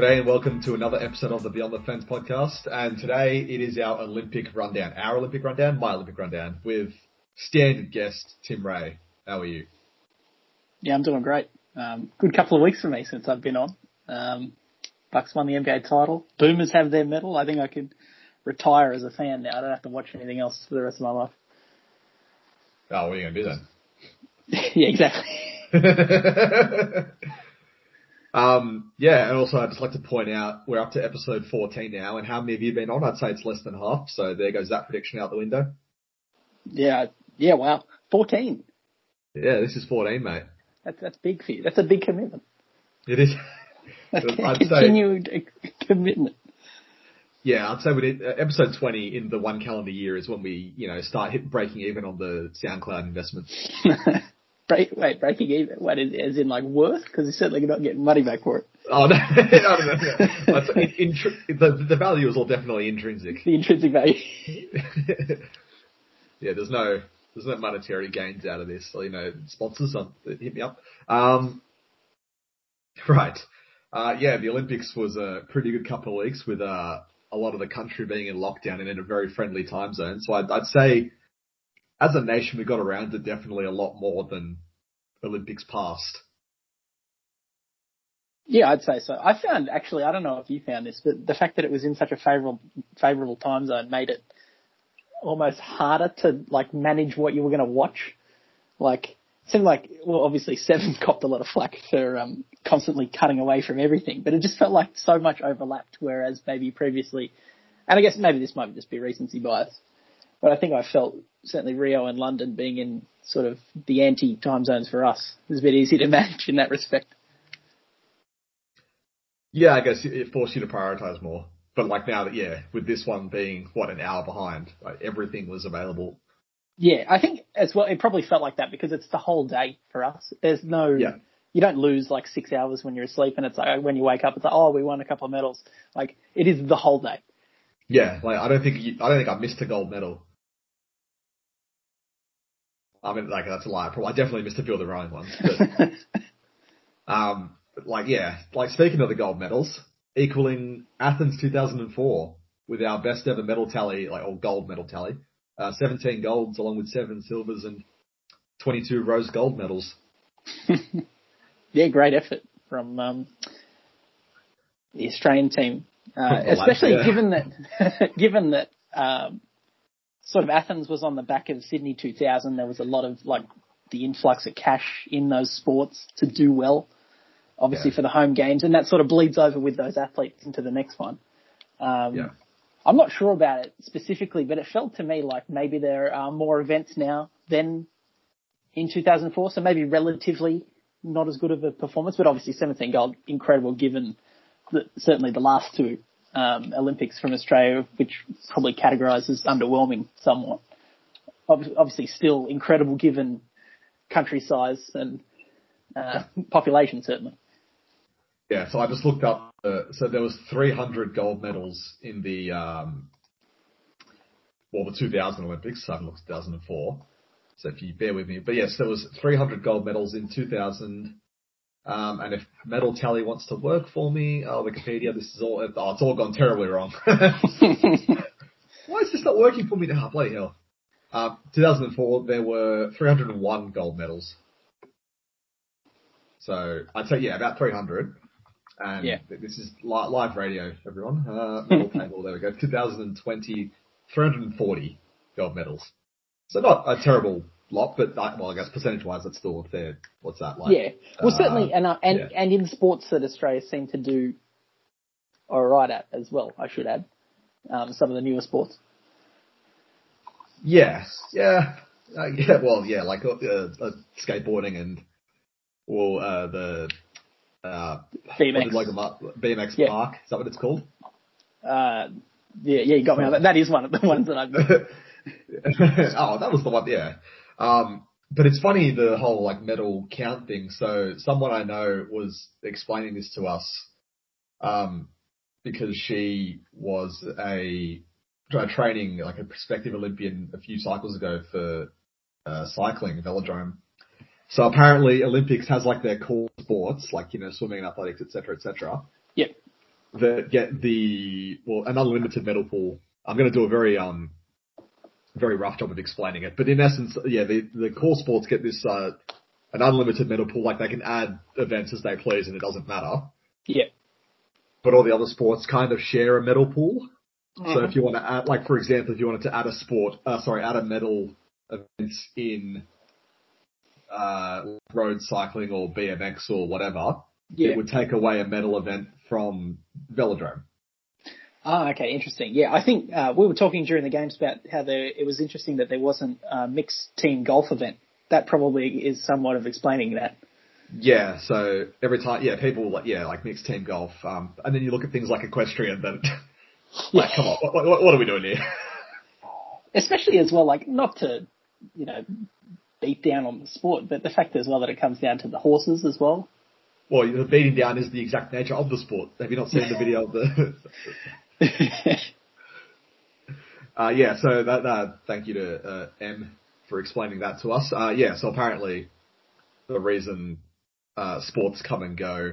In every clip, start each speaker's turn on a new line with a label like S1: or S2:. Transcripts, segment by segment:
S1: G'day and welcome to another episode of the Beyond the Fence podcast. And today it is our Olympic rundown, our Olympic rundown, my Olympic rundown with standard guest Tim Ray. How are you?
S2: Yeah, I'm doing great. Um, good couple of weeks for me since I've been on. Um, Bucks won the NBA title. Boomers have their medal. I think I could retire as a fan now. I don't have to watch anything else for the rest of my life.
S1: Oh, what are you going to do then?
S2: yeah, exactly.
S1: um, yeah, and also I'd just like to point out we're up to episode 14 now, and how many have you been on? I'd say it's less than half, so there goes that prediction out the window.
S2: Yeah, yeah, wow. 14.
S1: Yeah, this is 14, mate.
S2: That's, that's big for you. That's a big commitment.
S1: It is.
S2: I'd continued say, commitment.
S1: Yeah, I'd say we did, uh, episode 20 in the one calendar year is when we, you know, start hit breaking even on the SoundCloud investment.
S2: Break, wait, breaking even? What is, as in like worth? Because you're certainly not getting money back for it.
S1: Oh no, no, no, no. in, in, the, the value is all definitely intrinsic.
S2: The intrinsic value.
S1: yeah, there's no, there's no monetary gains out of this. So, you know, sponsors, um, hit me up. Um, right. Uh, yeah, the Olympics was a pretty good couple of weeks with, uh, a lot of the country being in lockdown and in a very friendly time zone. So I'd, I'd say as a nation, we got around it definitely a lot more than Olympics past.
S2: Yeah, I'd say so. I found actually, I don't know if you found this, but the fact that it was in such a favorable favorable time zone made it almost harder to like manage what you were going to watch. Like, it seemed like well, obviously Seven copped a lot of flack for um, constantly cutting away from everything, but it just felt like so much overlapped. Whereas maybe previously, and I guess maybe this might just be recency bias, but I think I felt certainly Rio and London being in sort of the anti time zones for us is a bit easy to manage in that respect.
S1: Yeah, I guess it forced you to prioritize more. But like now that, yeah, with this one being what an hour behind, like everything was available.
S2: Yeah, I think as well, it probably felt like that because it's the whole day for us. There's no,
S1: yeah.
S2: you don't lose like six hours when you're asleep and it's like when you wake up, it's like, oh, we won a couple of medals. Like it is the whole day.
S1: Yeah, like I don't think you, I don't think I missed a gold medal I mean, like that's a lie. I definitely missed a few of the rowing ones. But, um, but like yeah, like speaking of the gold medals, equaling Athens 2004 with our best ever medal tally, like or gold medal tally, uh, 17 golds along with seven silvers and 22 rose gold medals.
S2: yeah, great effort from um, the Australian team, uh, especially given that given that um, sort of Athens was on the back of Sydney 2000. There was a lot of like the influx of cash in those sports to do well, obviously yeah. for the home games, and that sort of bleeds over with those athletes into the next one. Um,
S1: yeah.
S2: I'm not sure about it specifically, but it felt to me like maybe there are more events now than in 2004, so maybe relatively not as good of a performance, but obviously 17 gold, incredible given the, certainly the last two um, Olympics from Australia, which probably categorises underwhelming somewhat. Obviously, still incredible given country size and uh, population, certainly.
S1: Yeah, so I just looked up. Uh, so there was 300 gold medals in the um, well, the 2000 Olympics. I haven't looked at 2004. So if you bear with me, but yes, there was 300 gold medals in 2000. Um, and if Medal Tally wants to work for me, oh, Wikipedia, this is all, oh, it's all gone terribly wrong. Why is this not working for me now? Bloody hell. Um, 2004, there were 301 gold medals. So I'd say, yeah, about 300. And
S2: yeah.
S1: this is li- live radio, everyone. Uh, medal table, there we go. 2020, 340 gold medals. So not a terrible lot, but I, well, I guess percentage wise, that's still a fair. What's that like?
S2: Yeah, well, uh, certainly, and uh, and yeah. and in sports that Australia seem to do all right at as well. I should add um, some of the newer sports.
S1: Yeah, yeah, uh, yeah. Well, yeah, like uh, uh skateboarding and well, uh, the uh,
S2: BMX,
S1: like BMX yeah. park. Is that what it's called?
S2: Uh, yeah, yeah, you got me on that. That is one of the ones that I've.
S1: oh, that was the one. Yeah, um, but it's funny the whole like medal count thing. So someone I know was explaining this to us, um, because she was a, training like a prospective Olympian a few cycles ago for uh, cycling velodrome. So apparently Olympics has like their core sports, like you know swimming and athletics, etc., etc.
S2: Yep.
S1: that get the well an unlimited medal pool. I'm going to do a very um very rough job of explaining it, but in essence, yeah, the the core sports get this uh an unlimited medal pool, like they can add events as they please, and it doesn't matter.
S2: Yeah.
S1: But all the other sports kind of share a medal pool. So
S2: Mhm.
S1: if you want to add, like for example, if you wanted to add a sport, uh, sorry, add a medal event in uh, road cycling or BMX or whatever,
S2: Yeah.
S1: it would take away a medal event from Velodrome.
S2: Ah, okay, interesting. Yeah, I think uh, we were talking during the games about how there, it was interesting that there wasn't a mixed team golf event. That probably is somewhat of explaining that.
S1: Yeah, so every time, yeah, people like, yeah, like mixed team golf, um, and then you look at things like equestrian, then, like, come on, what, what, what are we doing here?
S2: Especially as well, like not to, you know, beat down on the sport, but the fact as well that it comes down to the horses as well.
S1: Well, the beating down is the exact nature of the sport. Have you not seen the video of the? uh, yeah, so that, uh, thank you to uh, M for explaining that to us. Uh, yeah, so apparently the reason uh, sports come and go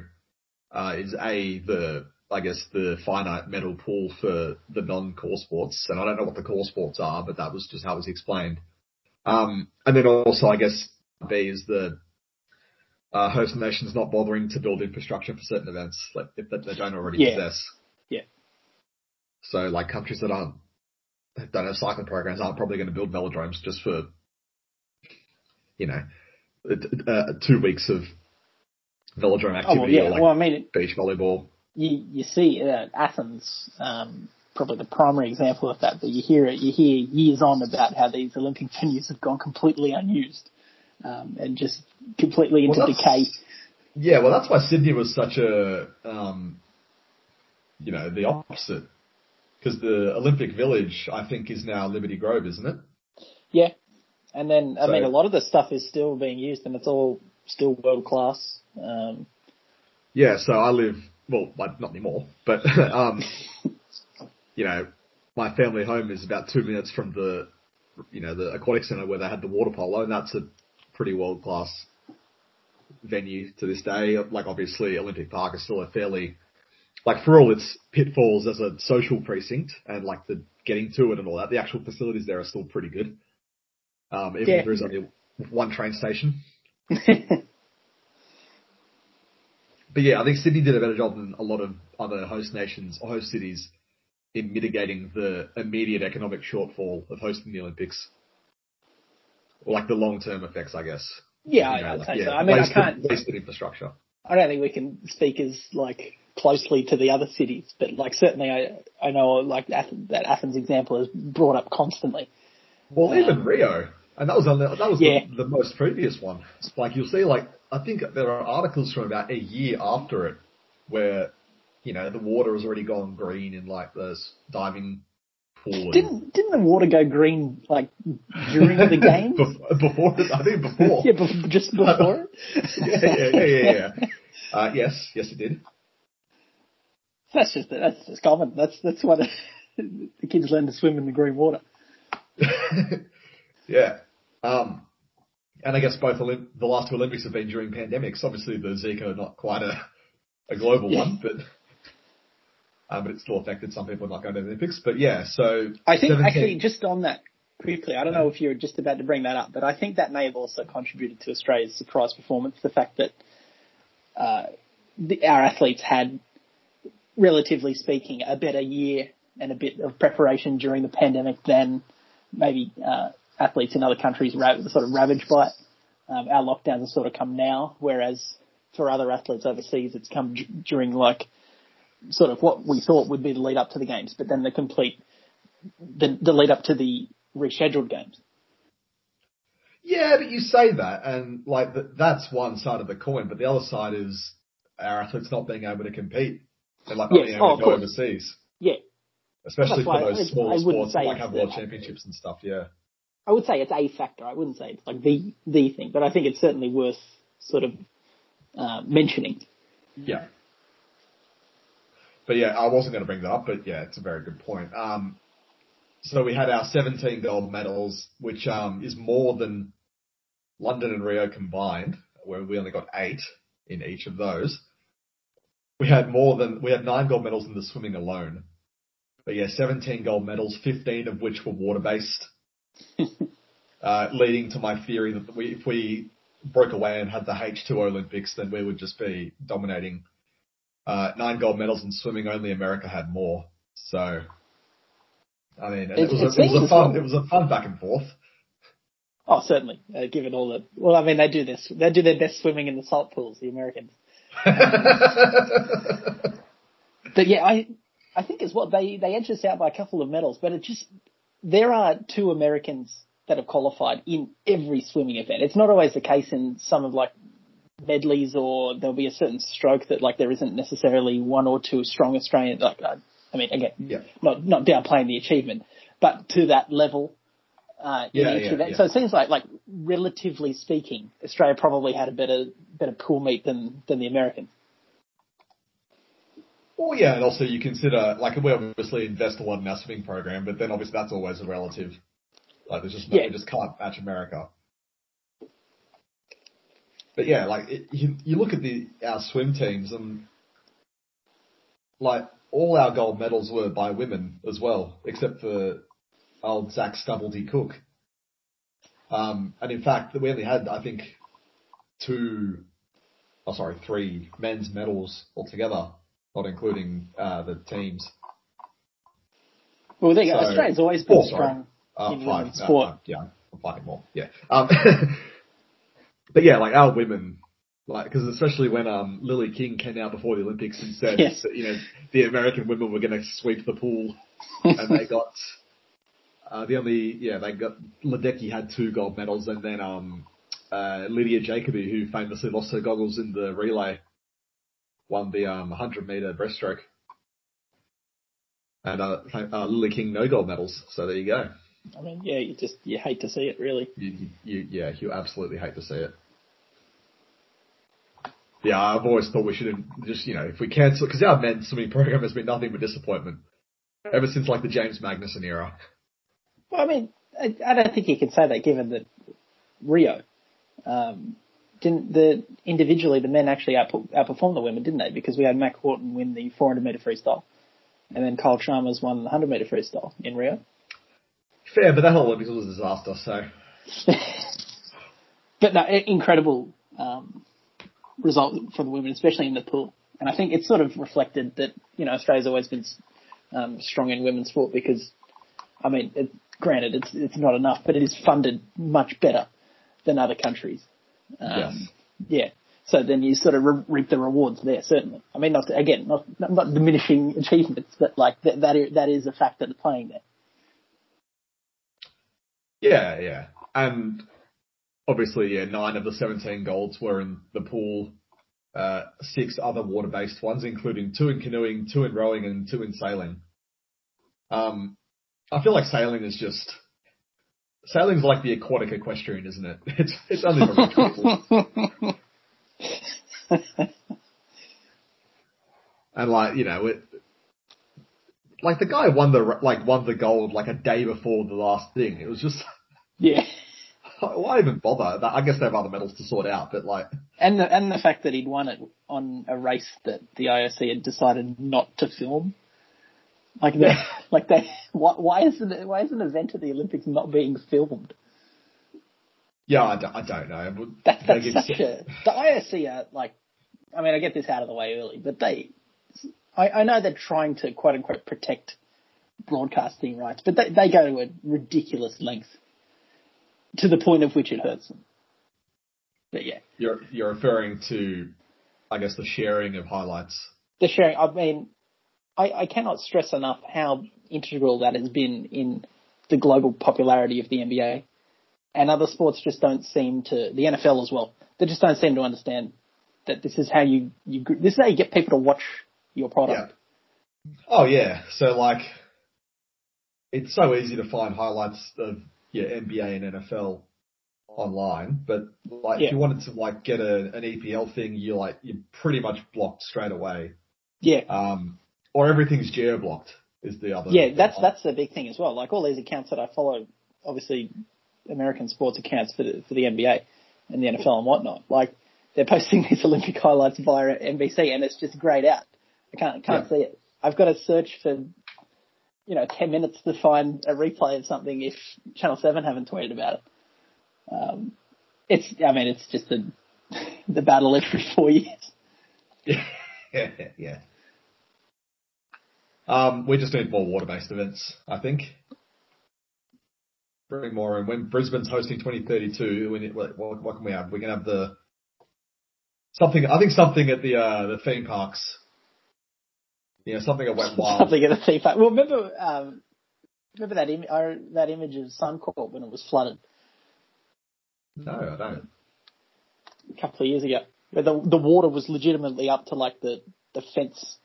S1: uh, is a the I guess the finite medal pool for the non-core sports, and I don't know what the core sports are, but that was just how it was explained. Um, and then also, I guess B is the uh, host nations not bothering to build infrastructure for certain events like if that they don't already
S2: Yeah.
S1: possess. So like countries that aren't that don't have cycling programs aren't probably going to build velodromes just for you know uh, two weeks of velodrome
S2: oh,
S1: activity
S2: well, yeah.
S1: or like
S2: well, I mean,
S1: beach volleyball.
S2: you you see uh, Athens, um, probably the primary example of that. But you hear it, you hear years on about how these Olympic venues have gone completely unused um, and just completely into
S1: Well,
S2: decay.
S1: Yeah, well, that's why Sydney was such a, um, you know, the opposite. Because the Olympic Village, I think, is now Liberty Grove, isn't it?
S2: Yeah, and then I
S1: So-
S2: mean a lot of the stuff is still being used, and it's all still world class. Um,
S1: Yeah, so I live, well, not anymore, but, um, you know, my family home is about two minutes from the, you know, the aquatic centre where they had the water polo, and that's a pretty world class venue to this day. Like, obviously, Olympic Park is still a fairly, like, for all its pitfalls as a social precinct and like the getting to it and all that, the actual facilities there are still pretty good. Um, even
S2: Yeah.
S1: if there is only one train station. But yeah, I think Sydney did a better job than a lot of other host nations or host cities in mitigating the immediate economic shortfall of hosting the Olympics. Or like the long-term effects, I guess.
S2: yeah,
S1: You know,
S2: I'd
S1: like,
S2: say
S1: yeah,
S2: so. I mean, I can't.
S1: Wasted infrastructure.
S2: I don't think we can speak as like closely to the other cities, but like certainly I I know like Athens, that Athens example is brought up constantly.
S1: Well,
S2: Um,
S1: even Rio, and that was on the, that was
S2: Yeah.
S1: the, the most previous one. Like you'll see, like I think there are articles from about a year after it where you know the water has already gone green in like the diving pool.
S2: Didn't didn't the water go green like during the games?
S1: Bef- before, I think before.
S2: yeah, just before
S1: yeah, yeah, yeah, yeah, yeah. Uh, yes, yes, it did.
S2: That's just that's just common. That's that's why the, the kids learn to swim in the green water.
S1: yeah. Um, and I guess both Olymp- the last two Olympics have been during pandemics. Obviously, the Zika not quite a, a global
S2: Yeah.
S1: one, but um, but it still affected some people not going to the Olympics. But yeah, so
S2: I think
S1: 17
S2: actually just on that quickly, I don't know if you're just about to bring that up, but I think that may have also contributed to Australia's surprise performance. The fact that uh, the, our athletes had, relatively speaking, a better year and a bit of preparation during the pandemic than maybe uh, athletes in other countries ra- sort of ravaged by it. Um, our lockdowns have sort of come now, whereas for other athletes overseas, it's come d- during like sort of what we thought would be the lead up to the games, but then the complete the, the lead up to the rescheduled games.
S1: Yeah, but you say that, and like that's one side of the coin, but the other side is our athletes not being able to compete and like
S2: Yes, oh, of
S1: go overseas,
S2: Yeah,
S1: especially for those
S2: I-
S1: smaller
S2: I
S1: sports that, like have world championships and stuff. Yeah.
S2: I would say it's a factor. I wouldn't say it's like the the thing, but I think it's certainly worth sort of uh, mentioning.
S1: Yeah. But yeah, I wasn't going to bring that up, but yeah, it's a very good point. Um, so we had our 17 gold medals, which um, is more than London and Rio combined, where we only got eight in each of those. We had more than we had nine gold medals in the swimming alone. But yeah, 17 gold medals, 15 of which were water based, uh, leading to my theory that we, if we broke away and had the H2 Olympics, then we would just be dominating. Uh, nine gold medals in swimming, only America had more. So, I mean, it, it, was, a, it was a fun, it was a fun back and forth.
S2: Oh, certainly. Uh, given all the, well, I mean, they do this, they do their best swimming in the salt pools, the Americans. but yeah, I, I think as well, they, they edged us out by a couple of medals, but it just, there are two Americans that have qualified in every swimming event. It's not always the case in some of like medleys or there'll be a certain stroke that like there isn't necessarily one or two strong Australian, like, I mean, again,
S1: yeah.
S2: not, not downplaying the achievement, but to that level, uh, in yeah, each yeah, event. Yeah. So it seems like, like relatively speaking, Australia probably had a better better pool meet than than the Americans.
S1: Well, yeah, and also you consider like we obviously invest a lot in our swimming program, but then obviously that's always a relative. Like there's just no, we just can't match America. But yeah, like it, you, you look at the our swim teams and like all our gold medals were by women as well, except for old Zac Stubblety-Cook. Um, and in fact, we only had, I think, two, oh sorry, three men's medals altogether, not including uh, the teams.
S2: Well, there you so, go. Australia's always been strong uh, in five, sport. Uh, uh,
S1: yeah, I'm fighting more. Yeah. Um, but yeah, like our women, like because especially when um, Lily King came out before the Olympics and said yes. that you know the American women were going to sweep the pool, and they got uh, the only, yeah, they got, Ledecky had two gold medals and then, um, uh, Lydia Jacoby, who famously lost her goggles in the relay, won the, um, 100 meter breaststroke. And, uh, uh, Lily King, no gold medals. So there you go.
S2: I mean, yeah, you just, you hate to see it, really.
S1: You, you, yeah, you absolutely hate to see it. Yeah, I've always thought we should have just, you know, if we cancel, because our men's swimming program has been nothing but disappointment ever since like the James Magnussen era.
S2: Well, I mean, I, I don't think you can say that given that Rio um, didn't the individually the men actually outperformed the women, didn't they? Because we had Mack Horton win the 400 meter freestyle, and then Kyle Chalmers won the 100 meter freestyle in Rio.
S1: Fair, but that whole Olympics was a disaster. So,
S2: but no, incredible um, result for the women, especially in the pool. And I think it's sort of reflected that you know Australia's always been um, strong in women's sport because, I mean, it, granted, it's it's not enough, but it is funded much better than other countries. Um, yes. Yeah. So then you sort of re- reap the rewards there, certainly. I mean, not to, again, not, not, not diminishing achievements, but like that that is, that is a factor playing there.
S1: Yeah, yeah, and obviously, yeah, nine of the seventeen golds were in the pool. Uh, six other water-based ones, including two in canoeing, two in rowing, and two in sailing. Um, I feel like sailing is just sailing's like the aquatic equestrian, isn't it? It's it's only people. and like you know, it, like the guy won the like won the gold like a day before the last thing. It was just
S2: yeah.
S1: Why even bother? I guess they have other medals to sort out, but like,
S2: and the and the fact that he'd won it on a race that the IOC had decided not to film like they, like they, why, why is an, why is an event at the Olympics not being filmed?
S1: Yeah, I don't, I don't know.
S2: That, that's such a, the IOC are like, I mean, I get this out of the way early, but they, I, I know they're trying to quote unquote protect broadcasting rights, but they, they go to a ridiculous length to the point of which it hurts them. But yeah.
S1: You're, you're referring to, I guess, the sharing of highlights.
S2: The sharing, I mean, I, I cannot stress enough how integral that has been in the global popularity of the NBA. And other sports just don't seem to, the NFL as well, they just don't seem to understand that this is how you, you this is how you get people to watch your product.
S1: Yeah. Oh yeah. So like, it's so easy to find highlights of yeah, NBA and NFL online, but like yeah. if you wanted to like get a, an EPL thing, you like, you're pretty much blocked straight away.
S2: Yeah.
S1: Um, or everything's geo blocked is the other.
S2: Yeah, that's that's the big thing as well. Like all these accounts that I follow, obviously American sports accounts for the for the NBA and the NFL and whatnot. Like they're posting these Olympic highlights via NBC, and it's just grayed out. I can't can't
S1: Yeah.
S2: see it. I've got to search for you know ten minutes to find a replay of something if Channel Seven haven't tweeted about it. Um, it's I mean it's just the the battle every four years.
S1: Yeah, yeah. Um, we just need more water-based events, I think. Bring more, and when Brisbane's hosting 2032, we need, what, what, can we have? We can have the something. I think something at the uh, the theme parks. You know, something at Wet Wild.
S2: Something at a theme park. Well, remember um, remember that Im- uh, that image of Suncorp when it was flooded
S1: No, I don't.
S2: a couple of years ago, where the the water was legitimately up to like the the fence,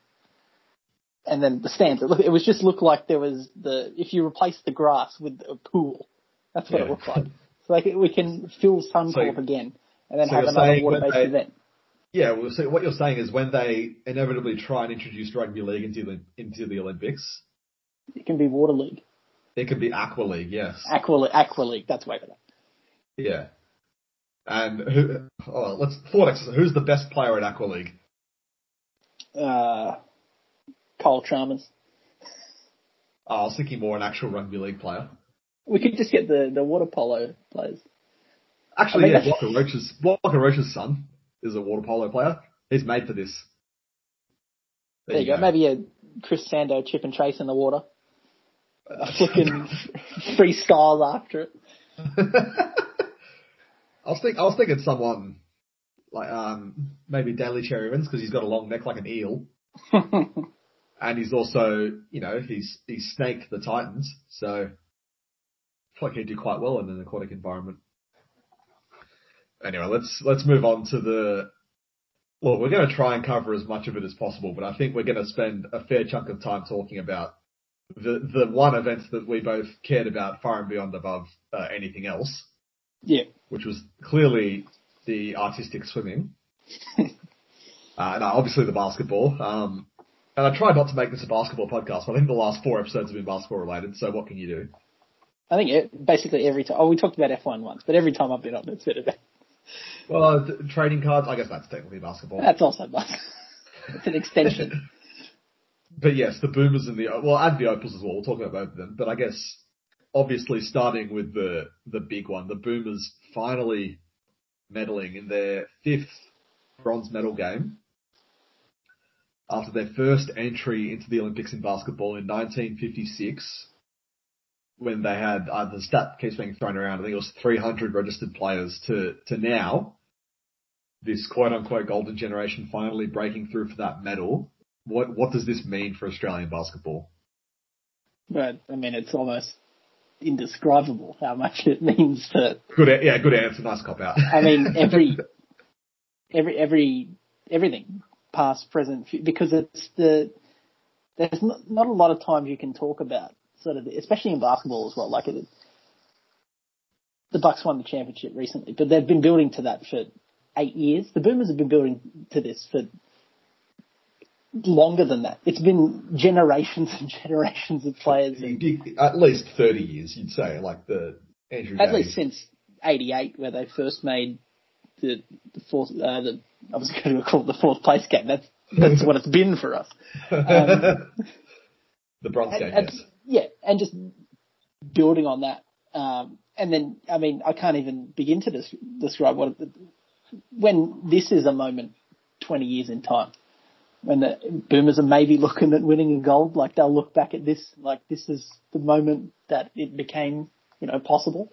S2: and then the stands. It, look, it was just looked like there was the if you replace the grass with a pool, that's what
S1: Yeah.
S2: it looked like. So like we can fill Suncorp
S1: So-
S2: again, and then
S1: so
S2: have another water based
S1: they-
S2: event.
S1: Yeah, well, so what you're saying is when they inevitably try and introduce rugby league into the into the Olympics,
S2: It can be water league,
S1: it could be aqua league. Yes.
S2: aqua aqua league. That's way better.
S1: Yeah. And who? Oh, let's thought. Who's the best player at aqua league?
S2: Uh, Kyle Chalmers.
S1: Oh, I was thinking more an actual rugby league player.
S2: We could just get the the water polo players.
S1: Actually,
S2: I mean,
S1: yeah, Blocker Roach's Blocker Roach's son is a water polo player. He's made for this.
S2: There, you go. Maybe a Chris Sandow chip and chase in the water. A flicking freestyle after it.
S1: I was think I was thinking someone like um maybe Daly Cherry Evans because he's got a long neck like an eel, and he's also you know he's he's Snake the Titans, so I like he'd do quite well in an aquatic environment. Anyway, let's let's move on to the. Well, we're going to try and cover as much of it as possible, but I think we're going to spend a fair chunk of time talking about the the one event that we both cared about far and beyond above uh, anything else
S2: yeah.
S1: which was clearly the artistic swimming. uh, no, obviously the basketball. Um, and I tried not to make this a basketball podcast, but I think the last four episodes have been basketball related. So what can you do?
S2: I think it, basically every time. Oh, we talked about F1 once, but every time I've been on, it's been about.
S1: Well, uh, trading cards. I guess that's technically basketball.
S2: That's also basketball. it's an extension.
S1: but yes, the boomers and the well, and the opals as well. We'll talk about both of them. But I guess obviously starting with the the big one, the boomers finally medaling in their fifth bronze medal game after their first entry into the Olympics in basketball in 1956. When they had uh, the stat keeps being thrown around, I think it was 300 registered players to to now this quote unquote golden generation finally breaking through for that medal. What what does this mean for Australian basketball?
S2: But I mean, it's almost indescribable how much it means for.
S1: Good, yeah, good answer. Nice cop out.
S2: I mean, every, every, every, everything, past, present, because it's the. There's not, not a lot of times you can talk about sort of, the, especially in basketball as well. Like it, the Bucks won the championship recently, but they've been building to that for eight years. The Boomers have been building to this for longer than that. It's been generations and generations of players, and
S1: At least 30 years, you'd say, like the Andrew
S2: at least since '88, where they first made the, the fourth. Uh, the, I was going to call it the fourth place game. That's that's what it's been for us.
S1: the bronze game,
S2: and-
S1: yes.
S2: yeah, and just building on that. Um, and then, I mean, I can't even begin to des- describe what it, when this is a moment 20 years in time. When the boomers are maybe looking at winning a gold, like they'll look back at this, like this is the moment that it became, you know, possible.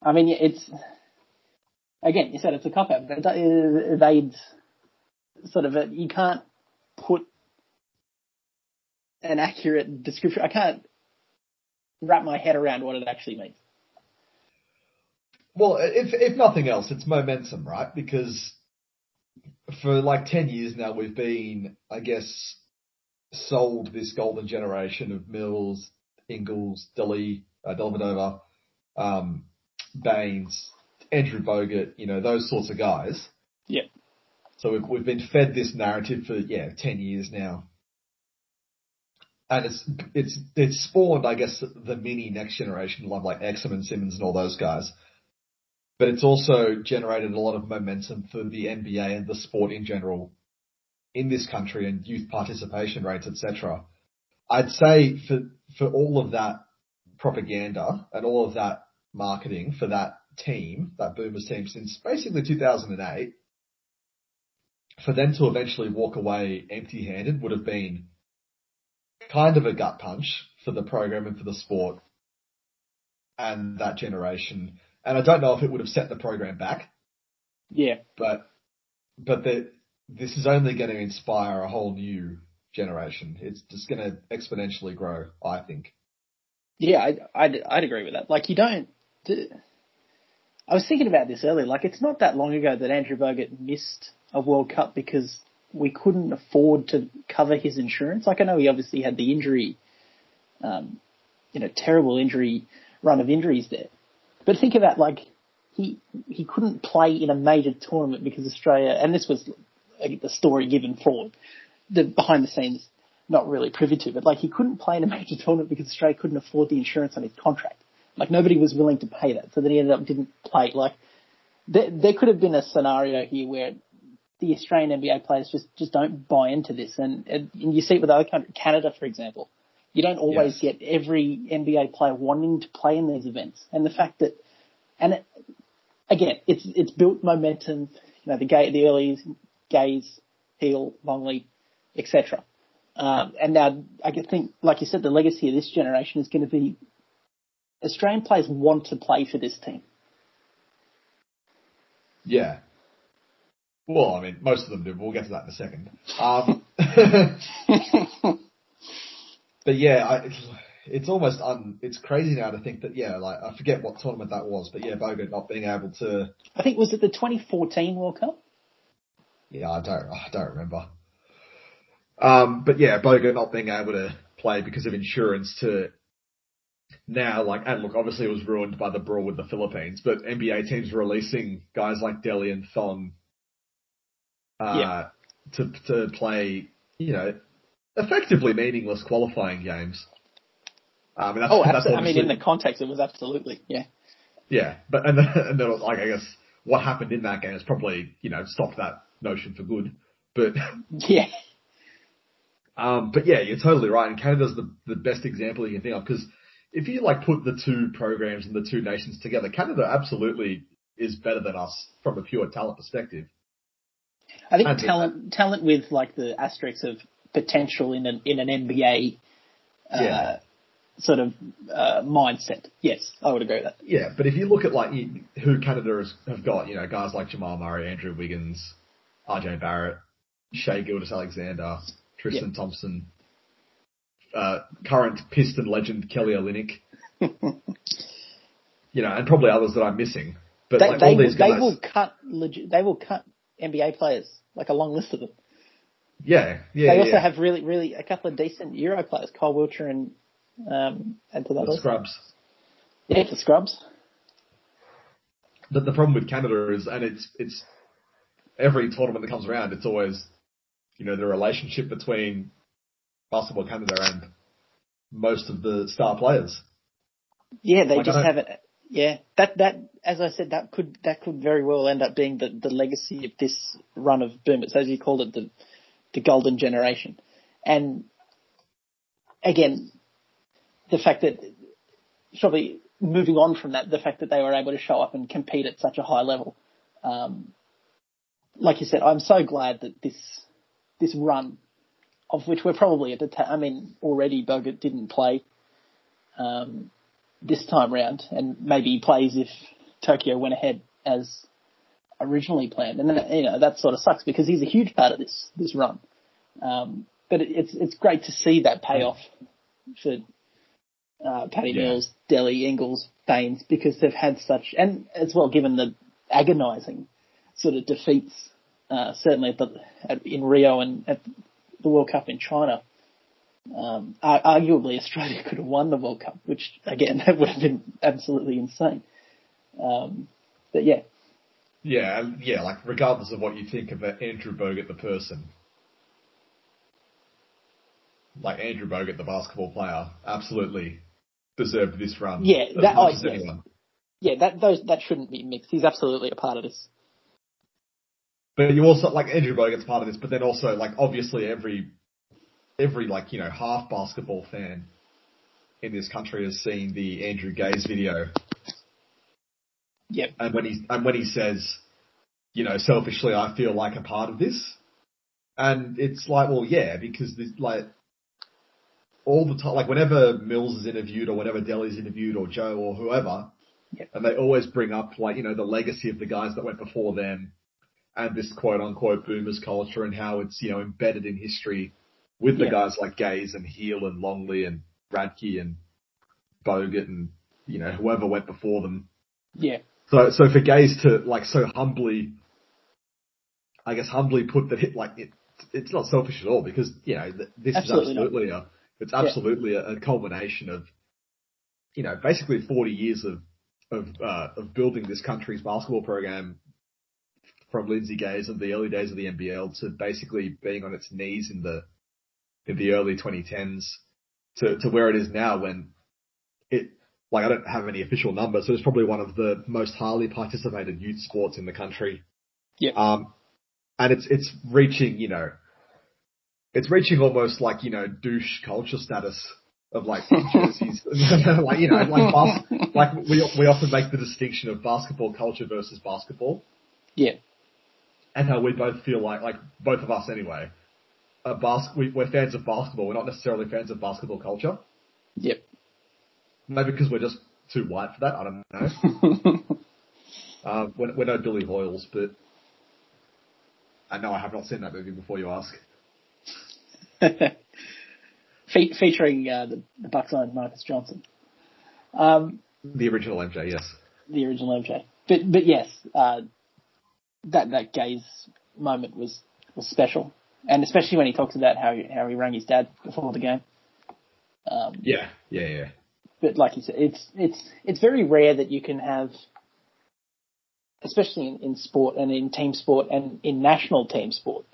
S2: I mean, it's, again, you said it's a cop out, but they- they'd sort of, a, you can't put an accurate description. I can't wrap my head around what it actually means.
S1: Well, if if nothing else, it's momentum, right? Because for like ten years now, we've been, I guess, sold this golden generation of Mills, Ingles, Dilly, uh, Dellavedova, um, Baynes, Andrew Bogut, you know, those sorts of guys.
S2: Yeah.
S1: So we've we've been fed this narrative for yeah ten years now, and it's it's it's spawned, I guess, the mini next generation, like like Exum and Simmons and all those guys. but it's also generated a lot of momentum for the NBA and the sport in general in this country and youth participation rates, etc. I'd say for for all of that propaganda and all of that marketing for that team, that Boomers team since basically 2008, for them to eventually walk away empty-handed would have been kind of a gut punch for the program and for the sport and that generation. And I don't know if it would have set the program back.
S2: Yeah.
S1: But but the, this is only going to inspire a whole new generation. It's just going to exponentially grow, I think.
S2: Yeah, I'd, I'd, I'd agree with that. Like, you don't. I was thinking about this earlier. Like, it's not that long ago that Andrew Bogut missed a World Cup because we couldn't afford to cover his insurance. Like, I know he obviously had the injury, um, you know, terrible injury run of injuries there. But think about like he he couldn't play in a major tournament because Australia, and this was the story given for the behind the scenes, not really privy to, but like he couldn't play in a major tournament because Australia couldn't afford the insurance on his contract. Like nobody was willing to pay that, so then he ended up didn't play. Like there, there could have been a scenario here where the Australian NBA players just just don't buy into this, and, and you see it with other countries, Canada for example. You don't always yes. get every NBA player wanting to play in these events, and the fact that, and it, again, it's it's built momentum. You know, the gay, the early Gaze, Heal, Longley, etc. Um, and now I think, like you said, the legacy of this generation is going to be Australian players want to play for this team.
S1: Yeah. Well, I mean, most of them do. We'll get to that in a second. Um, but yeah, I, it's almost un, it's crazy now to think that yeah, like I forget what tournament that was, but yeah, Bogut not being able to.
S2: I think was it the 2014 World Cup.
S1: Yeah, I don't, I don't remember. Um, but yeah, Bogut not being able to play because of insurance to now, like, and look, obviously it was ruined by the brawl with the Philippines, but NBA teams releasing guys like Delly and Thon, uh, yeah. to, to play, you know, effectively meaningless qualifying games.
S2: Um, that's, oh, that's I mean, in the context, it was absolutely, yeah.
S1: Yeah, but, and then, and then, like, I guess what happened in that game has probably, you know, stopped that notion for good. But,
S2: yeah.
S1: Um, but yeah, you're totally right. And Canada's the, the best example you can think of because if you like put the two programs and the two nations together, Canada absolutely is better than us from a pure talent perspective.
S2: I think and talent, talent with like the asterisks of potential in an in an NBA uh, yeah. sort of uh, mindset. Yes, I would agree with that.
S1: Yeah, but if you look at like who Canada has have got, you know, guys like Jamal Murray, Andrew Wiggins, RJ Barrett, Shai Gilgeous-Alexander, Tristan yep. Thompson, uh, current Piston legend Kelly Olynyk. you know, and probably others that I'm missing. But
S2: they,
S1: like
S2: they,
S1: all these
S2: guys,
S1: they
S2: will cut legit, they will cut NBA players like a long list of them.
S1: Yeah, yeah.
S2: They also
S1: yeah.
S2: have really, really a couple of decent Euro players, Kyle Wiltjer and um, and to that
S1: the Scrubbs.
S2: Yeah, the Scrubbs.
S1: But the problem with Canada is, and it's it's every tournament that comes around, it's always you know the relationship between basketball Canada and most of the star players.
S2: Yeah, they like just have it. Yeah, that that as I said, that could that could very well end up being the the legacy of this run of boomers, as you called it, the the golden generation. And again, the fact that probably moving on from that, the fact that they were able to show up and compete at such a high level. Um, like you said, I'm so glad that this this run, of which we're probably at the ta- I mean, already Bogut didn't play um, this time round, and maybe he plays if Tokyo went ahead as originally planned, and then, you know that sort of sucks because he's a huge part of this this run. Um, but it, it's it's great to see that payoff for uh, Patty yeah. Mills, Delly, Ingles, Baynes because they've had such and as well given the agonising sort of defeats uh, certainly at the, at, in Rio and at the World Cup in China. Um, arguably Australia could have won the World Cup, which again that would have been absolutely insane. Um, but yeah,
S1: yeah, yeah. Like regardless of what you think of Andrew Bogut the person, like Andrew Bogut the basketball player, absolutely deserved this run.
S2: Yeah, that, oh, yeah. yeah, that those that shouldn't be mixed. He's absolutely a part of this.
S1: But you also like Andrew Bogut's part of this, but then also like obviously every every like you know half basketball fan in this country has seen the Andrew Gaze video.
S2: Yep.
S1: And when he and when he says, you know, selfishly I feel like a part of this, and it's like, well, yeah, because there's like all the time, like whenever Mills is interviewed or whenever Delly's interviewed or Joe or whoever,
S2: Yep.
S1: and they always bring up like you know the legacy of the guys that went before them, and this quote unquote boomers culture and how it's you know embedded in history with the
S2: Yeah.
S1: guys like Gaze and Heal and Longley and Radke and Bogut and you know whoever went before them.
S2: Yeah.
S1: So so for Gaze to like so humbly, I guess humbly put that it like it it's not selfish at all because you know this
S2: Absolutely
S1: is
S2: not.
S1: absolutely a it's absolutely a, a culmination of you know basically 40 years of of uh, of building this country's basketball program from Lindsay Gaze of the early days of the NBL to basically being on its knees in the in the early 2010s to to where it is now when it like I don't have any official numbers, so it's probably one of the most highly participated youth sports in the country.
S2: Yeah.
S1: Um, and it's it's reaching you know, it's reaching almost like you know douche culture status of like jerseys, like you know like bas- like we we often make the distinction of basketball culture versus basketball,
S2: Yeah.
S1: And how we both feel like like both of us anyway. A bas- we, we're fans of basketball. We're not necessarily fans of basketball culture.
S2: Yep.
S1: Maybe because we're just too white for that. I don't know. Uh, we're, we're no Billy Hoyles, but I know I have not seen that movie before you ask.
S2: Fe- featuring uh, the, the Bucks own Marques Johnson. Um,
S1: The original MJ, yes.
S2: the original MJ. But but yes, uh, that that gaze moment was was special, and especially when he talks about how he, how he rang his dad before the game. Um,
S1: Yeah, yeah, yeah.
S2: but like you said, it's it's it's very rare that you can have, especially in, in sport and in team sport and in national team sport,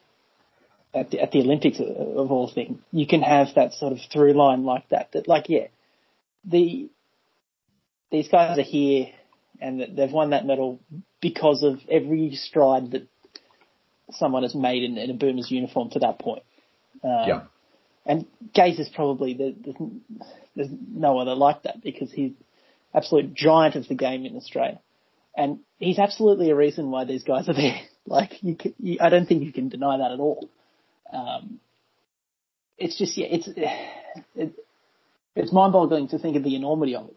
S2: at the, at the Olympics of, of all things, you can have that sort of through line like that. That like yeah, the these guys are here and they've won that medal because of every stride that someone has made in, in a Boomers uniform to that point. Um,
S1: Yeah.
S2: And Gaze is probably the, there's, there's no other like that because he's absolute giant of the game in Australia, and he's absolutely a reason why these guys are there. Like you, can, you I don't think you can deny that at all. Um, it's just yeah, it's it, it's mind-boggling to think of the enormity of it.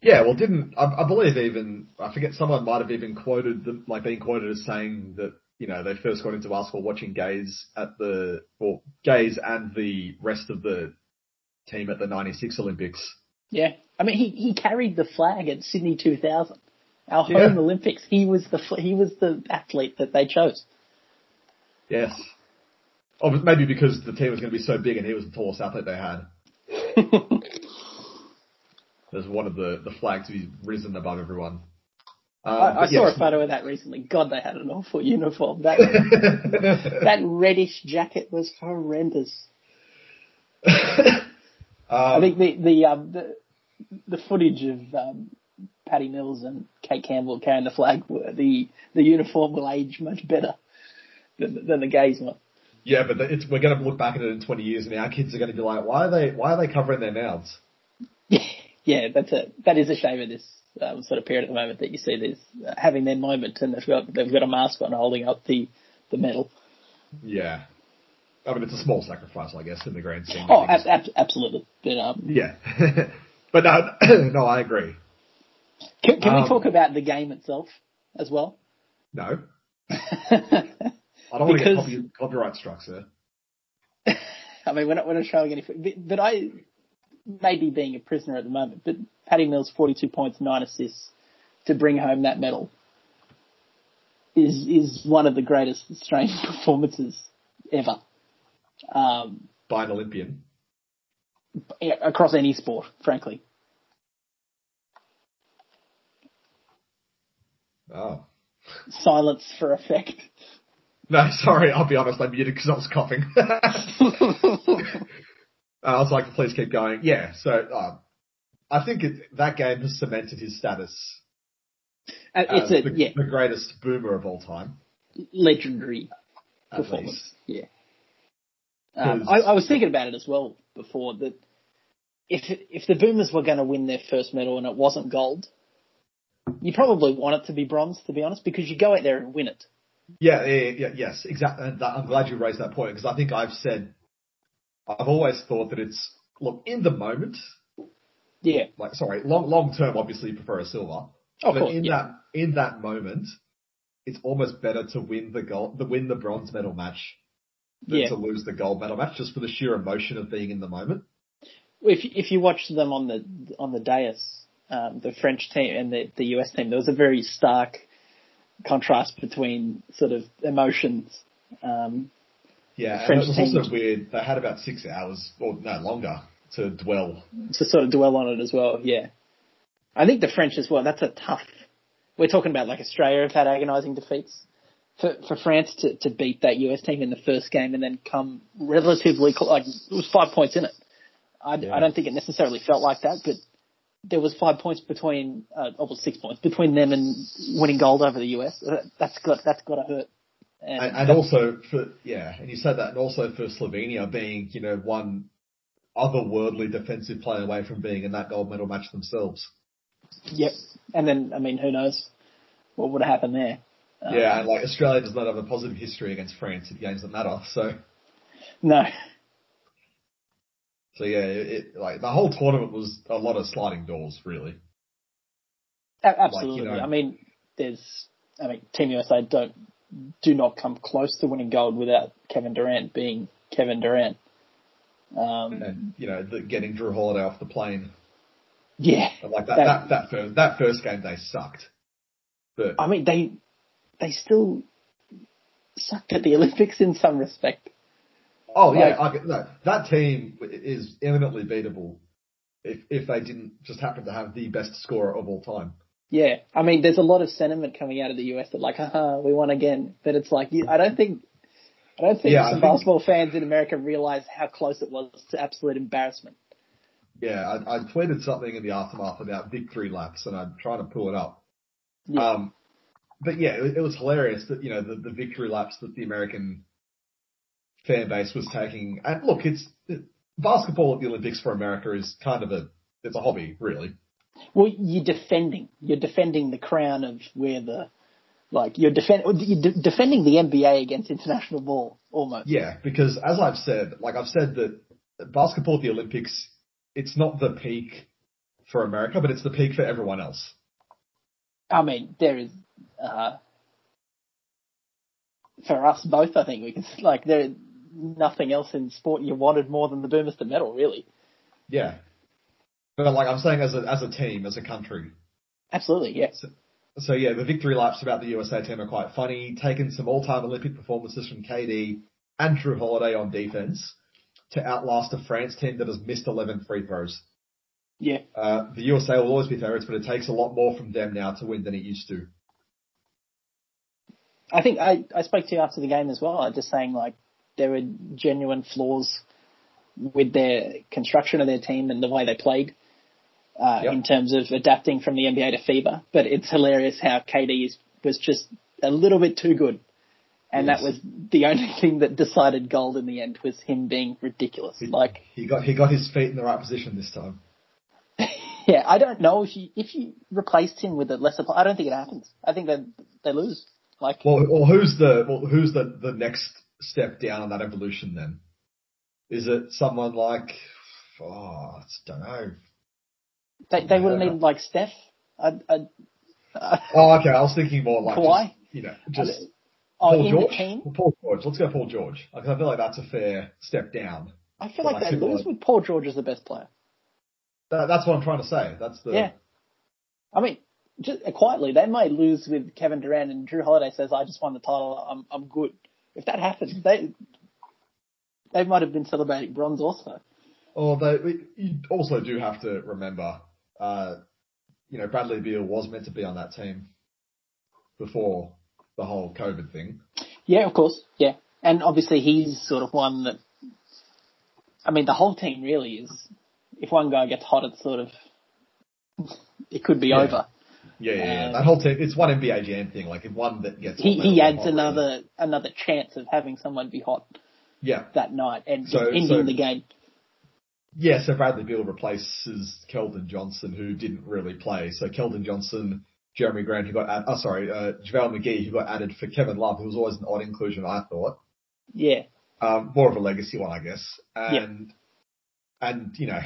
S1: Yeah, well, didn't I, I believe even I forget someone might have even quoted them like being quoted as saying that you know they first got into basketball watching Gaze at the well Gaze and the rest of the team at the '96 Olympics.
S2: Yeah, I mean he he carried the flag at Sydney 2000, our
S1: Yeah.
S2: home Olympics. He was the he was the athlete that they chose.
S1: Yes. Oh, maybe because the team was going to be so big and he was the tallest athlete they had. There's one of the, the flags be risen above everyone. Um,
S2: I, I saw
S1: yes.
S2: a photo of that recently. God, they had an awful uniform. That that reddish jacket was horrendous. I
S1: um,
S2: think the the um, the, the footage of um, Patty Mills and Kate Campbell carrying the flag, were- the the uniform will age much better than, than the Gaze one.
S1: yeah, but it's, we're going to look back at it in 20 years and our kids are going to be like, why are they, why are they covering their mouths?
S2: yeah, that's a that is a shame of this um, sort of period at the moment that you see this uh, having their moment and they've got they've got a mask on holding up the the medal.
S1: Yeah. I mean, it's a small sacrifice, I guess, in the grand scheme. of
S2: Oh,
S1: things.
S2: ab- ab- absolutely. But um,
S1: Yeah. but no, no, I agree.
S2: can, can
S1: Um,
S2: we talk about the game itself as well?
S1: No. I don't want to get copy, copyright struck, sir.
S2: I mean, we're not, we're not showing any, but I may be being a prisoner at the moment, but Patty Mills 42 points, 9 assists to bring home that medal is, is one of the greatest Australian performances ever. Um,
S1: By an Olympian.
S2: across any sport, frankly.
S1: Oh.
S2: Silence for effect.
S1: No, sorry, I'll be honest, I muted because I was coughing. I was like, please keep going. Yeah, so, uh, I think it, that game has cemented his status
S2: Uh, it's a
S1: the,
S2: yeah
S1: the greatest boomer of all time.
S2: legendary
S1: At
S2: performance.
S1: least.
S2: Yeah. Um, I, I was thinking about it as well before that if if the Boomers were going to win their first medal and it wasn't gold, you probably want it to be bronze, to be honest, because you go out there and win it.
S1: Yeah, yeah, yeah, yes, exactly. I'm glad you raised that point because I think I've said, I've always thought that it's look in the moment,
S2: Yeah,
S1: like sorry, long long term, obviously you prefer a silver,
S2: of
S1: but
S2: course.
S1: in
S2: yeah.
S1: that in that moment, it's almost better to win the gold, the win the bronze medal match than
S2: Yeah.
S1: to lose the gold medal match, just for the sheer emotion of being in the moment.
S2: If if you watch them on the on the dais, um, the French team and the the US team, there was a very stark contrast between sort of emotions. Um,
S1: Yeah, and
S2: French
S1: it was also weird. They had about six hours, or no longer, to dwell.
S2: to sort of dwell on it as well. Yeah, I think the French as well. That's a tough. We're talking about like Australia have had agonising defeats. For for France to, to beat that US team in the first game and then come relatively cl- like it was five points in it. I,
S1: Yeah.
S2: I don't think it necessarily felt like that, but there was five points between, uh, almost six points between them and winning gold over the US. That's got that's got to hurt. And,
S1: And, and also for yeah, and you said that, and also for Slovenia being you know one otherworldly defensive play away from being in that gold medal match themselves.
S2: yep. And then I mean, who knows what would have happened there? Um,
S1: Yeah, and like Australia does not have a positive history against France in games that matter. So
S2: No.
S1: so yeah, it, like the whole tournament was a lot of sliding doors, really.
S2: Absolutely.
S1: know-
S2: I mean, there's, I mean, Team USA don't, do not come close to winning gold without Kevin Durant being Kevin Durant. Um,
S1: And you know, the, getting Jrue Holiday off the plane,
S2: yeah.
S1: and like that
S2: That-
S1: that that first that first game they sucked. But
S2: I mean, they, they still sucked at the Olympics in some respect.
S1: Oh yeah, I, no, that team is eminently beatable if if they didn't just happen to have the best scorer of all time.
S2: Yeah. I mean, there's a lot of sentiment coming out of the US that like, haha, we won again. But it's like, I don't think, I don't think
S1: Yeah,
S2: some basketball fans in America realize how close it was to absolute embarrassment.
S1: Yeah, I, I tweeted something in the aftermath about victory laps, and I'm trying to pull it up.
S2: Yeah.
S1: Um, but yeah, it, it was hilarious that you know the, the victory laps that the American fan base was taking. And look, it's it, basketball at the Olympics for America is kind of a it's a hobby, really.
S2: Well, you're defending. You're defending the crown of where the, like, you're, defend, you're de- defending the NBA against international ball, almost.
S1: Yeah, because as I've said, like I've said that basketball at the Olympics, it's not the peak for America, but it's the peak for everyone else.
S2: I mean, there is, uh, for us both, I think we can, like, there, nothing else in sport you wanted more than the to medal, really.
S1: Yeah. But like I'm saying as a, as a team, as a country.
S2: Absolutely, yes.
S1: So yeah, the victory laps about the USA team are quite funny, taking some all-time Olympic performances from KD and Jrue Holiday on defense to outlast a France team that has missed 11 free throws.
S2: Yeah.
S1: Uh, the USA will always be favourites, but it takes a lot more from them now to win than it used to.
S2: I think I, I spoke to you after the game as well, I'm just saying, like, there were genuine flaws with their construction of their team and the way they played. Uh,
S1: Yep.
S2: in terms of adapting from the NBA to FIBA. But it's hilarious how KD is, was just a little bit too good. And
S1: Yes.
S2: that was the only thing that decided gold in the end was him being ridiculous.
S1: He,
S2: Like,
S1: he got he got his feet in the right position this time.
S2: yeah, I don't know if you if you replaced him with a lesser player, I don't think it happens. I think they they lose. Like,
S1: Well, well, who's the well, who's the the next step down on that evolution then? Is it someone like oh, I don't know.
S2: They they would have needed like Steph. I, I, uh,
S1: Oh, okay. I was thinking more like
S2: Kawhi?
S1: just, you know just
S2: oh,
S1: Paul George.
S2: the team,
S1: Paul George. Let's go Paul George. Because I feel like that's a fair step down.
S2: I feel
S1: Well,
S2: like
S1: I
S2: they lose
S1: we'll-
S2: with Paul George as the best player.
S1: That, that's what I'm trying to say. That's the
S2: Yeah. I mean, just uh, quietly, they may lose with Kevin Durant and Jrue Holiday says, "I just won the title. I'm I'm good." If that happens, they they might have been celebrating bronze also.
S1: Although we- you also do have to remember, uh, you know, Bradley Beal was meant to be on that team before the whole COVID thing.
S2: Yeah, of course. Yeah, and obviously he's sort of one that. I mean, the whole team really is. If one guy gets hot, it's sort of it could be
S1: Yeah.
S2: over.
S1: Yeah, yeah, yeah.
S2: Um,
S1: that whole team. It's one NBA Jam thing. Like if one that gets
S2: He
S1: hot,
S2: he adds another another chance of having someone be hot
S1: Yeah,
S2: that night and
S1: So-
S2: ending
S1: so-
S2: the game.
S1: Yeah. So Bradley Beal replaces Keldon Johnson, who didn't really play. So Keldon Johnson, Jerami Grant, who got add, oh sorry, uh, JaVale McGee, who got added for Kevin Love, who was always an odd inclusion, I thought.
S2: Yeah,
S1: Um, more of a legacy one, I guess. And and you know,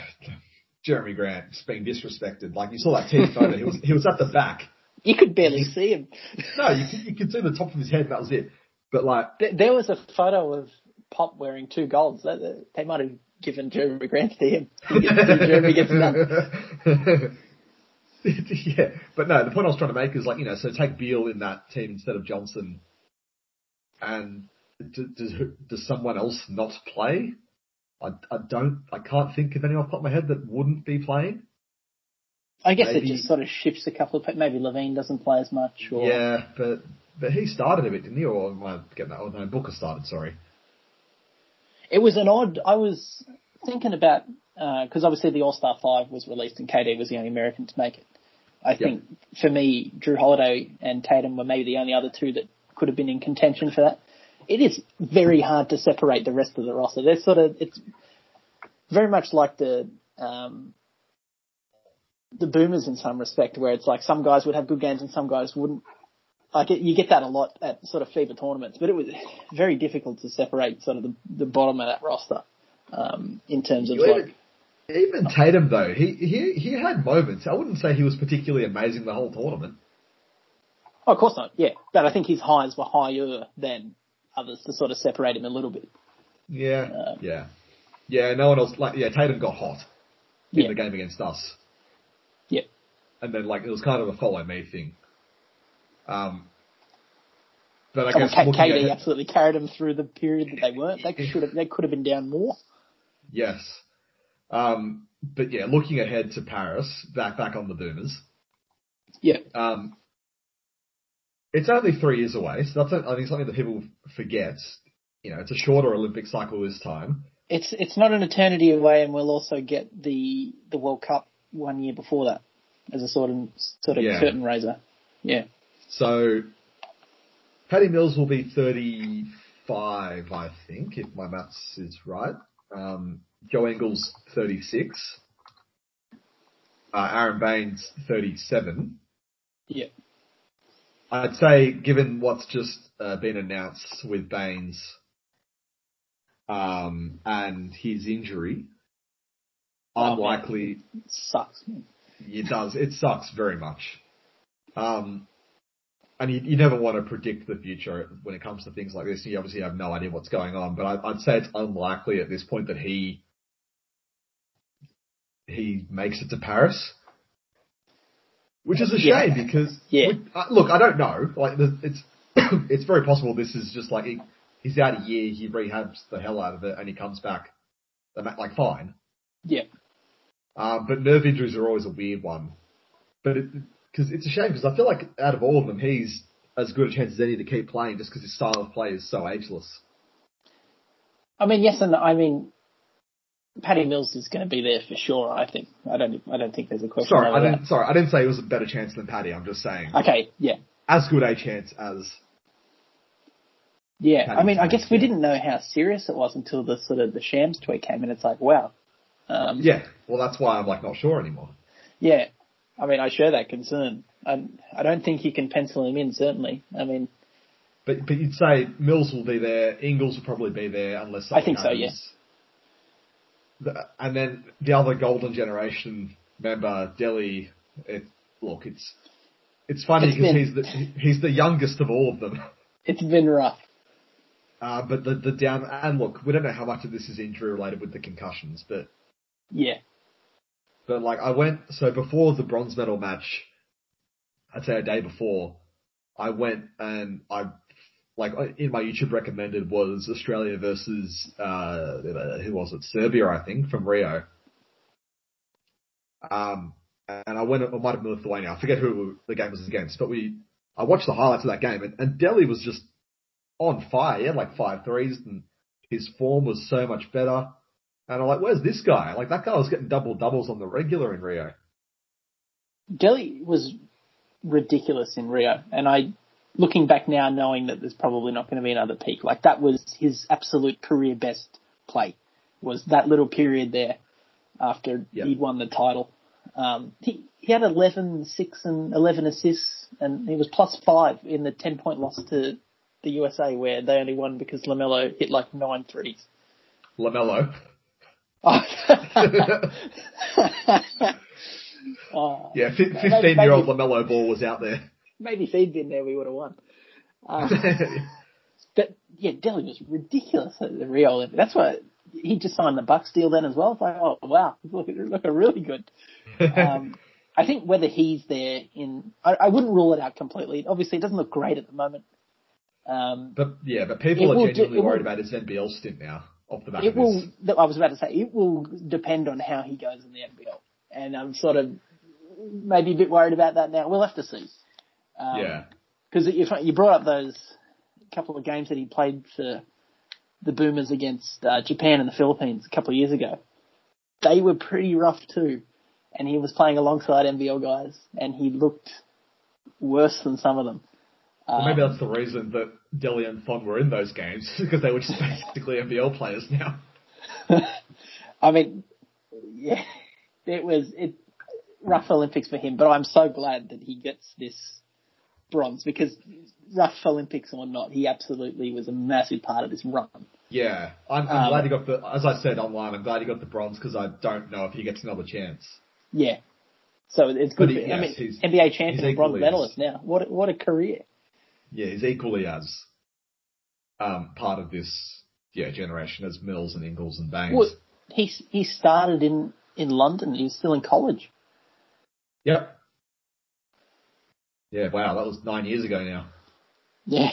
S1: Jerami Grant just being disrespected. Like you saw that team photo, he was he was at the back.
S2: you could barely see him.
S1: No, you could, you could see the top of his head. That was it. But like,
S2: Th- There was a photo of Pop wearing two golds. They might have given Jerami Grant to him. Jeremy gets done.
S1: yeah, but no, the point I was trying to make is like, you know, so take Beal in that team instead of Johnson, and d- does does someone else not play? I, I don't, I can't think of anyone off the top of my head that wouldn't be playing.
S2: I guess
S1: Maybe-
S2: it just sort of shifts a couple of. Maybe LaVine doesn't play as much. Or,
S1: Yeah, but but he started a bit, didn't he? Or am I getting that? Oh no, Booker started. Sorry.
S2: It was an odd. I was thinking about because obviously the All Star Five was released and KD was the only American to make it. I think for me, Jrue Holiday and Tatum were maybe the only other two that could have been in contention for that. It is very hard to separate the rest of the roster. They're sort of it's very much like the um, the Boomers in some respect, where it's like some guys would have good games and some guys wouldn't. Like it, you get that a lot at sort of FIBA tournaments, but it was very difficult to separate sort of the, the bottom of that roster um, in terms of
S1: Even,
S2: like
S1: even Tatum though, he he he had moments. I wouldn't say he was particularly amazing the whole tournament.
S2: Oh, of course not. Yeah, but I think his highs were higher than others to sort of separate him a little bit.
S1: Yeah,
S2: Uh,
S1: yeah, yeah. No one else like yeah. Tatum got hot in
S2: Yeah.
S1: the game against us,
S2: Yeah,
S1: and then like it was kind of a follow me thing. Um, but I
S2: oh,
S1: guess
S2: KD absolutely carried them through the period that they weren't. They should have. They could have been down more.
S1: yes. Um, but yeah, looking ahead to Paris, back back on the Boomers.
S2: Yeah,
S1: Um, it's only three years away, so that's I think something that people forget. You know, it's a shorter Olympic cycle this time.
S2: it's it's not an eternity away, and we'll also get the the World Cup one year before that as a sort of sort of
S1: Yeah.
S2: curtain raiser. Yeah,
S1: So, Patty Mills will be 35, I think, if my maths is right. Um, Joe Ingles, 36. Uh, Aron Baynes, 37.
S2: yeah,
S1: I'd say, given what's just uh, been announced with Baynes um, and his injury,
S2: Oh,
S1: unlikely
S2: sucks.
S1: It does. It sucks very much. Um, and you, you never want to predict the future when it comes to things like this. You obviously have no idea what's going on, but I, I'd say it's unlikely at this point that he he makes it to Paris, which is a
S2: Yeah.
S1: shame because
S2: Yeah.
S1: we- uh, look, I don't know. Like it's it's very possible this is just like he, he's out a year, he rehabs the hell out of it, and he comes back The like fine.
S2: Yeah,
S1: Um, but nerve injuries are always a weird one. But because it's a shame because I feel like out of all of them, he's as good a chance as any to keep playing just because his style of play is so ageless.
S2: I mean yes and. I mean. Patty Mills is going to be there for sure. I think. I don't. I don't think there's a question.
S1: Sorry, I didn't. Sorry, I didn't say it was a better chance than Patty. I'm just saying
S2: Okay. Yeah.
S1: as good a chance as.
S2: Yeah, I mean, I guess we
S1: yeah.
S2: didn't know how serious it was until the sort of the Shams tweet came, and it's like, wow. Um,
S1: Yeah, well, that's why I'm like not sure anymore.
S2: yeah. I mean, I share that concern. I, I don't think you can pencil him in. Certainly. I mean,
S1: But but you'd say Mills will be there, Ingles will probably be there unless
S2: I think so, yeah.
S1: And then the other golden generation member, Delly. It, look, it's it's funny because he's the he's the youngest of all of them.
S2: it's been rough.
S1: Uh, but the the down and look, we don't know how much of this is injury related with the concussions, but
S2: Yeah.
S1: But like I went so before the bronze medal match, I'd say a day before, I went and I like in my YouTube recommended was Australia versus uh who was it Serbia I think from Rio. Um, and I went, I might have been Lithuania. I forget who the game was against, but we, I watched the highlights of that game, and, and Delly was just on fire. He had like five threes, and his form was so much better. And I'm like, where's this guy? Like that guy was getting double doubles on the regular in Rio.
S2: Delly was ridiculous in Rio, and I, looking back now, knowing that there's probably not going to be another peak, like that was his absolute career best play, was that little period there after
S1: Yep.
S2: he'd won the title. Um, he, he had 11, 6 and 11 assists, and he was plus 5 in the 10 point loss to the USA where they only won because LaMelo hit like nine threes.
S1: Lamelo.
S2: Oh. oh,
S1: Yeah, fifteen-year-old Lamelo ball was out there.
S2: maybe if he'd been there, we would have won. Um, but yeah, Delly was ridiculous at the Rio. That's why he just signed the Bucks deal then as well. It's like, oh wow, look, look, looking really good. Um, I think whether he's there in, I, I wouldn't rule it out completely. Obviously, it doesn't look great at the moment. Um,
S1: but yeah, but people are
S2: will do-
S1: genuinely
S2: will-
S1: worried about his NBL stint now. Off the back
S2: it will. I was about to say it will depend on how he goes in the NBL, and I'm sort of maybe a bit worried about that now. We'll have to see. Um,
S1: yeah.
S2: because you you brought up those couple of games that he played for the Boomers against uh, Japan and the Philippines a couple of years ago. They were pretty rough too, and he was playing alongside NBL guys, and he looked worse than some of them.
S1: Well, maybe
S2: Um,
S1: that's the reason that Delly and Thon were in those games because they were just basically NBL players now.
S2: I mean, yeah, it was it rough Olympics for him, but I'm so glad that he gets this bronze because rough Olympics or not, he absolutely was a massive part of this run.
S1: Yeah, I'm, I'm
S2: Um,
S1: glad he got the. As I said online, I'm glad he got the bronze because I don't know if he gets another chance.
S2: Yeah. So it's good.
S1: He-
S2: for, I mean, NBA champion, and bronze medalist now. What what a career!
S1: Yeah, he's equally as um, part of this yeah generation as Mills and Ingles and Baynes.
S2: Well, he he started in in London. He was still in college.
S1: Yep. Yeah, wow, that was nine years ago now.
S2: Yeah.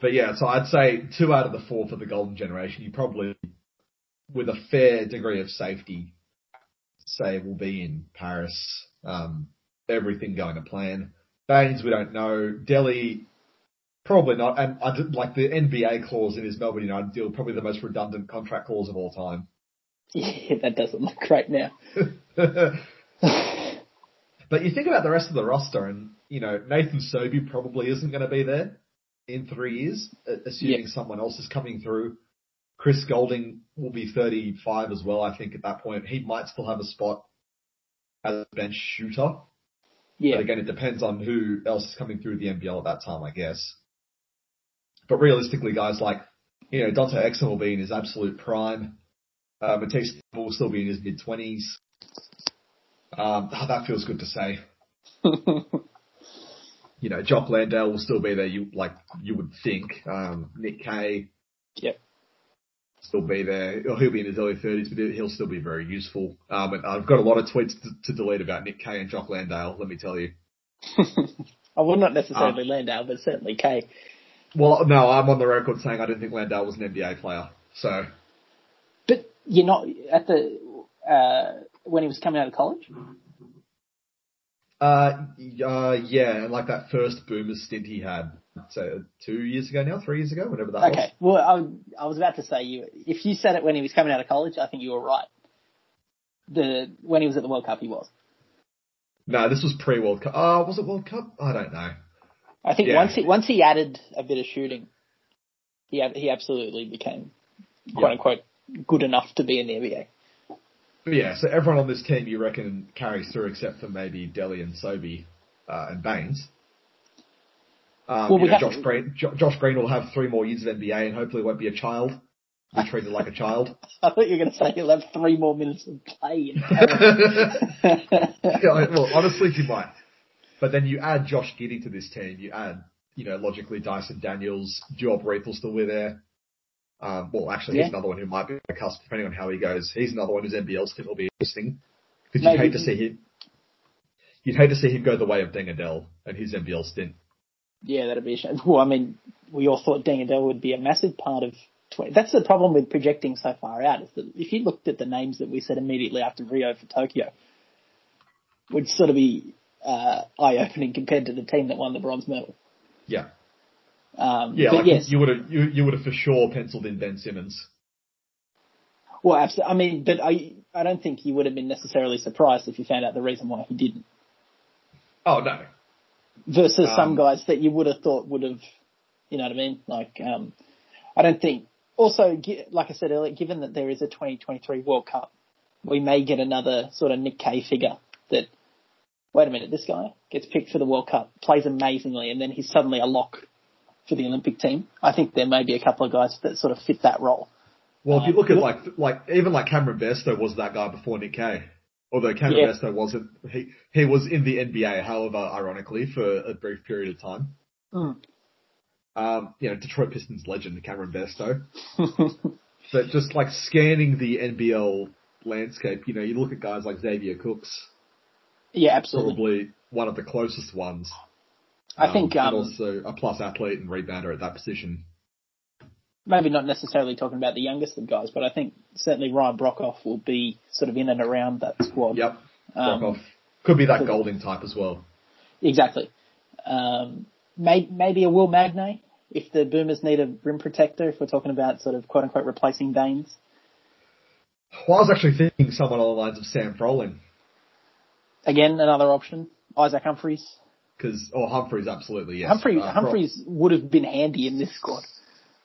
S1: But yeah, so I'd say two out of the four for the golden generation. You probably, with a fair degree of safety, say will be in Paris. Um, everything going to plan. Baynes, we don't know. Delly, probably not. And I did, like the NBA clause in his Melbourne United deal, probably the most redundant contract clause of all time.
S2: Yeah, that doesn't look great now.
S1: But you think about the rest of the roster, and you know Nathan Sobey probably isn't going to be there in three years, assuming
S2: Yeah.
S1: someone else is coming through. Chris Goulding will be 35 as well. I think at that point he might still have a spot as a bench shooter.
S2: Yeah.
S1: But again, it depends on who else is coming through the NBL at that time, I guess. But realistically, guys like you know Dante Exum will be in his absolute prime. Uh, Matisse will still be in his mid 20s. Um, oh, that feels good to say you know, Jock Landale will still be there. You like you would think. Um, Nick Kay
S2: yep.
S1: Still be there. He'll be in his early thirties, but he'll still be very useful. Um, and I've got a lot of tweets to, to delete about Nick Kay and Jock Landale. Let me tell you.
S2: I well, not necessarily
S1: Um,
S2: Landale, but certainly Kay.
S1: Well, no, I'm on the record saying I didn't think Landale was an NBA player. So
S2: But you're not at the uh, when he was coming out of college.
S1: Uh, uh, yeah, and like that first boomer stint he had, so two years ago now, three years ago, whatever that
S2: Okay.
S1: was.
S2: Well, I, I was about to say you. If you said it when he was coming out of college, I think you were right. The when he was at the World Cup, he was.
S1: No, this was pre-World Cup. Oh, was it World Cup? I don't know.
S2: I think
S1: Yeah.
S2: once he once he added a bit of shooting, he he absolutely became quote
S1: Yeah.
S2: unquote good enough to be in the NBA.
S1: But yeah, so everyone on this team you reckon carries through except for maybe Delly and Sobey uh, and Baynes. Um,
S2: Well, we
S1: know, Josh Green, jo- Josh Green will have three more years of NBA and hopefully won't be a child. Be treated like a child.
S2: I thought you were going to say he'll have three more minutes of play.
S1: Yeah, well, honestly, he might. But then you add Josh Giddey to this team. You add, you know, logically Dyson Daniels, Duop Reath will still be there. Um, well, actually,
S2: Yeah.
S1: he's another one who might be on the cusp, depending on how he goes. He's another one whose NBL stint will be interesting because you'd
S2: Maybe.
S1: hate to see him. You'd hate to see him go the way of Deng Adel and his NBL stint.
S2: yeah, that'd be a shame. Well, I mean, we all thought Deng Adel would be a massive part of. 20. That's the problem with projecting so far out. Is that if you looked at the names that we said immediately after Rio for Tokyo, would sort of be uh, eye-opening compared to the team that won the bronze medal.
S1: Yeah,
S2: Um,
S1: yeah. Like
S2: yes,
S1: you would have, you, you would have for sure penciled in Ben Simmons.
S2: Well, absolutely. I mean, but you, I don't think you would have been necessarily surprised if you found out the reason why he didn't.
S1: Oh no.
S2: Versus some
S1: Um,
S2: guys that you would have thought would have, you know what I mean? Like, um, I don't think. Also, like I said earlier, given that there is a 2023 World Cup, we may get another sort of Nick Kay figure that. Wait a minute, this guy gets picked for the World Cup, plays amazingly, and then he's suddenly a lock for the Olympic team. I think there may be a couple of guys that sort of fit that role.
S1: Well, if you
S2: Um,
S1: look at like like even like Cameron Bairstow was that guy before Nick Kay. Although Cameron
S2: Yeah.
S1: Bairstow wasn't, he he was in the NBA, however, ironically, for a brief period of time.
S2: Mm.
S1: Um, you know, Detroit Pistons legend Cameron Bairstow. But just like scanning the NBL landscape, you know, you look at guys like Xavier Cooks,
S2: yeah, absolutely.
S1: probably one of the closest ones.
S2: I think um,
S1: also a plus athlete and rebounder at that position.
S2: maybe not necessarily talking about the youngest of guys, but I think certainly Ryan Broekhoff will be sort of in and around that squad.
S1: Yep,
S2: Um,
S1: Could be that
S2: could-
S1: Goulding type as well.
S2: Exactly. Um, may, maybe a Will Magnay if the Boomers need a rim protector. If we're talking about sort of quote unquote replacing Baynes.
S1: Well, I was actually thinking someone on the lines of Sam Froling.
S2: Again, another option. Isaac Humphreys.
S1: Because, or Humphreys, absolutely, yes.
S2: Humphreys,
S1: Uh,
S2: Humphreys would have been handy in this squad.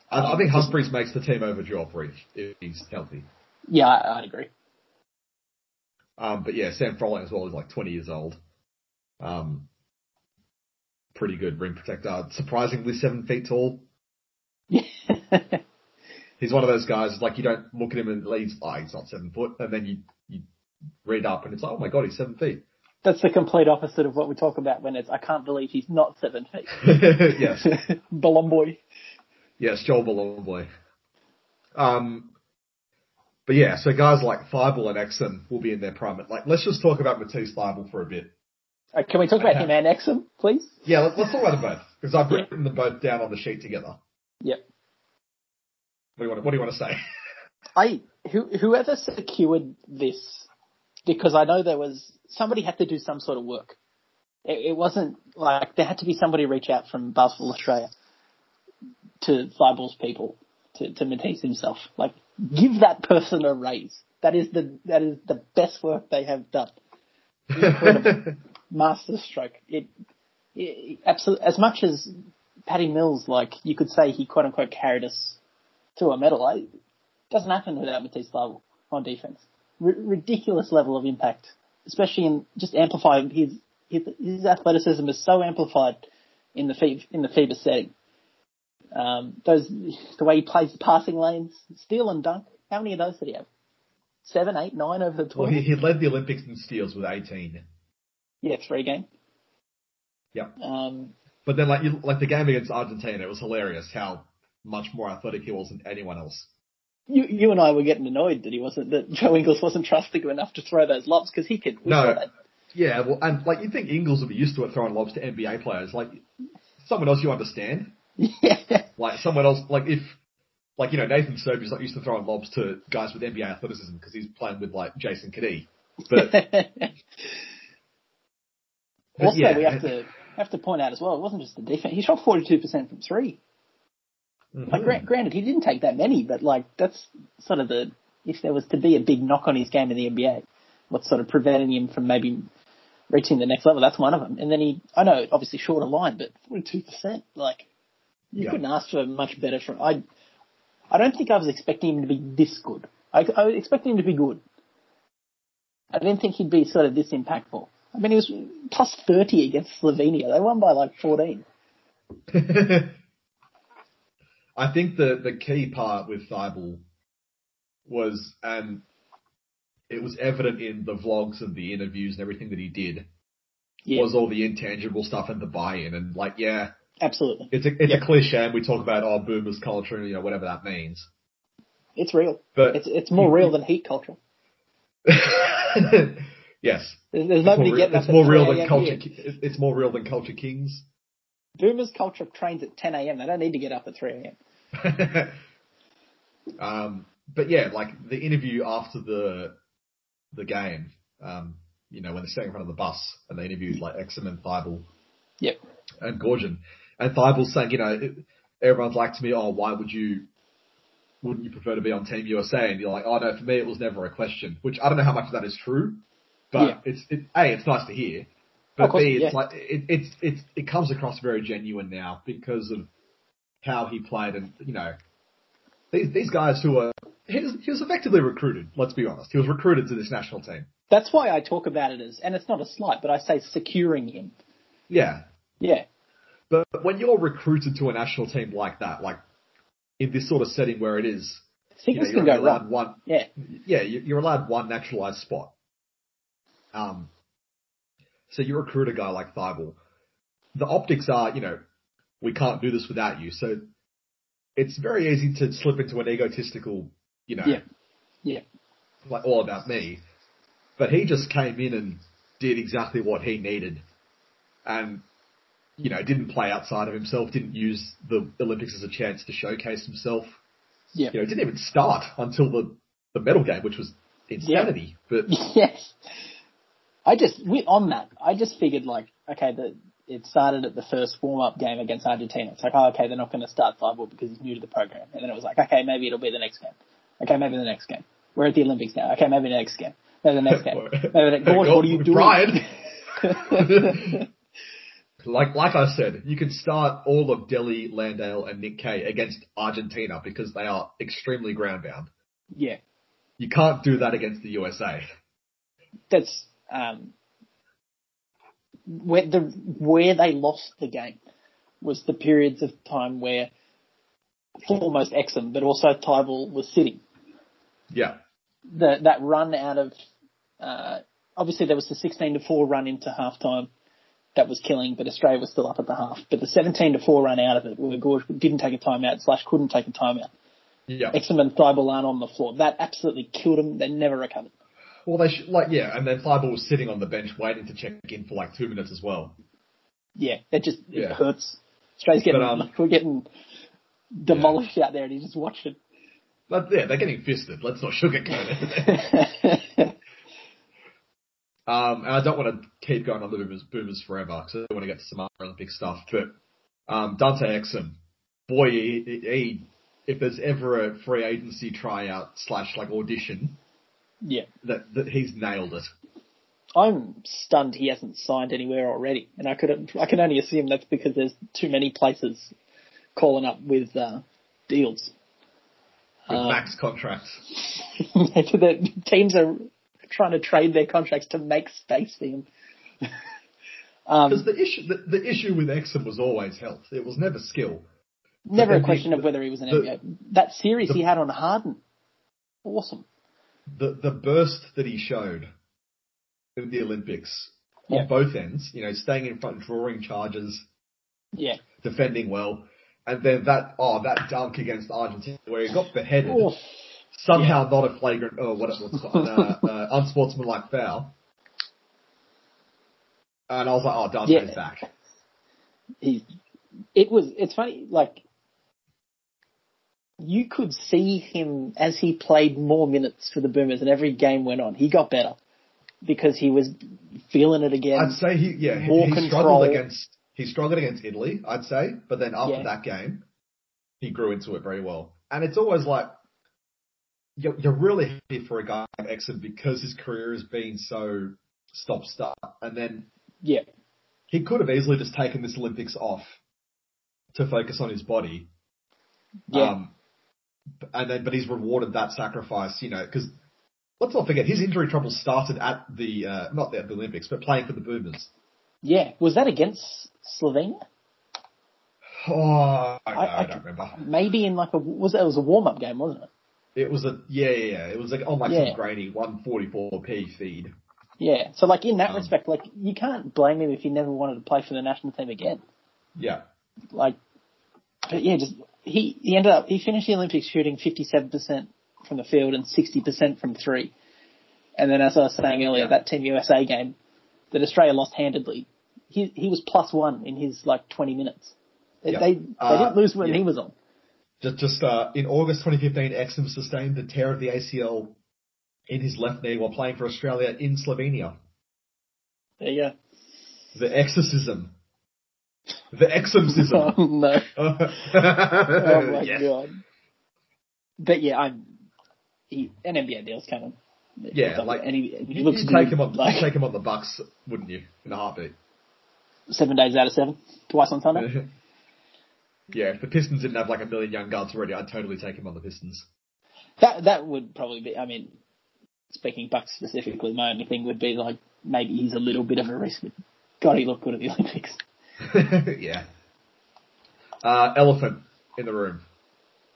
S1: I, I think Humphreys makes the team over Joffrey if he's healthy.
S2: Yeah, I, I'd agree.
S1: Um, but yeah, Sam Froling as well is like 20 years old. Um, pretty good rim protector. Surprisingly seven feet tall. He's one of those guys, like you don't look at him and he's, oh, he's not seven foot. And then you, you read up and it's like, oh my god, he's seven feet.
S2: That's the complete opposite of what we talk about when it's I can't believe he's not seven feet.
S1: yes.
S2: Bolomboy.
S1: Yes, Joel Bolomboy. Um, but yeah, so guys like Thybulle and Exum will be in their prime. Like, let's just talk about Matisse Thybulle for a bit.
S2: Uh, can we talk about
S1: Okay.
S2: him and Exum, please?
S1: Yeah, let's, let's talk about them both because I've
S2: Yeah.
S1: written them both down on the sheet together.
S2: Yep.
S1: What do you want? What do you want to say?
S2: I who, whoever secured this, because I know there was somebody had to do some sort of work. It, it wasn't like there had to be somebody reach out from Basketball Australia to Thybulle's people to to Matisse himself. Like, give that person a raise. That is the that is the best work they have done. Masterstroke. It, it absolutely as much as Patty Mills, like you could say, he quote unquote carried us to a medal. I, doesn't happen without Matisse Thybulle on defense. R- ridiculous level of impact, especially in just amplified. His his, his athleticism is so amplified in the FIBA, in the FIBA setting. Um, those the way he plays the passing lanes, steal and dunk. How many of those did he have? Seven, eight, nine over the
S1: well,
S2: tournament.
S1: he, he led the Olympics in steals with 18.
S2: yeah, three game.
S1: Yep.
S2: Um,
S1: But then, like, you, like the game against Argentina, it was hilarious how much more athletic he was than anyone else.
S2: You you and I were getting annoyed that he wasn't that Joe Ingles wasn't trusting him enough to throw those lobs because he could.
S1: No. Yeah, well, and like you'd think Ingles would be used to it throwing lobs to NBA players, like someone else you understand,
S2: Yeah.
S1: like someone else, like if, like you know Nathan Sobey's not used to throwing lobs to guys with NBA athleticism because he's playing with like Jason Cadee. But, but
S2: also,
S1: yeah,
S2: we have to have to point out as well. It wasn't just the defense. He shot forty two percent from three. Like,
S1: Mhm.
S2: gra- granted, he didn't take that many, but like that's sort of the if there was to be a big knock on his game in the NBA, what's sort of preventing him from maybe reaching the next level? That's one of them. And then he, I know, obviously short of line, but forty two percent, like you
S1: Yeah.
S2: couldn't ask for much better from. I, I don't think I was expecting him to be this good. I, I was expecting him to be good. I didn't think he'd be sort of this impactful. I mean, he was plus 30 against Slovenia. They won by like 14.
S1: I think the the key part with Thybulle was, and it was evident in the vlogs and the interviews and everything that he did,
S2: Yeah,
S1: was all the intangible stuff and the buy-in. And like, yeah,
S2: absolutely.
S1: it's a it's
S2: Yeah.
S1: a cliche, and we talk about oh boomers culture and you know whatever that means.
S2: It's real.
S1: But
S2: It's it's more real than heat culture.
S1: yes,
S2: There's, there's nobody
S1: real,
S2: getting
S1: it's more real than culture. It's more real than culture kings.
S2: Boomers culture trains at 10 a.m. They don't need to get up at 3 a.m.
S1: um, but yeah, like the interview after the the game, um, you know, when they're sitting in front of the bus and they interviewed like Exum and Thybulle
S2: Yep.
S1: and Goorjian, and Thybulle's saying, you know, it, everyone's like to me, oh, why would you, wouldn't you prefer to be on Team USA? And you're like, oh no, for me it was never a question. Which I don't know how much of that is true, but
S2: Yeah.
S1: it's it, a it's nice to hear. But
S2: course,
S1: B, it's
S2: yeah.
S1: like it, it's it's it comes across very genuine now because of how he played, and you know, these these guys who are he was, he was effectively recruited. Let's be honest, he was recruited to this national team.
S2: That's why I talk about it as, and it's not a slight, but I say securing him.
S1: Yeah,
S2: Yeah,
S1: but when you're recruited to a national team like that, like in this sort of setting where it is, you know,
S2: things
S1: you're
S2: can go
S1: allowed
S2: wrong.
S1: one
S2: Yeah,
S1: yeah, you- you're allowed one naturalized spot. Um, so you recruit a guy like Thybulle. The optics are, you know, we can't do this without you. So it's very easy to slip into an egotistical, you know,
S2: Yeah. Yeah.
S1: like all about me. But he just came in and did exactly what he needed, and you know, didn't play outside of himself. Didn't use the Olympics as a chance to showcase himself
S2: yeah,
S1: you know, didn't even start until the, the medal game, which was insanity. But
S2: yes. I just on that, I just figured like, okay, the it started at the first warm up game against Argentina. It's like, oh, okay, they're not going to start Thybulle because he's new to the program, and then it was like, okay, maybe it'll be the next game. Okay, maybe the next game. We're at the Olympics now. Okay, maybe the next game. Maybe the next game. Maybe the next. What are you doing?
S1: Brian. like like I said, you can start all of Delly, Landale, and Nick Kay against Argentina because they are extremely ground bound.
S2: yeah,
S1: You can't do that against the USA.
S2: that's um, where the where they lost the game was the periods of time where foremost Exum, but also Thybulle was sitting.
S1: Yeah,
S2: The, that run out of uh, obviously there was the 16 to four run into halftime that was killing, but Australia was still up at the half. But the 17 to four run out of it, where Gorge didn't take a timeout slash couldn't take a timeout.
S1: yeah.
S2: Exum and Thybulle aren't on the floor. That absolutely killed them. They never recovered.
S1: Well, they sh- like yeah, and then Thybulle was sitting on the bench waiting to check in for like two minutes as well.
S2: Yeah, it just it
S1: Yeah.
S2: hurts. Australia's getting
S1: But, um,
S2: like, we're getting demolished out there, and you just watching.
S1: But yeah, they're getting fisted. Let's not sugarcoat it. Um, and I don't want to keep going on the boomers, boomers forever because I want to get to some other Olympic stuff. But um, Dante Exum, boy, he, he- if there's ever a free agency tryout slash like audition,
S2: yeah,
S1: that, that he's nailed it.
S2: I'm stunned he hasn't signed anywhere already, and I could I can only assume that's because there's too many places calling up with uh, deals.
S1: With
S2: Um,
S1: max contracts.
S2: the teams are trying to trade their contracts to make space for him.
S1: Because
S2: um,
S1: the issue, the, the issue with Exum was always health. It was never skill.
S2: never a
S1: the-
S2: question of whether he was an
S1: the-
S2: NBA. That series
S1: the-
S2: he had on Harden, awesome.
S1: The the burst that he showed in the Olympics
S2: Yeah.
S1: on both ends, you know, staying in front, drawing charges,
S2: Yeah.
S1: defending well, and then that oh that dunk against Argentina where he got beheaded,
S2: Oof.
S1: somehow not a flagrant oh what what's called uh, uh, unsportsmanlike foul, and I was like oh Dante's
S2: Yeah.
S1: back.
S2: he it was it's funny like you could see him as he played more minutes for the Boomers and every game went on. He got better because he was feeling it again.
S1: I'd say he yeah he,
S2: More
S1: he
S2: control.
S1: struggled against he struggled against Italy I'd say, but then after
S2: Yeah.
S1: that game he grew into it very well, and it's always like. You're, you're really happy for a guy like Exum because his career has been so stop start, and then
S2: yeah,
S1: he could have easily just taken this Olympics off to focus on his body.
S2: yeah,
S1: Um, and then, but he's rewarded that sacrifice, you know, because let's not forget his injury trouble started at the uh, not at the Olympics, but playing for the Boomers.
S2: yeah. Was that against Slovenia?
S1: Oh, I,
S2: I-
S1: I,
S2: I
S1: don't remember.
S2: Maybe in like a was it, it was a warm up game, wasn't it?
S1: It was a yeah, yeah, yeah. It was like on like
S2: Yeah.
S1: some grainy 144p feed.
S2: Yeah. So like in that
S1: Um,
S2: respect, like you can't blame him if he never wanted to play for the national team again.
S1: Yeah,
S2: Like, but yeah, just he he ended up he finished the Olympics shooting fifty seven percent from the field and sixty percent from three. And then, as I was saying earlier, that Team USA game that Australia lost handedly, he he was plus one in his like twenty minutes. They they, they
S1: Uh,
S2: didn't lose when
S1: yeah.
S2: he was on.
S1: just just uh, in August 2015, Exum sustained the tear of the ACL in his left knee while playing for Australia in Slovenia.
S2: There you go.
S1: The exorcism. The exorcism.
S2: Oh no!
S1: oh
S2: my
S1: yes.
S2: god! but yeah, I'm he, an NBA deal's coming.
S1: Yeah, like
S2: and he, he
S1: You,
S2: looks
S1: you
S2: good,
S1: take him on,
S2: like
S1: take him on the Bucks, wouldn't you? In a heartbeat.
S2: seven days out of seven, twice on Sunday.
S1: yeah, if the Pistons didn't have like a million young guards already, I'd totally take him on the Pistons.
S2: That that would probably be. I mean, speaking Bucks specifically, my only thing would be like maybe he's a little bit of a risk. But God, he looked good at the Olympics.
S1: yeah. Uh, elephant in the room.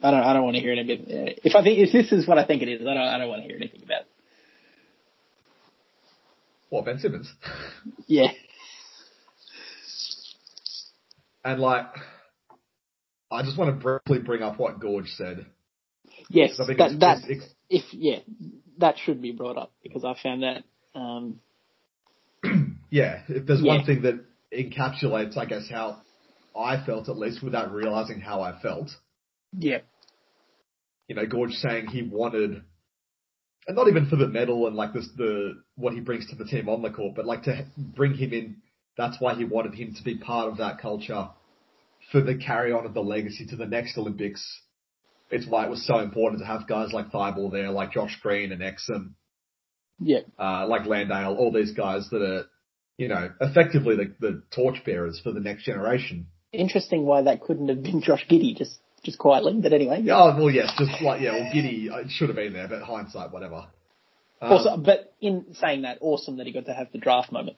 S2: I don't. I don't want to hear anything. If I think if this is what I think it is, I don't. I don't want to hear anything about it.
S1: What, Ben Simmons?
S2: Yeah.
S1: and like, I just want to briefly bring up what Gorge said.
S2: Yes,
S1: I think
S2: That
S1: it's,
S2: that
S1: it's, it's,
S2: if yeah, that should be brought up because I found that. Um,
S1: yeah, if there's
S2: Yeah.
S1: one thing that encapsulates, I guess, how I felt at least without realizing how I felt.
S2: yeah.
S1: You know, Gorge saying he wanted, and not even for the medal and like this, the what he brings to the team on the court, but like to bring him in. That's why he wanted him to be part of that culture for the carry on of the legacy to the next Olympics. It's why it was so important to have guys like Thybulle there, like Josh Green and Exum,
S2: Yeah.
S1: uh, like Landale, all these guys that are, you know, effectively the, the torchbearers for the next generation.
S2: Interesting why that couldn't have been Josh Giddey just just quietly, but anyway.
S1: Yeah, oh, well, yes, just like, yeah, well, Giddey uh, should have been there, but hindsight, whatever. Um,
S2: Also, but in saying that, awesome that he got to have the draft moment.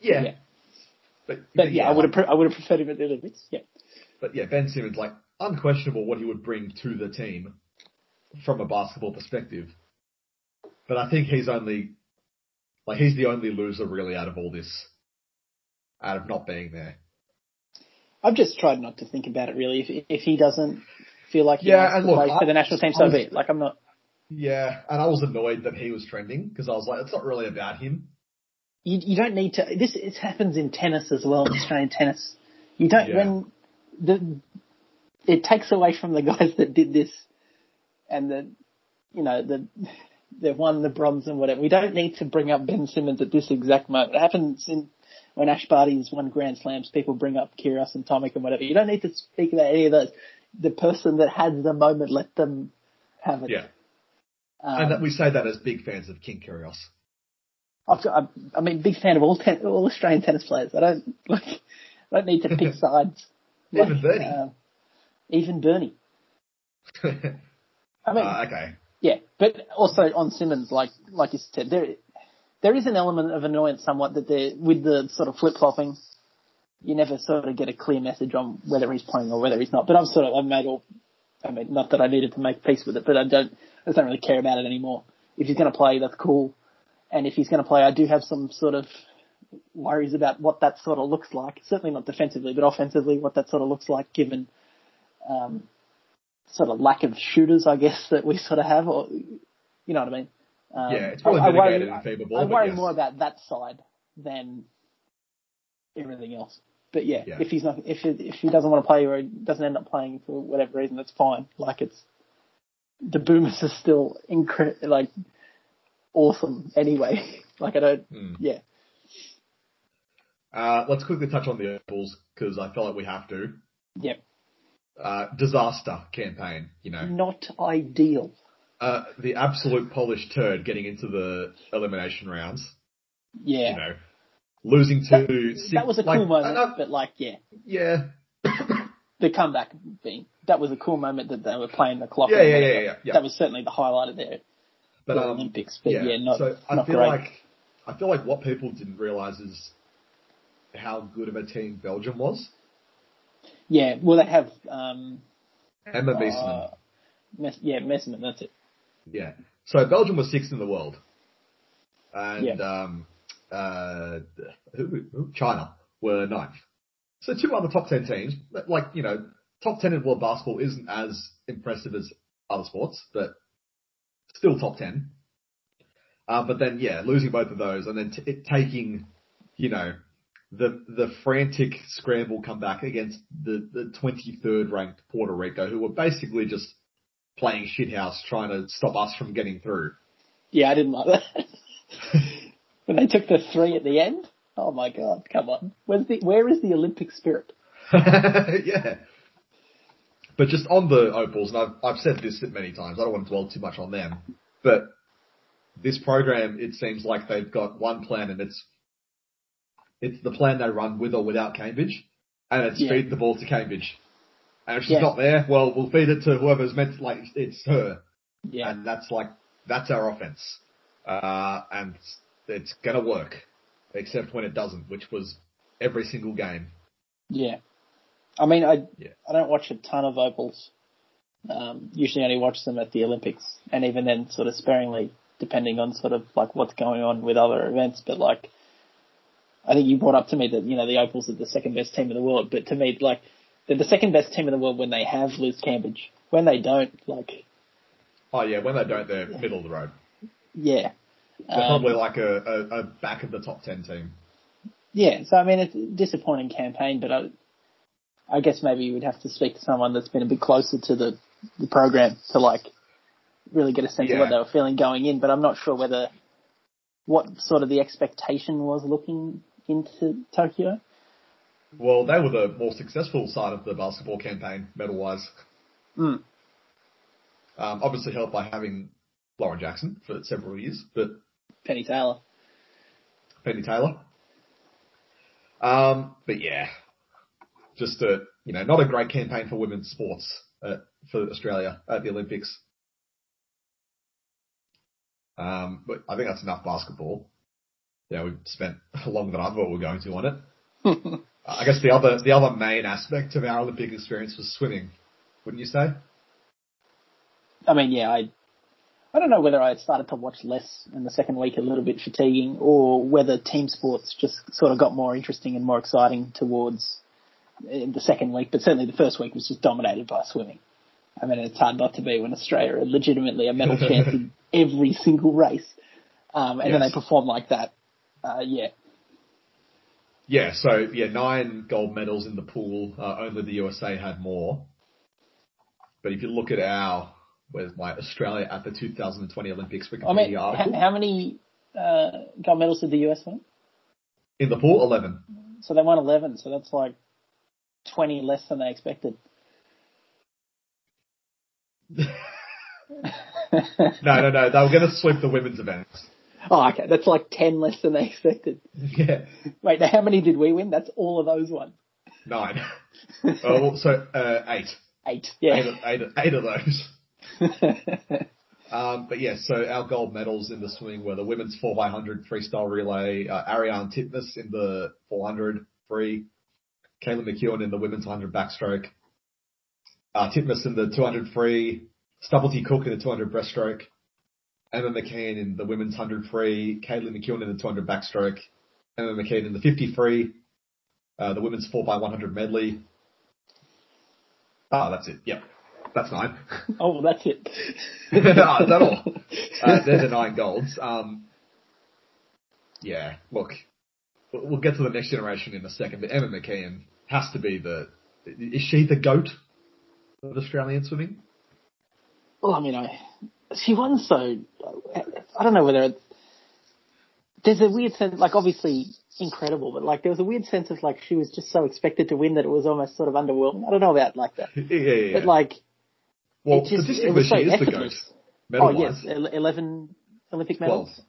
S1: yeah.
S2: yeah.
S1: But,
S2: But yeah, I would have pre- I would have preferred him at the Olympics. Yeah.
S1: But yeah, Ben Simmons, like, unquestionable what he would bring to the team from a basketball perspective. But I think he's only, like, he's the only loser really out of all this, out of not being there.
S2: I've just tried not to think about it really. If if he doesn't feel like he
S1: Yeah,
S2: wants
S1: and
S2: to
S1: look,
S2: play
S1: I-
S2: for the national team, so
S1: was-
S2: be it. Like I'm not.
S1: Yeah, and I was annoyed that he was trending because I was like, it's not really about him.
S2: You you don't need to. This it happens in tennis as well. In Australian tennis, you don't
S1: Yeah.
S2: when the it takes away from the guys that did this and the you know the they've won the bronze and whatever. We don't need to bring up Ben Simmons at this exact moment. It happens in when Ash Barty's won Grand Slams. People bring up Kyrgios and Tomic and whatever. You don't need to speak about any of those. The person that had the moment, let them have it.
S1: Yeah.
S2: Um,
S1: and that we say that as big fans of King Kyrgios.
S2: I've got, I'm, I'm a big fan of all ten, all Australian tennis players. I don't like, I don't need to pick sides.
S1: Even
S2: Like,
S1: Bernie.
S2: um, even Bernie. I mean,
S1: uh, okay.
S2: Yeah, but also on Simmons, like like you said, there there is an element of annoyance somewhat that there with the sort of flip flopping. You never sort of get a clear message on whether he's playing or whether he's not. But I've sort of I've made all. I mean, not that I needed to make peace with it, but I don't. I don't really care about it anymore. If he's going to play, that's cool. And if he's going to play, I do have some sort of worries about what that sort of looks like. Certainly not defensively, but offensively, what that sort of looks like given um, sort of lack of shooters, I guess, that we sort of have, or you know what I mean? Um,
S1: Yeah, it's probably
S2: I, I worry,
S1: in ball,
S2: I worry
S1: yes.
S2: more about that side than everything else. But yeah,
S1: Yeah.
S2: if he's not, if he, if he doesn't want to play or he doesn't end up playing for whatever reason, that's fine. Like it's the Boomers are still incre- like awesome anyway. like I don't,
S1: Hmm.
S2: yeah,
S1: Uh, let's quickly touch on the Bulls because I feel like we have to.
S2: yep,
S1: Uh, disaster campaign, you know.
S2: not ideal.
S1: Uh, the absolute polished turd getting into the elimination rounds,
S2: Yeah,
S1: you know. Losing to six,
S2: that was a
S1: like,
S2: cool moment,
S1: uh,
S2: but like yeah,
S1: yeah.
S2: the comeback being that was a cool moment that they were playing the clock.
S1: Yeah, yeah, yeah, yeah, yeah.
S2: That was certainly the highlight of their,
S1: But um,
S2: Olympics. But yeah, not
S1: so I
S2: not
S1: feel
S2: great.
S1: like I feel like what people didn't realize is how good of a team Belgium was.
S2: Yeah, well they have um,
S1: Emma
S2: uh,
S1: Beesman.
S2: Mess- yeah, Meesseman. That's it.
S1: Yeah. So Belgium was sixth in the world, and
S2: Yeah.
S1: um, uh, who, who, China were ninth. So two other top ten teams, like you know, top ten in world basketball isn't as impressive as other sports, but still top ten. Uh, but then yeah, losing both of those, and then t- taking, you know, the the frantic scramble comeback against the the 23rd ranked Puerto Rico, who were basically just playing shithouse trying to stop us from getting through.
S2: Yeah, I didn't like that. when they took the three at the end. Oh my god, come on. Where's the where is the Olympic spirit?
S1: yeah. But just on the opals, and I've, I've said this many times, I don't want to dwell too much on them, but this program, it seems like they've got one plan and it's, it's the plan they run with or without Cambage, and it's
S2: Yeah.
S1: feed the ball to Cambage. And if she's
S2: Yeah.
S1: not there, well, we'll feed it to whoever's meant to, like, it's her.
S2: Yeah.
S1: And that's like, that's our offense. Uh, and it's gonna work. Except when it doesn't, which was every single game.
S2: Yeah. I mean, I
S1: Yeah.
S2: I don't watch a ton of opals. Um, usually only watch them at the Olympics, and even then, sort of sparingly, depending on sort of like what's going on with other events. But like, I think you brought up to me that you know the opals are the second best team in the world, but to me, like, they're the second best team in the world when they have Liz Cambage. When they don't, like,
S1: Oh yeah, when they don't, they're middle of the road.
S2: yeah.
S1: They're
S2: Um,
S1: probably like a, a, a back of the top ten team.
S2: Yeah, so I mean, it's a disappointing campaign, but I, I guess maybe you would have to speak to someone that's been a bit closer to the, the program to like really get a sense of what they were feeling going in. But I'm not sure whether what sort of the expectation was looking into Tokyo.
S1: Well, they were the more successful side of the basketball campaign, medal wise.
S2: Mm.
S1: Um, obviously helped by having Lauren Jackson for several years, but
S2: Penny Taylor.
S1: Penny Taylor. Um, but yeah, just a you know not a great campaign for women's sports uh, for Australia at the Olympics. Um, but I think that's enough basketball. Yeah, we've spent longer than I thought we were going to on it. I guess the other the other main aspect of our Olympic experience was swimming, wouldn't you say?
S2: I mean, yeah, I, I don't know whether I started to watch less in the second week, a little bit fatiguing, or whether team sports just sort of got more interesting and more exciting towards in the second week. But certainly the first week was just dominated by swimming. I mean, it's hard not to be when Australia are legitimately a medal chance in every single race, um, and then they perform like that. Uh, yeah,
S1: Yeah, so yeah, nine gold medals in the pool. Uh, only the USA had more. But if you look at our, where's my Australia at the 2020 Olympics Wikipedia
S2: I mean,
S1: article
S2: h- how many uh, gold medals did the US win?
S1: in the pool, 11.
S2: So they won 11, so that's like 20 less than they expected.
S1: No, no, no, they were going to sweep the women's events.
S2: Oh, okay. That's like 10 less than they expected.
S1: Yeah,
S2: Wait, now how many did we win? That's all of those ones.
S1: nine. oh, so uh, eight.
S2: Eight.
S1: Eight,
S2: Yeah.
S1: of- eight, eight of those. Um, but yeah, so our gold medals in the swimming were the women's 4x100 freestyle relay, uh, Ariarne Titmus in the 400 free, Kaylee McKeown in the women's 100 backstroke, uh, Titmus in the 200 free, Stubblety-Cook in the 200 breaststroke, Emma McKeon in the women's 100 free, Kaylee McKeown in the 200 backstroke, Emma McKeon in the 50 free, uh, the women's 4x100 medley. Ah, that's it. Yep. That's nine.
S2: oh, well, that's it.
S1: no, is that all? Uh, they're the nine golds. Um, yeah, look, we'll we'll get to the next generation in a second, but Emma McKeon has to be the. Is she the goat of Australian swimming?
S2: Well, I mean, I, she won so, I don't know whether it's, there's a weird sense, like obviously incredible, but like there was a weird sense of like she was just so expected to win that it was almost sort of underwhelming. I don't know about like that.
S1: Yeah, yeah, yeah.
S2: But like,
S1: well,
S2: it just, it
S1: statistically,
S2: was so
S1: she is the goat.
S2: effortless. Oh yes, 11 Olympic medals.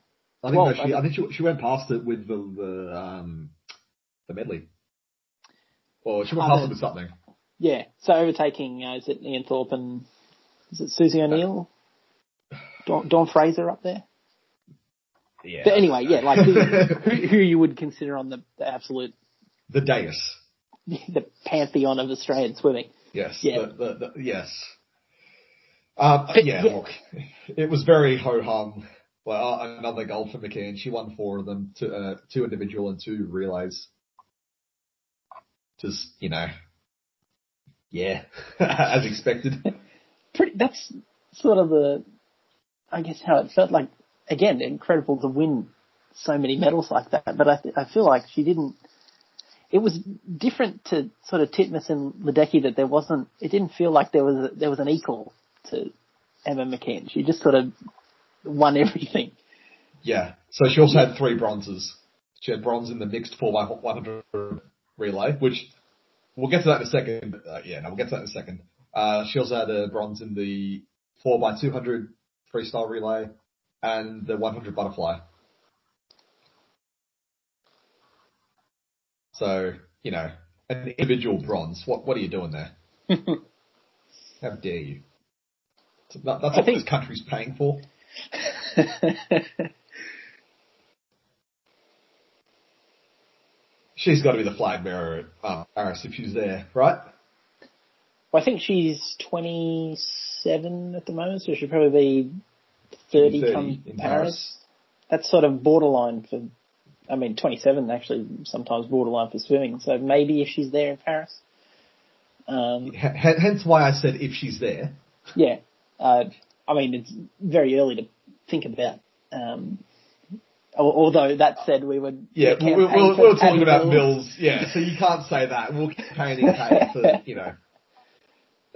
S1: I think,
S2: 12,
S1: no, she,
S2: I
S1: I think she, she went past it with the the um the medley. Or she went
S2: Oh,
S1: past it with something.
S2: Yeah, so overtaking, uh, is it Ian Thorpe and, is it Susie O'Neill? Dawn, Dawn Fraser up there?
S1: Yeah.
S2: But anyway, yeah, like who, who, who you would consider on the, the absolute,
S1: the dais.
S2: the pantheon of Australian swimming.
S1: Yes.
S2: Yeah.
S1: The, the, the, yes. Um,
S2: But,
S1: yeah,
S2: yeah.
S1: look, it was very ho hum. Well, uh, another gold for McKeon. She won four of them, two, uh, two individual and two relays. Just you know, yeah, as expected.
S2: Pretty, that's sort of the, I guess how it felt like, again, incredible to win so many medals like that, but I, I feel like she didn't, it was different to sort of Titmus and Ledecky that there wasn't, it didn't feel like there was, a, there was an equal to Emma McKeon. She just sort of won everything.
S1: Yeah. So she also had three bronzes. She had bronze in the mixed four by one hundred relay, which we'll get to that in a second. Uh, yeah, no, we'll get to that in a second. Uh, she also had a bronze in the 4x200 freestyle relay and the 100 butterfly. So, you know, an individual bronze. What what are you doing there? How dare you? That, that's
S2: I
S1: what
S2: think-
S1: this country's paying for. She's got to be the flag bearer at uh, Paris if she's there, right?
S2: I think she's 27 at the moment, so she'll probably be 30,
S1: 30
S2: come
S1: in
S2: Paris.
S1: Paris.
S2: That's sort of borderline for, I mean, 27 actually sometimes borderline for swimming, so maybe if she's there in Paris. Um,
S1: H- hence why I said if she's there.
S2: yeah, uh, I mean, it's very early to think about. Um, although that said, we would
S1: Yeah, we, we,
S2: campaign
S1: we,
S2: for
S1: we were talking about
S2: Mills.
S1: Mills. Yeah, so you can't say that. We'll campaigning Kate for, you know.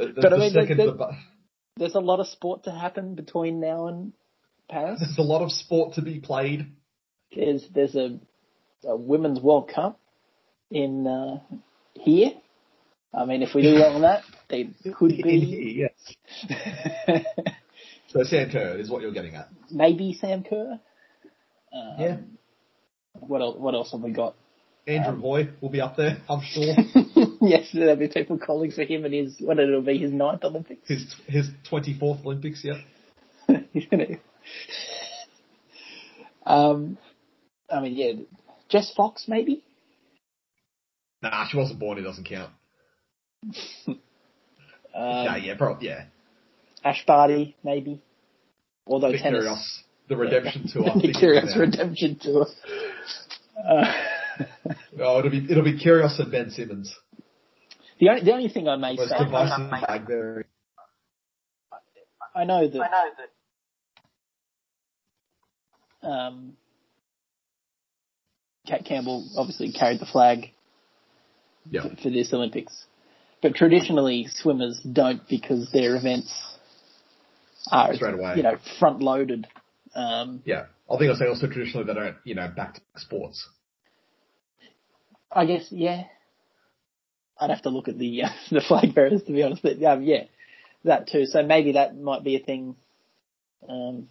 S1: The, the,
S2: But I mean,
S1: second,
S2: the-
S1: the
S2: There's a lot of sport to happen between now and Paris.
S1: there's a lot of sport to be played.
S2: There's there's a, a women's World Cup in uh, here. I mean, if we do well on that, they could be
S1: here, yes. So Sam Kerr is what you're getting at.
S2: maybe Sam Kerr. Um,
S1: Yeah.
S2: What else? What else have we got?
S1: Andrew Hoy will be up there, I'm sure.
S2: yes, there'll be people calling for him and his what it'll be his ninth Olympics.
S1: His his 24th Olympics, yeah.
S2: Um, I mean, yeah, Jess Fox maybe.
S1: Nah, she wasn't born. It doesn't count.
S2: Um,
S1: yeah, yeah, probably, yeah.
S2: Ash Barty maybe. Although
S1: Vic
S2: tennis.
S1: The redemption tour.
S2: the Curious. Redemption Tour. Uh,
S1: Oh, it'll be it'll be Kyrgios and Ben Simmons.
S2: The only the only thing I may
S1: Was
S2: say,
S1: devices flag bearing.
S2: I know that. Um, Cate Campbell obviously carried the flag
S1: Yeah,
S2: for this Olympics, but traditionally swimmers don't because their events are
S1: Straight away.
S2: you know front loaded. Um,
S1: yeah. I think I'll say also traditionally they don't, you know, back to sports.
S2: I guess yeah. I'd have to look at the uh, the flag bearers to be honest, but um, yeah, that too. So maybe that might be a thing um,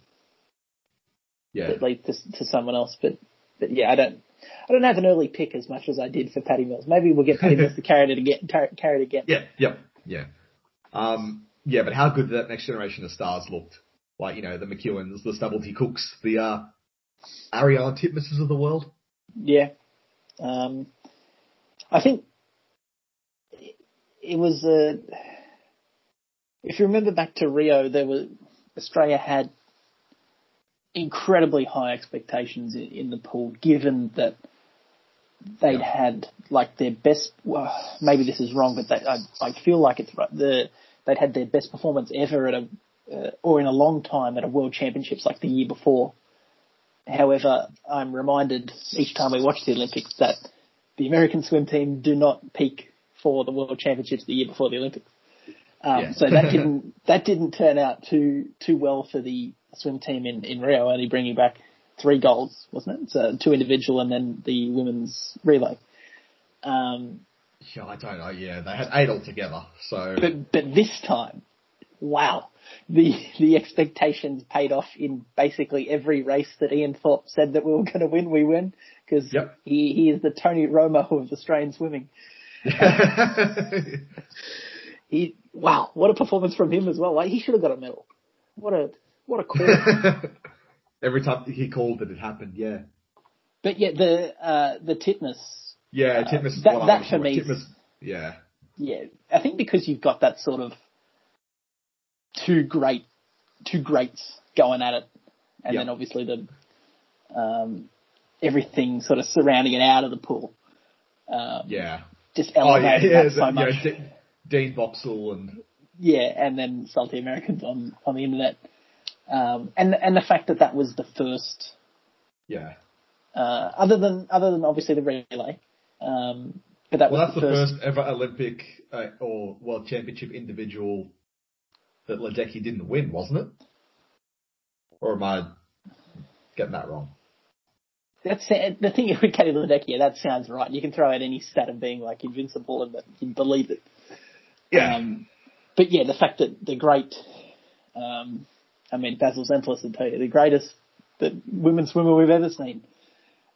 S1: Yeah.
S2: that leads to, to someone else. But but yeah, I don't I don't have an early pick as much as I did for Patty Mills. Maybe we'll get Patty Mills to carry it again. Carry, it again.
S1: Yeah, yeah, yeah. Um, yeah, but how good that next generation of stars looked. Like, you know, the McKeowns, the Stubblety-Cooks, the, uh, Ariarne Titmuses of the world.
S2: Yeah. Um, I think it was, uh, if you remember back to Rio, there was, Australia had incredibly high expectations in, in the pool, given that they'd
S1: Yeah.
S2: had like their best, well, maybe this is wrong, but they, I, I feel like it's right, the, they'd had their best performance ever at a, uh, or in a long time at a world championships like the year before. However, I'm reminded each time we watch the Olympics that the American swim team do not peak for the World Championships the year before the Olympics. Um,
S1: Yeah.
S2: So that didn't that didn't turn out too too well for the swim team in, in Rio, only bringing back three golds, wasn't it? So two individual and then the women's relay. Um,
S1: Yeah, I don't know. Yeah, they had eight altogether. So,
S2: but but this time, wow, the the expectations paid off in basically every race that Ian Thorpe said that we were going to win. We win because
S1: Yep.
S2: he he is the Tony Romo of Australian swimming. He wow, what a performance from him as well. Like he should have got a medal. What a what a call.
S1: Every time he called it, it happened. Yeah.
S2: but yeah, the uh, the Titmus.
S1: Yeah, Titmus is
S2: that-
S1: what
S2: that for me
S1: Titmus, yeah.
S2: Yeah, I think because you've got that sort of two great two greats going at it, and
S1: Yeah.
S2: then obviously the um, everything sort of surrounding it out of the pool. Um,
S1: Yeah.
S2: Just
S1: Oh, yeah, yeah.
S2: that so
S1: the-
S2: much.
S1: D- Dean Boxall and
S2: Yeah, and then salty Americans on on the internet, um, and and the fact that that was the first,
S1: yeah.
S2: uh, other than other than obviously the relay, um, but that
S1: Well,
S2: was
S1: that's
S2: the
S1: the
S2: first.
S1: first ever Olympic uh, or World Championship individual that Ledecky didn't win, wasn't it? Or am I getting that wrong?
S2: That's the thing with Katie Ledecky. Yeah, that sounds right. You can throw out any stat of being like invincible, and you'd believe it. Um, but yeah, the fact that the great, um, I mean, Basil Zempilas would tell you the greatest the women swimmer we've ever seen,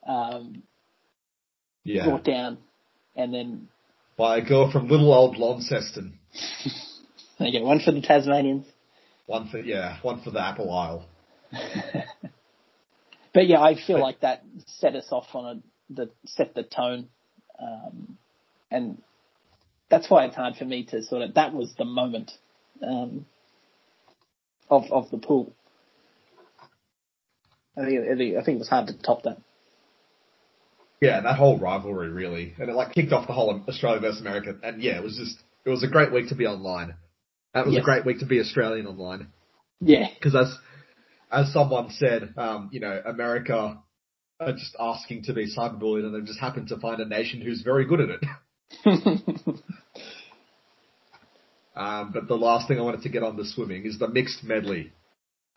S2: um,
S1: Yeah.
S2: brought down, and then
S1: By a girl from little old Launceston.
S2: there you go, one for the Tasmanians.
S1: One for, yeah, one for the Apple Isle.
S2: But yeah, I feel like that set us off on a the set the tone, um, and that's why it's hard for me to sort of that was the moment um, of of the pool. I think I think I think it was hard to top that.
S1: Yeah, that whole rivalry really, and it like kicked off the whole Australia versus America, and yeah, it was just, it was a great week to be online. That was
S2: Yes.
S1: a great week to be Australian online.
S2: Yeah,
S1: because as as someone said, um, you know, America are just asking to be cyberbullied, and they've just happened to find a nation who's very good at it. Um, but the last thing I wanted to get on the swimming is the mixed medley.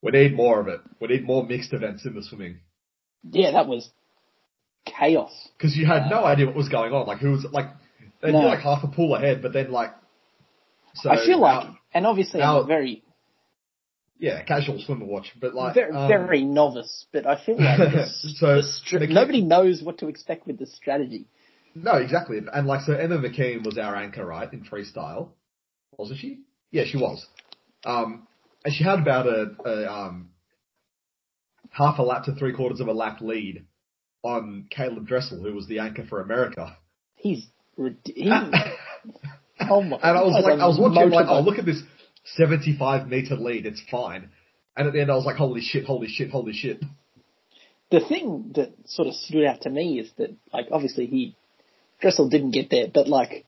S1: We need more of it. We need more mixed events in the swimming
S2: yeah, that was chaos.
S1: because you had no idea what was going on. Like who was like they'd
S2: No.
S1: be like half a pool ahead, but then like so
S2: I feel like,
S1: our-
S2: and obviously I'm
S1: our-
S2: a very
S1: yeah, casual swimmer watch, but like
S2: very,
S1: um,
S2: very novice, but I feel like the,
S1: So,
S2: the stra-
S1: the-
S2: nobody knows what to expect with the strategy.
S1: No, exactly. And like, so Emma McKeon was our anchor, right, in freestyle. Wasn't she? Yeah, she was. Um, and she had about a, a um, half a lap to three quarters of a lap lead on Caleb Dressel, who was the anchor for America.
S2: He's rid- he,
S1: and
S2: oh my!
S1: I was
S2: he's
S1: like, I was watching, like, oh, look at this 75 meter lead, it's fine. And at the end I was like, holy shit, holy shit, holy shit.
S2: The thing that sort of stood out to me is that, like, obviously he Dressel didn't get there, but like,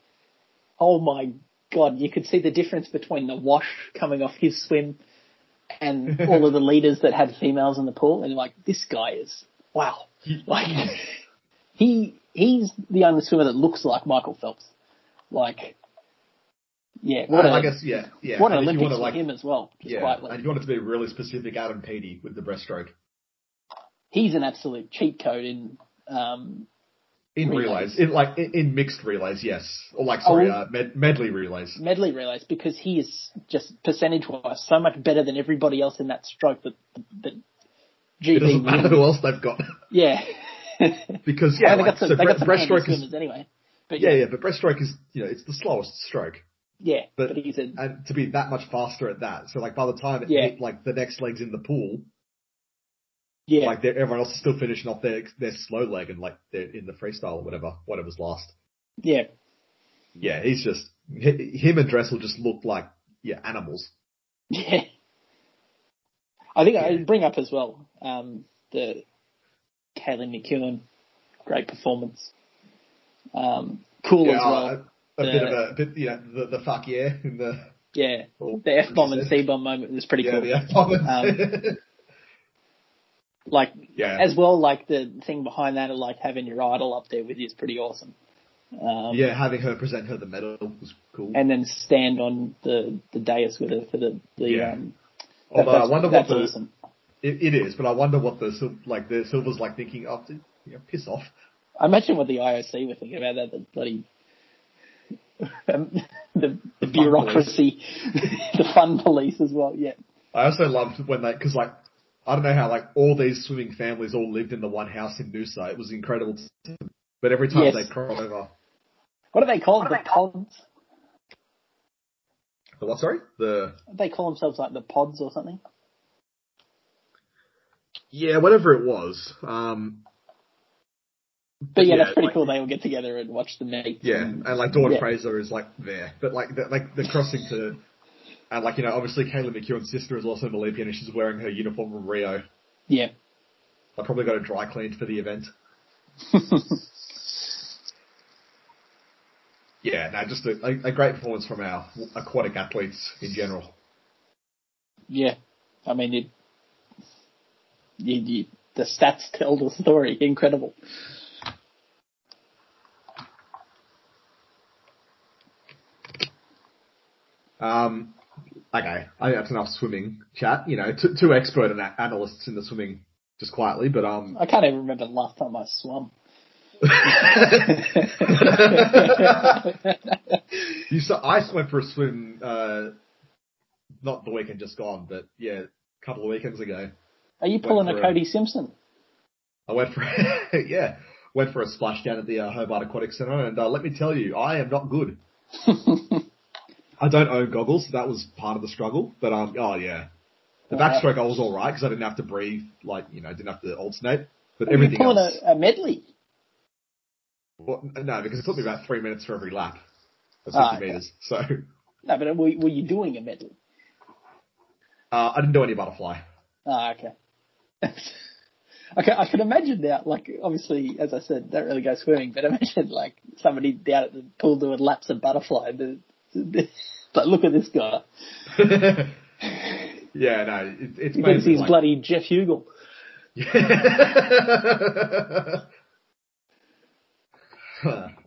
S2: oh my god, you could see the difference between the wash coming off his swim and all of the leaders that had females in the pool, and like, this guy is wow, like he he's the only swimmer that looks like Michael Phelps, like. Yeah, what
S1: And
S2: a,
S1: I guess, yeah, yeah.
S2: what an Olympics
S1: wanna,
S2: for
S1: like,
S2: him as well.
S1: Yeah,
S2: quietly.
S1: and you wanted to be really specific, Adam Peaty with the breaststroke.
S2: He's an absolute cheat code in um,
S1: In
S2: Relays.
S1: relays, in like in, mixed relays, yes, or like sorry,
S2: Oh.
S1: uh, med- medley relays.
S2: medley relays because he is just percentage wise so much better than everybody else in that stroke that that
S1: It doesn't
S2: GB
S1: matter who else they've got
S2: yeah
S1: because yeah,
S2: yeah they
S1: like,
S2: got some
S1: so
S2: they
S1: bre-
S2: got some
S1: breaststroke is
S2: anyway but
S1: yeah,
S2: yeah
S1: yeah, but breaststroke is you know it's the slowest stroke,
S2: yeah
S1: but-
S2: but, he's a
S1: and to be that much faster at that, so like by the time it
S2: Yeah.
S1: hit like the next leg's in the pool,
S2: yeah
S1: like everyone else is still finishing off their their slow leg and like they're in the freestyle or whatever, whatever's last.
S2: yeah
S1: Yeah, he's just him and Dressel just look like yeah animals.
S2: yeah I think
S1: Yeah.
S2: I'd bring up as well um, the Kaylee McKeown great performance um, cool
S1: Yeah,
S2: as well
S1: a, bit of a bit, you know, the, the fuck yeah in the
S2: yeah
S1: oh,
S2: the F bomb and C bomb moment was pretty
S1: yeah,
S2: cool
S1: the F-bomb.
S2: Um, like
S1: yeah,
S2: as well, like the thing behind that of like having your idol up there with you is pretty awesome. Um,
S1: yeah, having her present her the medal was cool.
S2: And then stand on the, the dais with her for the, the
S1: Yeah.
S2: um, that-
S1: Although I wonder what the
S2: awesome.
S1: it, it is, but I wonder what the like the Silver's like thinking. Oh, you know, piss off.
S2: I imagine what the IOC were thinking about that, the bloody, um, the, the
S1: fun
S2: bureaucracy, the fun police as well, yeah.
S1: I also loved when they because like I don't know how like all these swimming families all lived in the one house in Noosa. It was incredible. To, but every time
S2: Yes.
S1: they cross over,
S2: What do they call them? The pods?
S1: the what? Sorry, the
S2: They call themselves like the pods or something?
S1: yeah, whatever it was. Um,
S2: But yeah,
S1: Yeah,
S2: that's pretty
S1: like-
S2: cool. They all get together and watch the meet.
S1: Yeah,
S2: and-
S1: and like Dawn
S2: Yeah.
S1: Fraser is like there, but like the, like the crossing to, and like you know obviously Kaylee McKeown's sister is also an Olympian and she's wearing her uniform from Rio.
S2: yeah.
S1: I probably got a dry cleaned for the event. Yeah, no, just a, a, a great performance from our aquatic athletes in general.
S2: Yeah, I mean, it, you, you, the stats tell the story. Incredible.
S1: Um, okay, I think that's enough swimming chat. You know, two, two expert ana- analysts in the swimming just quietly, but um,
S2: I can't even remember the last time I swam.
S1: you saw, I went for a swim, uh, not the weekend just gone, but yeah, a couple of weekends ago.
S2: Are you pulling a
S1: for a-
S2: Cody Simpson?
S1: I went for, yeah, went for a splash down at the uh, Hobart Aquatic Centre, and uh, let me tell you, I am not good. I don't own goggles, so that was part of the struggle. But um, oh yeah, the backstroke I was all right because I didn't have to breathe, like you know, didn't have to alternate. But everything.
S2: You're
S1: everything
S2: pulling
S1: else,
S2: a, a medley.
S1: well, no, because it took me about three minutes for every lap of 50
S2: Ah, okay.
S1: meters. So
S2: No, but were, were you doing a medley?
S1: uh, I didn't do any butterfly.
S2: Ah, okay. okay, I can imagine now, like, obviously, as I said, don't really go swimming, but imagine, like, somebody down at the pool doing laps of butterfly. like, look at this guy.
S1: yeah, no, it, it's
S2: He thinks he's
S1: like,
S2: bloody Geoff Huegill.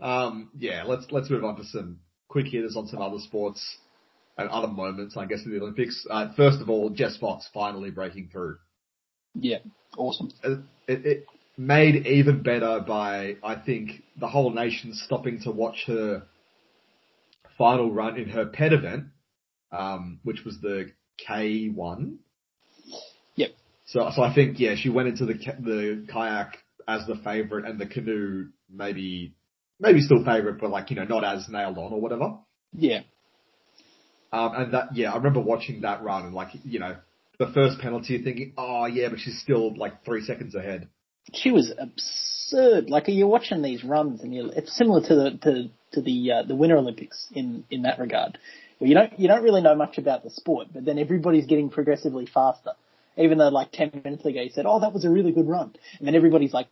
S1: um, yeah, let's let's move on to some quick hitters on some other sports and other moments, I guess, in the Olympics. Uh, first of all, Jess Fox finally breaking through.
S2: Yeah, awesome.
S1: Uh, It, it made even better by I think the whole nation stopping to watch her final run in her pet event, um, which was the K one.
S2: Yep.
S1: So, so I think yeah, she went into the the kayak as the favorite, and the canoe maybe maybe still favorite, but like you know not as nailed on or whatever.
S2: Yeah.
S1: Um, and that yeah, I remember watching that run and like you know the first penalty, thinking oh yeah, but she's still like three seconds ahead.
S2: She was absurd. Like you're watching these runs, and it's similar to the to to the uh, the Winter Olympics in in that regard, where you don't you don't really know much about the sport, but then everybody's getting progressively faster. Even though like ten minutes ago you said, "Oh, that was a really good run," and then everybody's like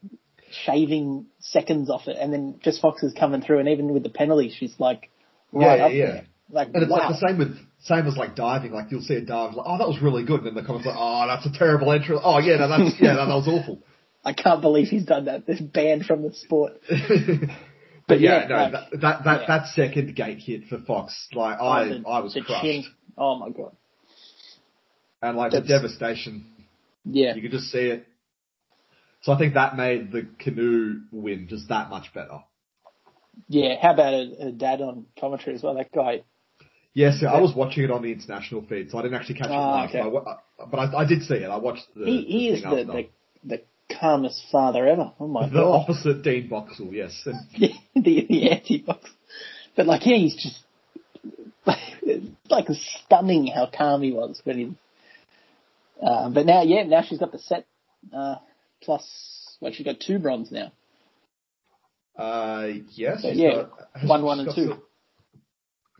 S2: shaving seconds off it, and then just Fox is coming through, and even with the penalties, she's like right
S1: Yeah, yeah.
S2: there. Like
S1: And it's
S2: wow.
S1: like the same with same as like diving. Like you'll see a dive, like oh that was really good, and then the comments like oh that's a terrible entry. Oh yeah, no that's yeah no, that was awful.
S2: I can't believe he's done that. This banned from the sport.
S1: but yeah,
S2: yeah,
S1: no,
S2: like-
S1: that that that,
S2: yeah.
S1: that second gate hit for Fox, like I
S2: the,
S1: I was crushed,
S2: chin. Oh my god.
S1: and like the devastation,
S2: Yeah.
S1: you could just see it. So I think that made the canoe win just that much better.
S2: Yeah, how about a, a dad on commentary as well? That guy.
S1: Yes, I was watching it on the international feed, so I didn't actually catch it
S2: Ah,
S1: live.
S2: okay.
S1: But, I, but I, I did see it. I watched the.
S2: He, he
S1: the
S2: is the, the the calmest father ever. Oh my
S1: the
S2: god.
S1: opposite Dean Boxall, yes.
S2: The the anti box. But like yeah, he's just like stunning how calm he was when he. Uh, but now, yeah, now she's got the set uh, plus. Well, she's got two bronze now.
S1: Uh, yes.
S2: So, yeah,
S1: got-
S2: one, one, and
S1: sil-
S2: two.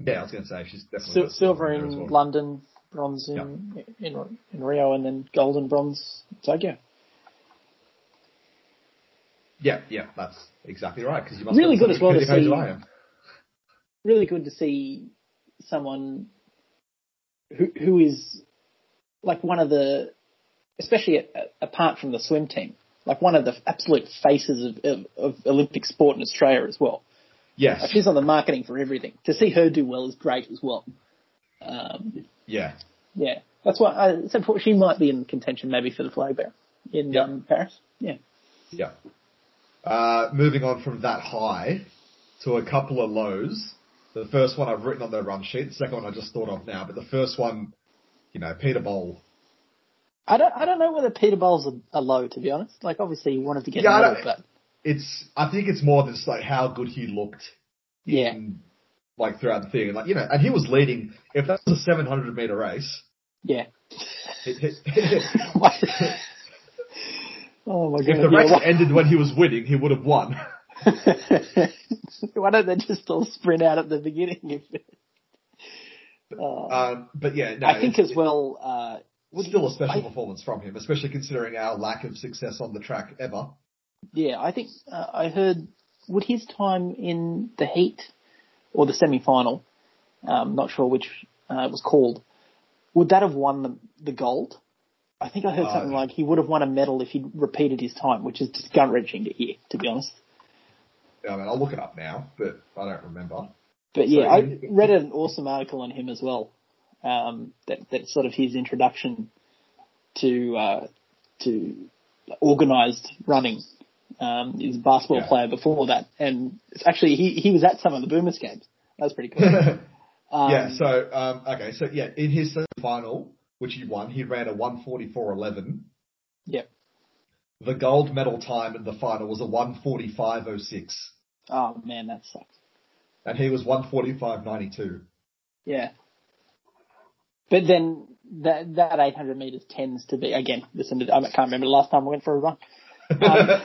S1: Yeah, I was going to say she's definitely
S2: Sil- silver in
S1: well.
S2: London, bronze in, in in Rio, and then gold and bronze in Tokyo.
S1: Yeah, yeah, that's exactly right. Because you must
S2: Really good as well to see- really good to see someone who who is like one of the, especially a, apart from the swim team, like one of the absolute faces of, of, of Olympic sport in Australia as well.
S1: Yes.
S2: Like she's on the marketing for everything. To see her do well is great as well. Um,
S1: Yeah.
S2: yeah, that's why I said she might be in contention maybe for the flag bearer in
S1: Yep.
S2: um, Paris. Yeah.
S1: Yeah. Uh, moving on from that high to a couple of lows. The first one I've written on the run sheet. The second one I just thought of now. But the first one, you know, Peter Bol.
S2: I don't, I don't know whether Peter Bol's a, are low, to be honest. Like, obviously, he wanted to get
S1: Yeah,
S2: a but
S1: It's, I think it's more just like how good he looked
S2: yeah.
S1: in, like throughout the thing. And like, you know, and he was leading, if that was a 700 meter race,
S2: Yeah.
S1: it, it,
S2: oh my god.
S1: if the
S2: yeah,
S1: race
S2: why,
S1: ended when he was winning, he would have won.
S2: why don't they just all sprint out at the beginning? If, Oh.
S1: Um, but yeah, no,
S2: I think as well, uh,
S1: it's still a special
S2: I-
S1: performance from him, especially considering our lack of success on the track ever.
S2: yeah, I think, uh, I heard, would his time in the heat or the semi-final, um, not sure which, uh, it was called, would that have won the, the gold? I think I heard
S1: Uh,
S2: something like he would have won a medal if he'd repeated his time, which is just gut wrenching to hear, to be honest.
S1: I mean, I'll look it up now, but I don't remember.
S2: But yeah, I read an awesome article on him as well. Um, that that's sort of his introduction to uh, to organised running Um, he was a basketball
S1: Yeah.
S2: player before that, and it's actually he he was at some of the Boomers games. That was pretty cool. Um,
S1: yeah, so, um, okay, so yeah, in his final, which he won, he ran a 144.11.
S2: Yep.
S1: The gold medal time in the final was a 145.06.
S2: Oh man, that sucks.
S1: And he was 145.92.
S2: Yeah. But then that that 800 meters tends to be again. Listen, to, I can't remember the last time I went for a run. Um,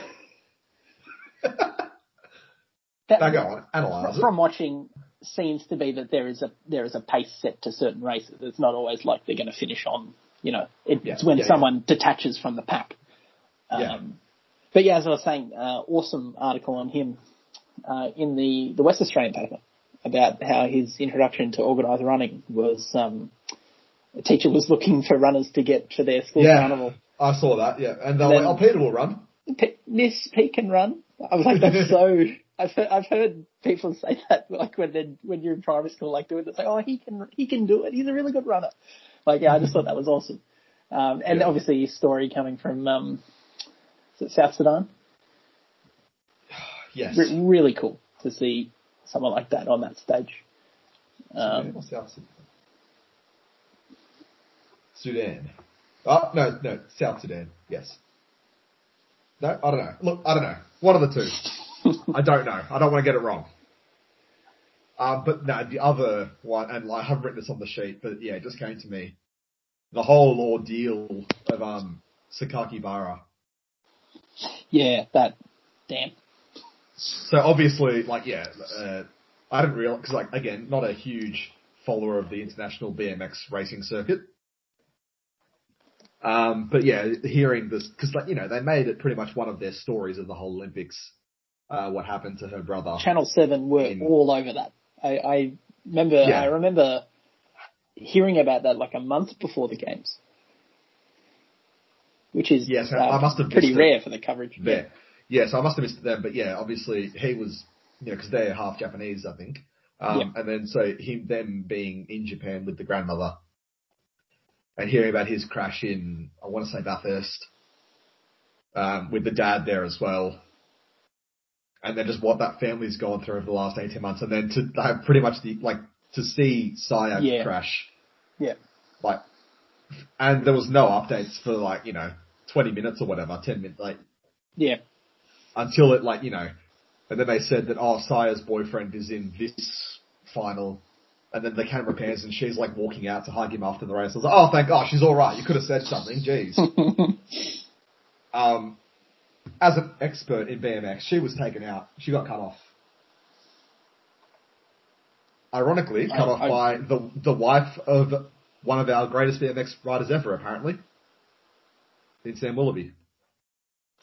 S2: that,
S1: now go on, analyze it.
S2: from watching seems to be that there is a there is a pace set to certain races. It's not always like they're going to finish on. You know, it,
S1: Yeah,
S2: it's when
S1: yeah, yeah.
S2: someone detaches from the pack. Um,
S1: Yeah.
S2: But yeah, as I was saying, uh, awesome article on him uh, in the the West Australian paper about how his introduction to organised running was. Um, a teacher was looking for runners to get for their school
S1: Yeah.
S2: carnival.
S1: I saw that, yeah. And they're like, oh, Peter will run.
S2: Pe- Miss He can run. I was like, that's so. I've heard, I've heard people say that like when they when you're in primary school, like doing it, it's like, oh, he can he can do it. He's a really good runner. Like, yeah, I just thought that was awesome. Um, and
S1: Yeah.
S2: obviously his story coming from um, South Sudan.
S1: Yes.
S2: Re- really cool to see someone like that on that stage. Um,
S1: South Sudan? Sudan. Oh, no, no, South Sudan, yes. No, I don't know. Look, I don't know. One of the two. I don't know. I don't want to get it wrong. Um, but no, the other one, and I haven't written this on the sheet, but yeah, it just came to me. The whole ordeal of um, Sakakibara.
S2: yeah, that damn.
S1: So obviously, like, yeah, uh, I didn't realize because, like, again, not a huge follower of the international BMX racing circuit. Um, but yeah, hearing this because, like, you know, they made it pretty much one of their stories of the whole Olympics. Uh, what happened to her brother?
S2: Channel Seven were
S1: In-
S2: all over that. I, I remember.
S1: Yeah.
S2: I remember hearing about that like a month before the games, which is
S1: Yes,
S2: uh,
S1: I must have
S2: pretty
S1: missed it.
S2: rare for the coverage.
S1: Yeah, Yes, I must have missed them, but yeah, obviously he was, you know, because they're half Japanese, I think. Um, and then so him, them being in Japan with the grandmother, and hearing about his crash in, I want to say Bathurst, um, with the dad there as well, and then just what that family's gone through over the last eighteen months, and then to have pretty much the like to see Saya
S2: Yeah.
S1: crash,
S2: Yeah.
S1: like, and there was no updates for like you know twenty minutes or whatever, ten minutes, like
S2: Yeah.
S1: until it like you know, and then they said that oh Saya's boyfriend is in this final, and then the camera pans and she's like walking out to hug him after the race. I was like, oh thank God she's all right. You could have said something. Jeez. um, as an expert in BMX, she was taken out. She got cut off. Ironically, cut
S2: I-
S1: off
S2: I-
S1: by the the wife of one of our greatest BMX riders ever, apparently. In Sam Willoughby.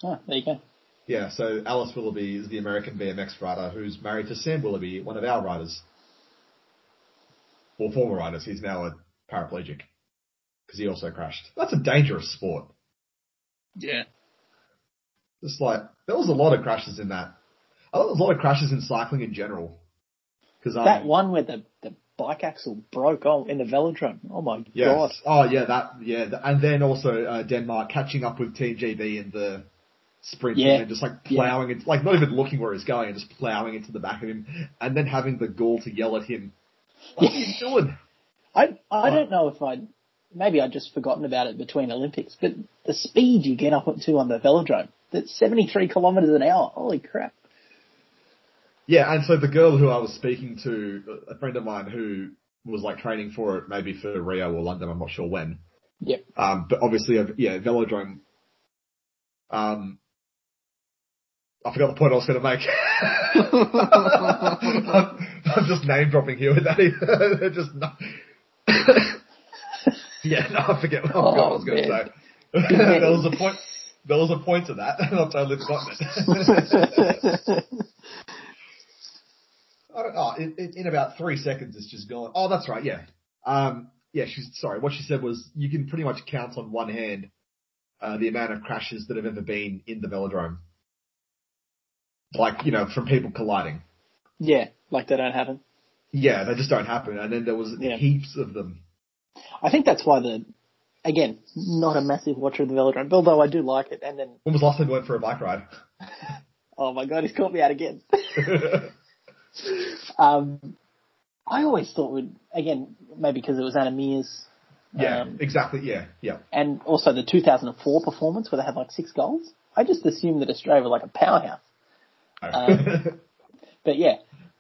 S2: Oh, there you go.
S1: Yeah, so Alise Willoughby is the American BMX rider who's married to Sam Willoughby, one of our riders. Well, former riders. He's now a paraplegic. Because he also crashed. That's a dangerous sport.
S2: Yeah.
S1: Just like, there was a lot of crashes in that. I thought there was a lot of crashes in cycling in general. Because um,
S2: That one where the, the bike axle broke oh, in the velodrome. Oh my
S1: Yes.
S2: god.
S1: Oh yeah, that yeah, and then also uh, Denmark catching up with Team GB in the sprint
S2: Yeah.
S1: and just like plowing it, like not even looking where he's going, and just plowing into the back of him, and then having the gall to yell at him. What are you doing?
S2: I I don't know if I maybe I'd just forgotten about it between Olympics, but the speed you get up to on the velodrome, that's 73 kilometers an hour. Holy crap.
S1: Yeah, and so the girl who I was speaking to, a friend of mine who was like training for it, maybe for Rio or London, I'm not sure when.
S2: Yep.
S1: Um, but obviously, yeah, velodrome. Um, I forgot the point I was going to make. I'm, I'm just name dropping here with that. They're just not. yeah, no, I forget, what I was going to
S2: Oh,
S1: say. there was a point. There was a point to that, and I've totally forgotten it. I don't know. In, in, in about three seconds, it's just gone. Oh, that's right. Yeah. Um, yeah. She's sorry. What she said was you can pretty much count on one hand uh, the amount of crashes that have ever been in the velodrome. Like you know, from people colliding.
S2: yeah, like they don't happen.
S1: Yeah, they just don't happen. And then there was
S2: Yeah.
S1: heaps of them.
S2: I think that's why the again, not a massive watcher of the velodrome, although I do like it. And then
S1: When was the last time you went for a bike ride?
S2: Oh my god, he's caught me out again. um, I always thought would again maybe because it was Anna Meares.
S1: yeah,
S2: Um,
S1: exactly. Yeah, yeah.
S2: and also the 2004 performance where they had like six goals. I just assumed that Australia were like a powerhouse. Um, But yeah,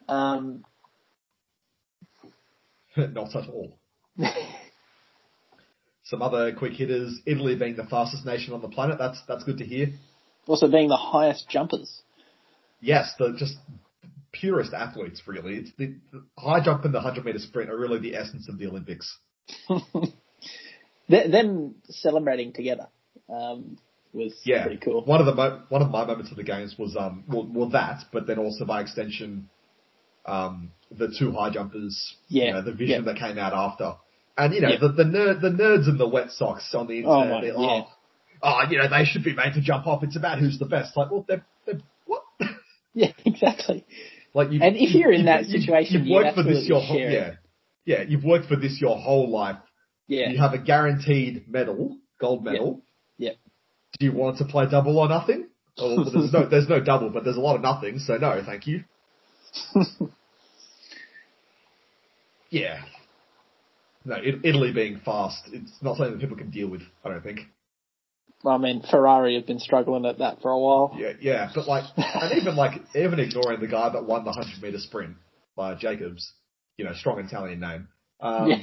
S2: um,
S1: Not at all. Some other quick hitters. Italy being the fastest nation on the planet. That's that's good to hear.
S2: also being the highest jumpers.
S1: Yes, the just purest athletes. Really, it's the, the high jump and the hundred meter sprint are really the essence of the Olympics.
S2: Th- them celebrating together um, was
S1: Yeah,
S2: pretty cool.
S1: One of the mo- one of my moments of the games was um well, well that, but then also by extension, um the two high jumpers.
S2: Yeah,
S1: you know, the vision
S2: yeah.
S1: that came out after, and you know
S2: Yeah.
S1: the the nerd the nerds and the wet socks on the
S2: Oh,
S1: internet.
S2: my-
S1: they're, oh, oh, you know they should be made to jump off. It's about who's the best. Like, well, they're, they're what?
S2: Yeah, exactly.
S1: like you,
S2: And if
S1: you-
S2: you're in
S1: you-
S2: that
S1: you-
S2: situation,
S1: you've
S2: you
S1: worked for this your whole yeah, yeah. You've worked for this your whole life.
S2: Yeah,
S1: You have a guaranteed medal, gold medal.
S2: Yeah.
S1: Do you want to play double or nothing? Oh, well, there's no there's no double, but there's a lot of nothing. So no, thank you. yeah. No, Italy being fast, it's not something that people can deal with. I don't think.
S2: Well, I mean, Ferrari have been struggling at that for a while.
S1: Yeah, yeah, but like, and even like, even ignoring the guy that won the hundred meter sprint by Jacobs, you know, strong Italian name. Um,
S2: Yeah.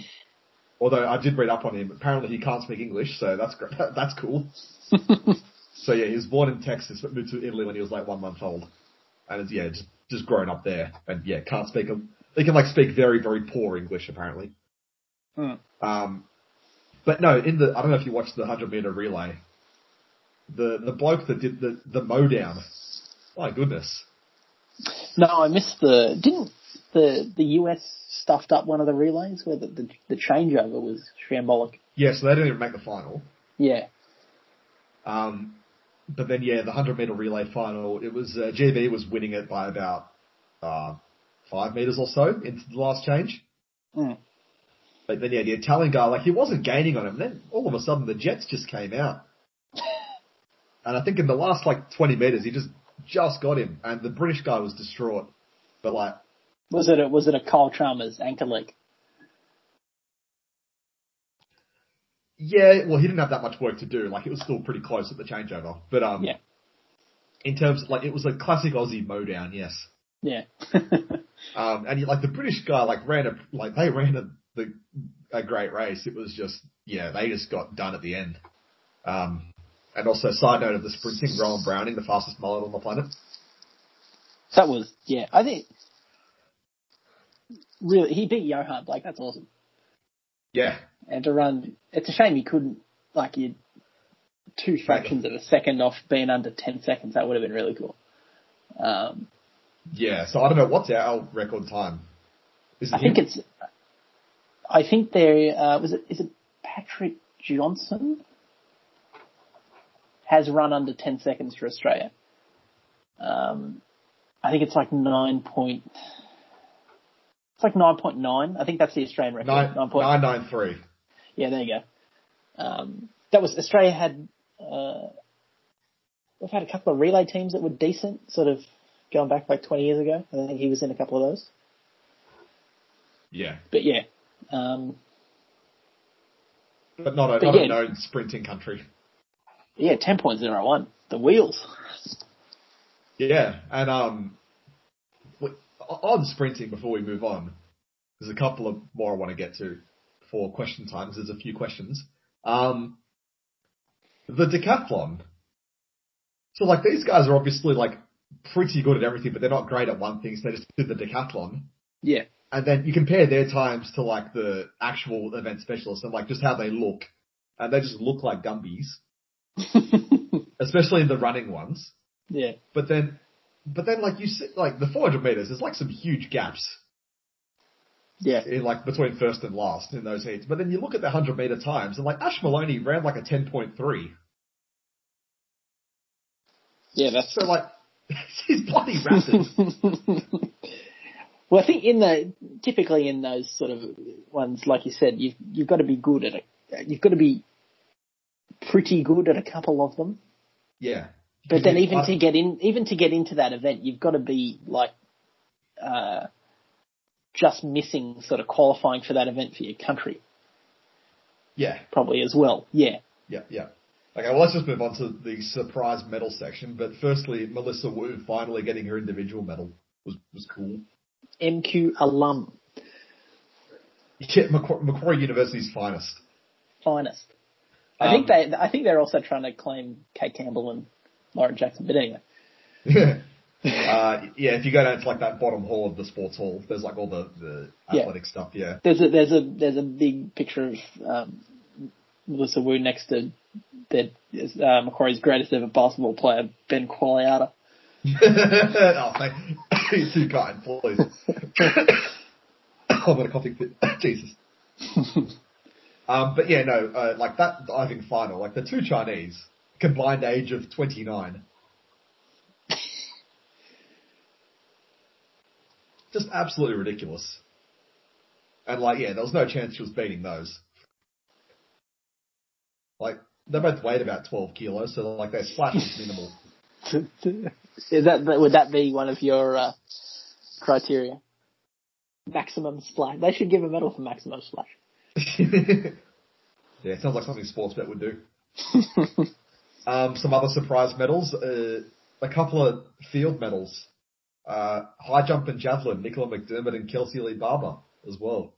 S1: Although I did read up on him, apparently he can't speak English, so that's great. That's cool. So yeah, he was born in Texas, but moved to Italy when he was like one month old, and yeah, just just grown up there, and yeah, can't speak. He can like speak very very poor English apparently.
S2: Hmm.
S1: Um, but no, in the I don't know if you watched the hundred meter relay, the the bloke that did the the mow down, my goodness,
S2: No, I missed the didn't the the US stuffed up one of the relays where the the, the changeover was shambolic.
S1: yeah, so they didn't even make the final.
S2: Yeah,
S1: Um, but then yeah, the hundred meter relay final, it was uh, GB was winning it by about uh, five meters or so into the last change.
S2: Mm.
S1: But then yeah, the Italian guy like he wasn't gaining on him. Then all of a sudden the Jets just came out, and I think in the last like twenty meters he just just got him, and the British guy was distraught. But like
S2: was it a, was it a Kyle Chalmers anchor leg?
S1: yeah, well he didn't have that much work to do. Like it was still pretty close at the changeover. But um,
S2: Yeah.
S1: in terms of, like it was a classic Aussie mow down, yes.
S2: Yeah,
S1: Um, and he, like the British guy, like ran a like they ran a the a great race. It was just yeah, they just got done at the end. Um, and also side note of the sprinting, Rohan Browning, the fastest mullet on the planet.
S2: that was yeah. I think really he beat Johan. Like that's awesome.
S1: Yeah,
S2: And to run, it's a shame he couldn't like you two fractions of a second off being under ten seconds. That would have been really cool. Um,
S1: yeah. So I don't know what's our record time.
S2: I think it's. I think there uh, was it. Is it Patrick Johnson has run under ten seconds for Australia. Um, I think it's like nine point. It's like nine point nine. I think that's the Australian record.
S1: nine
S2: Nine point.
S1: nine nine three.
S2: Yeah, there you go. Um, that was Australia had. Uh, we've had a couple of relay teams that were decent, sort of going back like twenty years ago. I think he was in a couple of those.
S1: Yeah,
S2: But yeah, um,
S1: but not a
S2: But
S1: not
S2: yeah.
S1: a known sprinting country.
S2: yeah, ten point zero one. The wheels.
S1: Yeah, and um, on sprinting before we move on, there's a couple of more I want to get to for question times. There's a few questions. Um, the decathlon. So like these guys are obviously like pretty good at everything, but they're not great at one thing, so they just did the decathlon.
S2: Yeah,
S1: And then you compare their times to like the actual event specialists and like just how they look. And they just look like Gumbies, especially in the running ones.
S2: yeah,
S1: But then, but then like you see, like the 400 meters, there's like some huge gaps
S2: yeah.
S1: in like between first and last in those heats. But then you look at the 100 meter times and like Ash Moloney ran like a 10.3.
S2: Yeah, that's.
S1: So like, he's bloody rapid.
S2: well, I think in the typically in those sort of ones, like you said, you've you've got to be good at it. You've got to be pretty good at a couple of them.
S1: yeah.
S2: But then even to get in, even to get into that event, you've got to be like, uh, just missing sort of qualifying for that event for your country,
S1: Yeah,
S2: probably as well. Yeah.
S1: yeah, yeah. Okay, well, let's just move on to the surprise medal section. But firstly, Melissa Wu finally getting her individual medal was was cool.
S2: MQ alum,
S1: Yeah, Macqu- Macquarie University's finest.
S2: finest. I
S1: Um,
S2: think they, I think they're also trying to claim Kate Campbell and Lauren Jackson. But anyway,
S1: uh, yeah, if you go down to like that bottom hall of the sports hall, there's like all the, the
S2: Yeah.
S1: athletic stuff. Yeah.
S2: there's a there's a there's a big picture of um, Melissa Wu next to their, uh, Macquarie's greatest ever basketball player, Ben Qualiata.
S1: oh, thank Too kind, please. I've got a coughing fit. Jesus. Um, but yeah, no, uh, like that diving final, like the two Chinese, combined age of 29. Just absolutely ridiculous. And like, yeah, there was no chance she was beating those. Like, they both weighed about 12 kilos, so like their splash was minimal.
S2: Is that would that be one of your uh, criteria? Maximum splash. They should give a medal for maximum splash.
S1: yeah, it sounds like something Sportsbet would do. Um, some other surprise medals, uh, a couple of field medals. Uh, high jump and javelin, Nicola McDermott and Kelsey Lee Barber as well.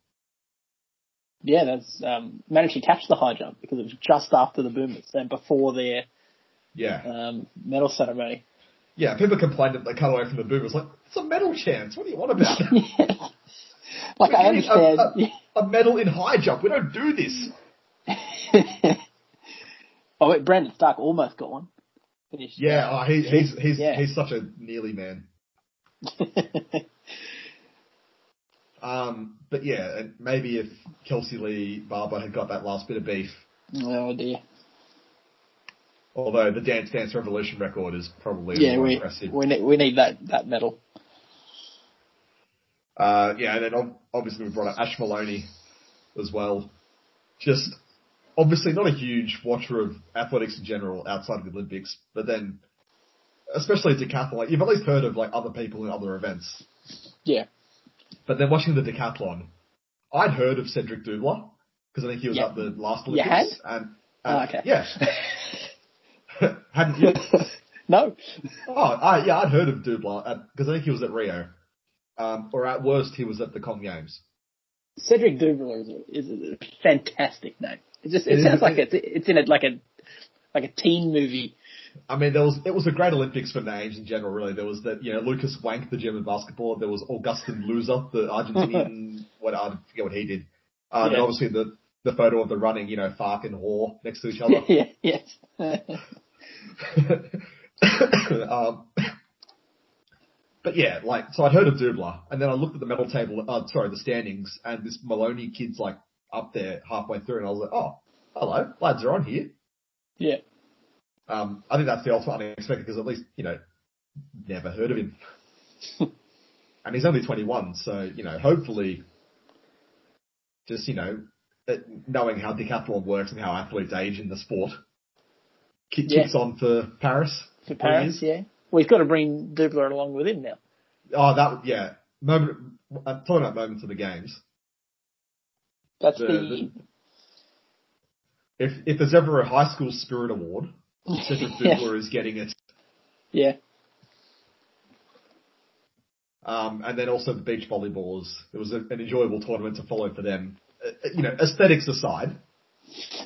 S2: Yeah, that's um, managed to catch the high jump because it was just after the Boomers and before their
S1: Yeah.
S2: um, medal ceremony.
S1: Yeah, people complained that they cut away from the boomers. Like, it's a medal chance. What do you want about? It?
S2: Like I
S1: need a-
S2: understand.
S1: A, a medal in high jump. We don't do this.
S2: oh, wait, Brandon Starc almost got one. Finished.
S1: Yeah, oh, he, he's he's
S2: Yeah.
S1: he's such a nearly man. Um, but yeah, maybe if Kelsey Lee Barber had got that last bit of beef,
S2: oh dear.
S1: Although the Dance Dance Revolution record is probably
S2: Yeah,
S1: more
S2: we
S1: impressive.
S2: we need we need that that medal.
S1: Uh, yeah, and then obviously we brought up Ash Moloney as well. Just obviously not a huge watcher of athletics in general outside of the Olympics, but then especially decathlon, like you've at least heard of like other people in other events.
S2: Yeah.
S1: But then watching the decathlon, I'd heard of Cedric Dubler because I think he was
S2: Yeah.
S1: at the last
S2: You
S1: Olympics. And, and
S2: Oh, okay.
S1: yeah, hadn't you?
S2: no.
S1: Oh, I, yeah, I'd heard of Dubler because I think he was at Rio, um, or at worst he was at the Com Games.
S2: Cedric Dubler is a, is a fantastic name. It just it,
S1: It is.
S2: sounds like it's it's in a like a like a teen movie.
S1: I mean, there was it was a great Olympics for names in general. Really, there was that you know Lukas Wank, the German basketball. There was Agustín Loser, the Argentinian. what I forget what he did. Uh, And
S2: Yeah.
S1: obviously the the photo of the running, you know, Fark and Hoare next to each other.
S2: yeah. Yes.
S1: um, but yeah, like so I'd heard of Dubler, and then I looked at the medal table. Uh, sorry, the standings, and this Moloney kid's like up there halfway through, and I was like, oh, hello, lads are on here.
S2: yeah.
S1: Um, I think that's the ultimate unexpected because at least, you know, never heard of him. and he's only 21, so, you know, hopefully just, you know, knowing how decathlon works and how athletes age in the sport ki-
S2: Yeah.
S1: kicks on for Paris.
S2: For Paris, yeah. Well, he's got to bring Dubler along with him now.
S1: Oh, that, yeah. Moment, I'm talking about moments of the games.
S2: That's
S1: The-
S2: the,
S1: the- If, if there's ever a high school spirit award, Cedric
S2: Yeah.
S1: Dubler is getting it.
S2: yeah.
S1: Um, and then also the beach volleyballers. It was a, an enjoyable tournament to follow for them. Uh, you know, aesthetics aside,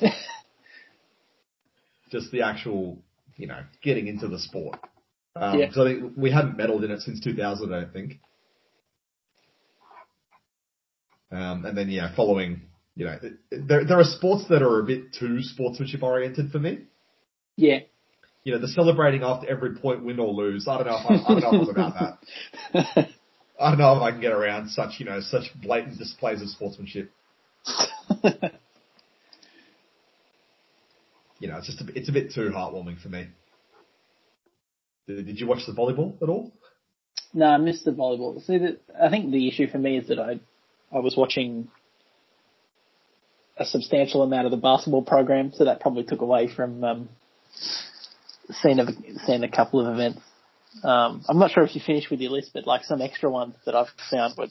S1: just the actual, you know, getting into the sport. Um,
S2: Yeah.
S1: So I think we hadn't medaled in it since 2000, I don't think. Um, and then yeah, following, you know, there there are sports that are a bit too sportsmanship oriented for me.
S2: Yeah.
S1: You know, the celebrating after every point, win or lose. I don't know if I, I don't know if I'm about that. I don't know if I can get around such, you know, such blatant displays of sportsmanship. You know, it's just a, bit- it's a bit too heartwarming for me. Did, did you watch the volleyball at all?
S2: no, I missed the volleyball. See, the, I think the issue for me is that I, I was watching a substantial amount of the basketball program, so that probably took away from um, seen a, seen a couple of events. Um, I'm not sure if you finished with your list, but like some extra ones that I've found were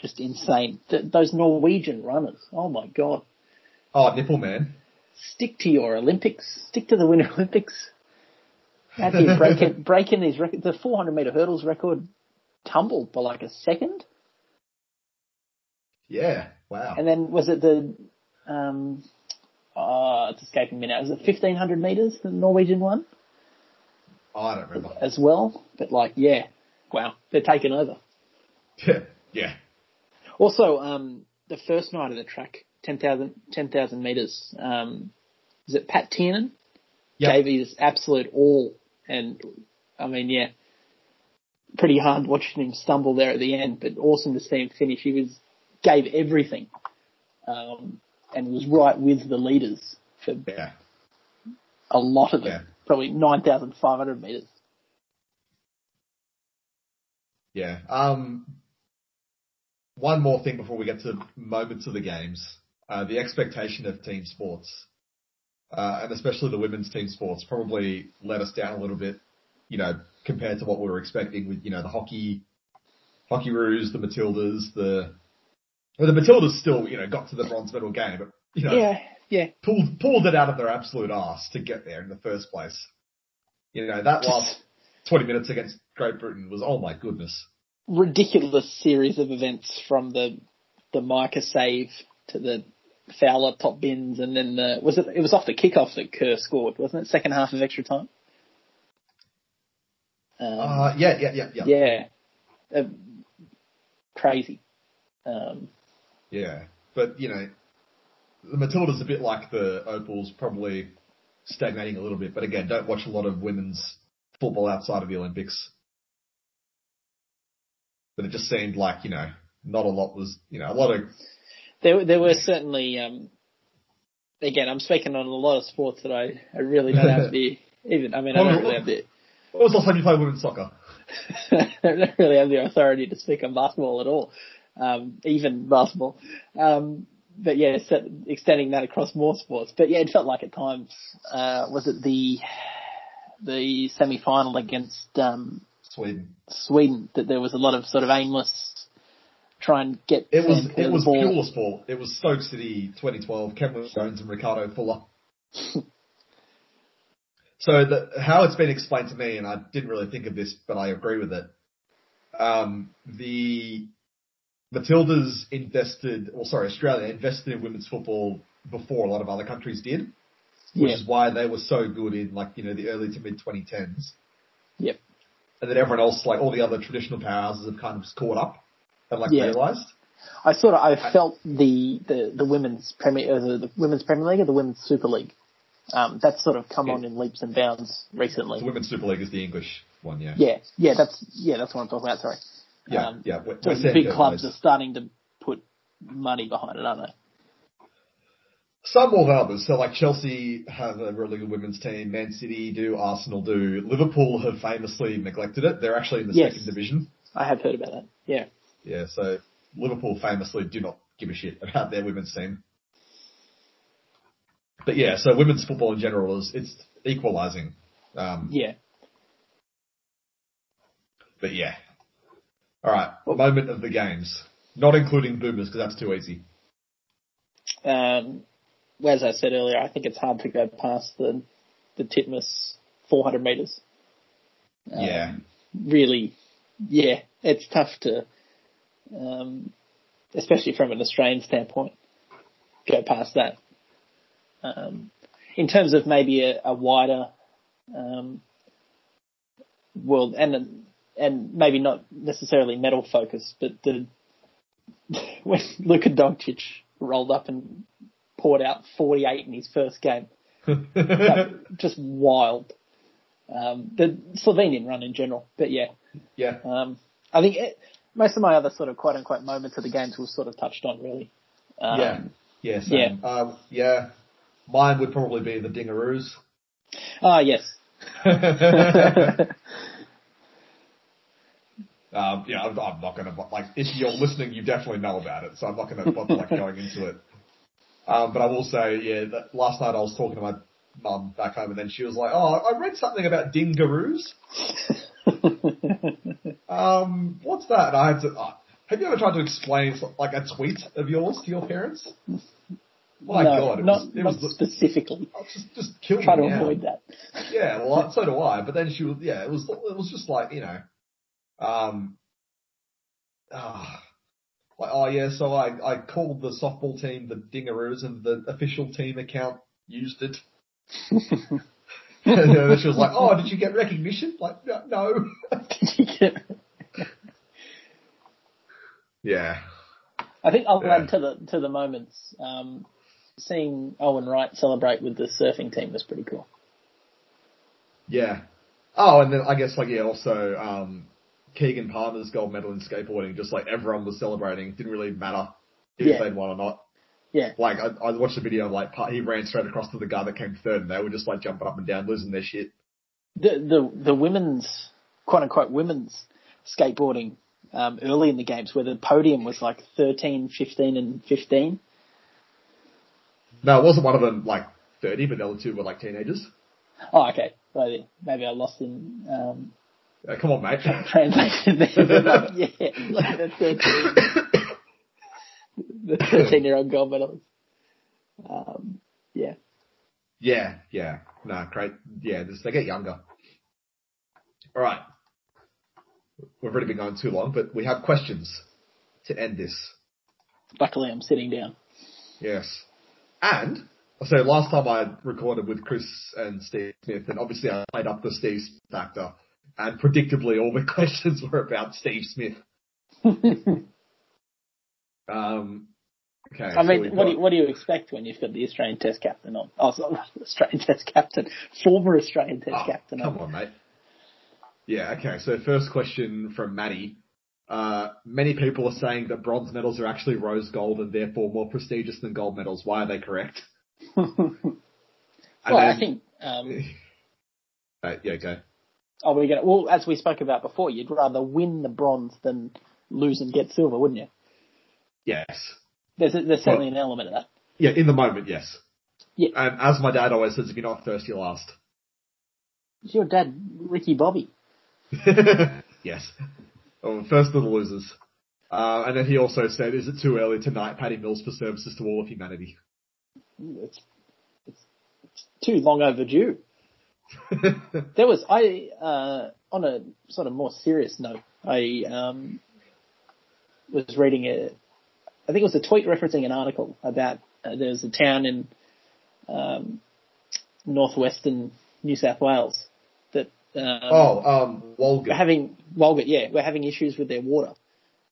S2: just insane. Th- those Norwegian runners, oh my god!
S1: Oh, nipple man.
S2: Stick to your Olympics. Stick to the Winter Olympics. How do you break it? Breaking these records. The 400 meter hurdles record tumbled by like a second.
S1: Yeah. Wow.
S2: And then was it the um, uh, it's escaping me now. Was it 1500 meters, the Norwegian one?
S1: Oh, I don't remember.
S2: As well. But like, yeah. Wow. They're taking over.
S1: Yeah. Yeah.
S2: Also, um, the first night of the track, 10,000 10, meters, um, is it Pat Tiernan?
S1: Yep.
S2: Gave his absolute all. And, I mean, yeah, pretty hard watching him stumble there at the end, but awesome to see him finish. He was, gave everything. Um, and was right with the leaders for
S1: Yeah.
S2: a lot of it.
S1: Yeah.
S2: Probably 9,500 meters.
S1: Yeah. Um, one more thing before we get to moments of the games. Uh, the expectation of team sports, uh, and especially the women's team sports probably let us down a little bit, you know, compared to what we were expecting with, you know, the hockey, hockey roos, the Matildas, the, well, the Matildas still, you know, got to the bronze medal game, but, you know,
S2: Yeah, yeah.
S1: pulled, pulled it out of their absolute ass to get there in the first place. You know, that last 20 minutes against Great Britain was, oh my goodness.
S2: ridiculous series of events from the the Micah save to the Fowler top bins, and then the was it it was off the kickoff that Kerr scored, wasn't it? Second half of extra time. Um,
S1: Uh, yeah, yeah, yeah, yeah.
S2: yeah, uh, crazy. Um,
S1: Yeah, but you know, the Matilda's a bit like the Opals, probably stagnating a little bit. But again, don't watch a lot of women's football outside of the Olympics. But it just seemed like you know, not a lot was you know a lot of
S2: there there were certainly um, again I'm speaking on a lot of sports that I, I really don't have the even I mean I don't really have the
S1: What was the last time you played women's soccer?
S2: I don't really have the authority to speak on basketball at all, um, even basketball. Um, but yeah, so extending that across more sports. But yeah, it felt like at times, uh, was it the the semi final against um,
S1: Sweden.
S2: Sweden that there was a lot of sort of aimless try and get
S1: It was it was
S2: ball.
S1: pure sport. It was Stoke City 2012, Kenwyne Jones and Ricardo Fuller. so the, how it's been explained to me, and I didn't really think of this, but I agree with it. Um, the Matildas invested, or sorry, Australia invested in women's football before a lot of other countries did, which is why they were so good in like you know the early to mid 2010s.
S2: Yep.
S1: And then everyone else, like all the other traditional powers, have kind of just caught up and like
S2: Yeah.
S1: realised.
S2: I sort of I felt the the, the women's premier uh, the, the women's Premier League or the women's Super League. Um, that's sort of come
S1: Yeah.
S2: on in leaps and bounds recently.
S1: The Women's Super League is the English one, yeah.
S2: Yeah, yeah, that's yeah, that's what I'm talking about. Sorry.
S1: Yeah,
S2: Um,
S1: yeah. Where,
S2: So
S1: where Sam
S2: big clubs
S1: plays.
S2: are starting to put money behind it, aren't they?
S1: Some more than others. So like Chelsea have a really good women's team, Man City do, Arsenal do. Liverpool have famously neglected it. They're actually in the
S2: Yes.
S1: second division.
S2: I have heard about that. Yeah.
S1: Yeah, so Liverpool famously do not give a shit about their women's team. But yeah, so women's football in general is it's equalising. Um,
S2: Yeah.
S1: But yeah. All right, moment of the games, not including boomers because that's too easy.
S2: Um, well, as I said earlier, I think it's hard to go past the the Titmus 400 meters. Um,
S1: yeah,
S2: Really, yeah, it's tough to, um, especially from an Australian standpoint, go past that. Um, in terms of maybe a, a wider um, world and and maybe not necessarily medal focus, but the when Luka Doncic rolled up and poured out 48 in his first game, just wild. Um, the Slovenian run in general, but yeah,
S1: yeah,
S2: um, I think it, most of my other sort of quote unquote moments of the games were sort of touched on really. Um,
S1: yeah, yeah, same.
S2: yeah.
S1: Um, yeah. Mine would probably be the Dingaroos.
S2: Ah, yes.
S1: Um, yeah, I'm, I'm not going to like if you're listening, you definitely know about it, so I'm not going to bother like going into it. Um, but I will say, yeah, that last night I was talking to my mum back home, and then she was like, "Oh, I read something about dingaroos. Um, what's that?" I had to. Uh, have you ever tried to explain like a tweet of yours to your parents? My
S2: no,
S1: God, it
S2: not,
S1: was, it
S2: not
S1: was
S2: specifically.
S1: oh, just just killed
S2: Try to
S1: now.
S2: avoid that.
S1: Yeah, well, so do I. But then she was, yeah, it was, it was just like, you know, um, ah, like, oh yeah, so I, I called the softball team the Dingaroos and the official team account used it. and then she was like, oh, did you get recognition? Like, no. no. yeah.
S2: I think I'll
S1: Yeah.
S2: add to the to the moments. Um, seeing Owen Wright celebrate with the surfing team was pretty cool.
S1: Yeah. Oh, and then I guess like, yeah, also, um, Keegan Palmer's gold medal in skateboarding, just like everyone was celebrating. It didn't really matter if
S2: Yeah.
S1: they'd won or not.
S2: Yeah,
S1: Like I, I watched a video of like he ran straight across to the guy that came third, and they were just like jumping up and down, losing their shit.
S2: the the the women's quote unquote women's skateboarding um, early in the games where the podium was like 13, 15 and 15.
S1: No, it wasn't one of them like thirty, but the other two were like teenagers.
S2: Oh, okay. Maybe, maybe I lost in um,
S1: come on, mate.
S2: translation there. Like, yeah, like the 13, the 13 year old gold medalist. Um, yeah.
S1: yeah, yeah, no, great. Yeah, this, they get younger. All right, we've already been going too long, but we have questions to end this.
S2: Luckily, I'm sitting down.
S1: Yes. And, I so last time I recorded with Chris and Steve Smith, and obviously I played up the Steve Smith factor, and predictably all the questions were about Steve Smith. Um, okay.
S2: I
S1: so
S2: mean, what do, you, what do you expect when you've got the Australian Test captain on? Oh, sorry, Australian Test captain, former Australian Test
S1: Oh,
S2: captain
S1: Come
S2: on.
S1: on, mate. Yeah, okay. So first question from Maddie. Uh, many people are saying that bronze medals are actually rose gold and therefore more prestigious than gold medals. Why are they correct?
S2: Well, I think. Um,
S1: Uh, yeah, go.
S2: are we going? Well, as we spoke about before, you'd rather win the bronze than lose and get silver, wouldn't you?
S1: Yes.
S2: There's a, there's certainly an element of that.
S1: Yeah, in the moment, yes.
S2: Yeah.
S1: And as my dad always says, if you're not first, you're last.
S2: Is your dad Ricky Bobby?
S1: yes. Oh, first of the losers. Uh, and then he also said, is it too early tonight, Patty Mills for services to all of humanity?
S2: It's it's, it's too long overdue. There was I uh, on a sort of more serious note. I um, was reading a, I think it was a tweet referencing an article about uh, there's a town in um, northwestern New South Wales that um,
S1: oh, um,
S2: we're
S1: Walgett.
S2: having Walgett, yeah, we're having issues with their water.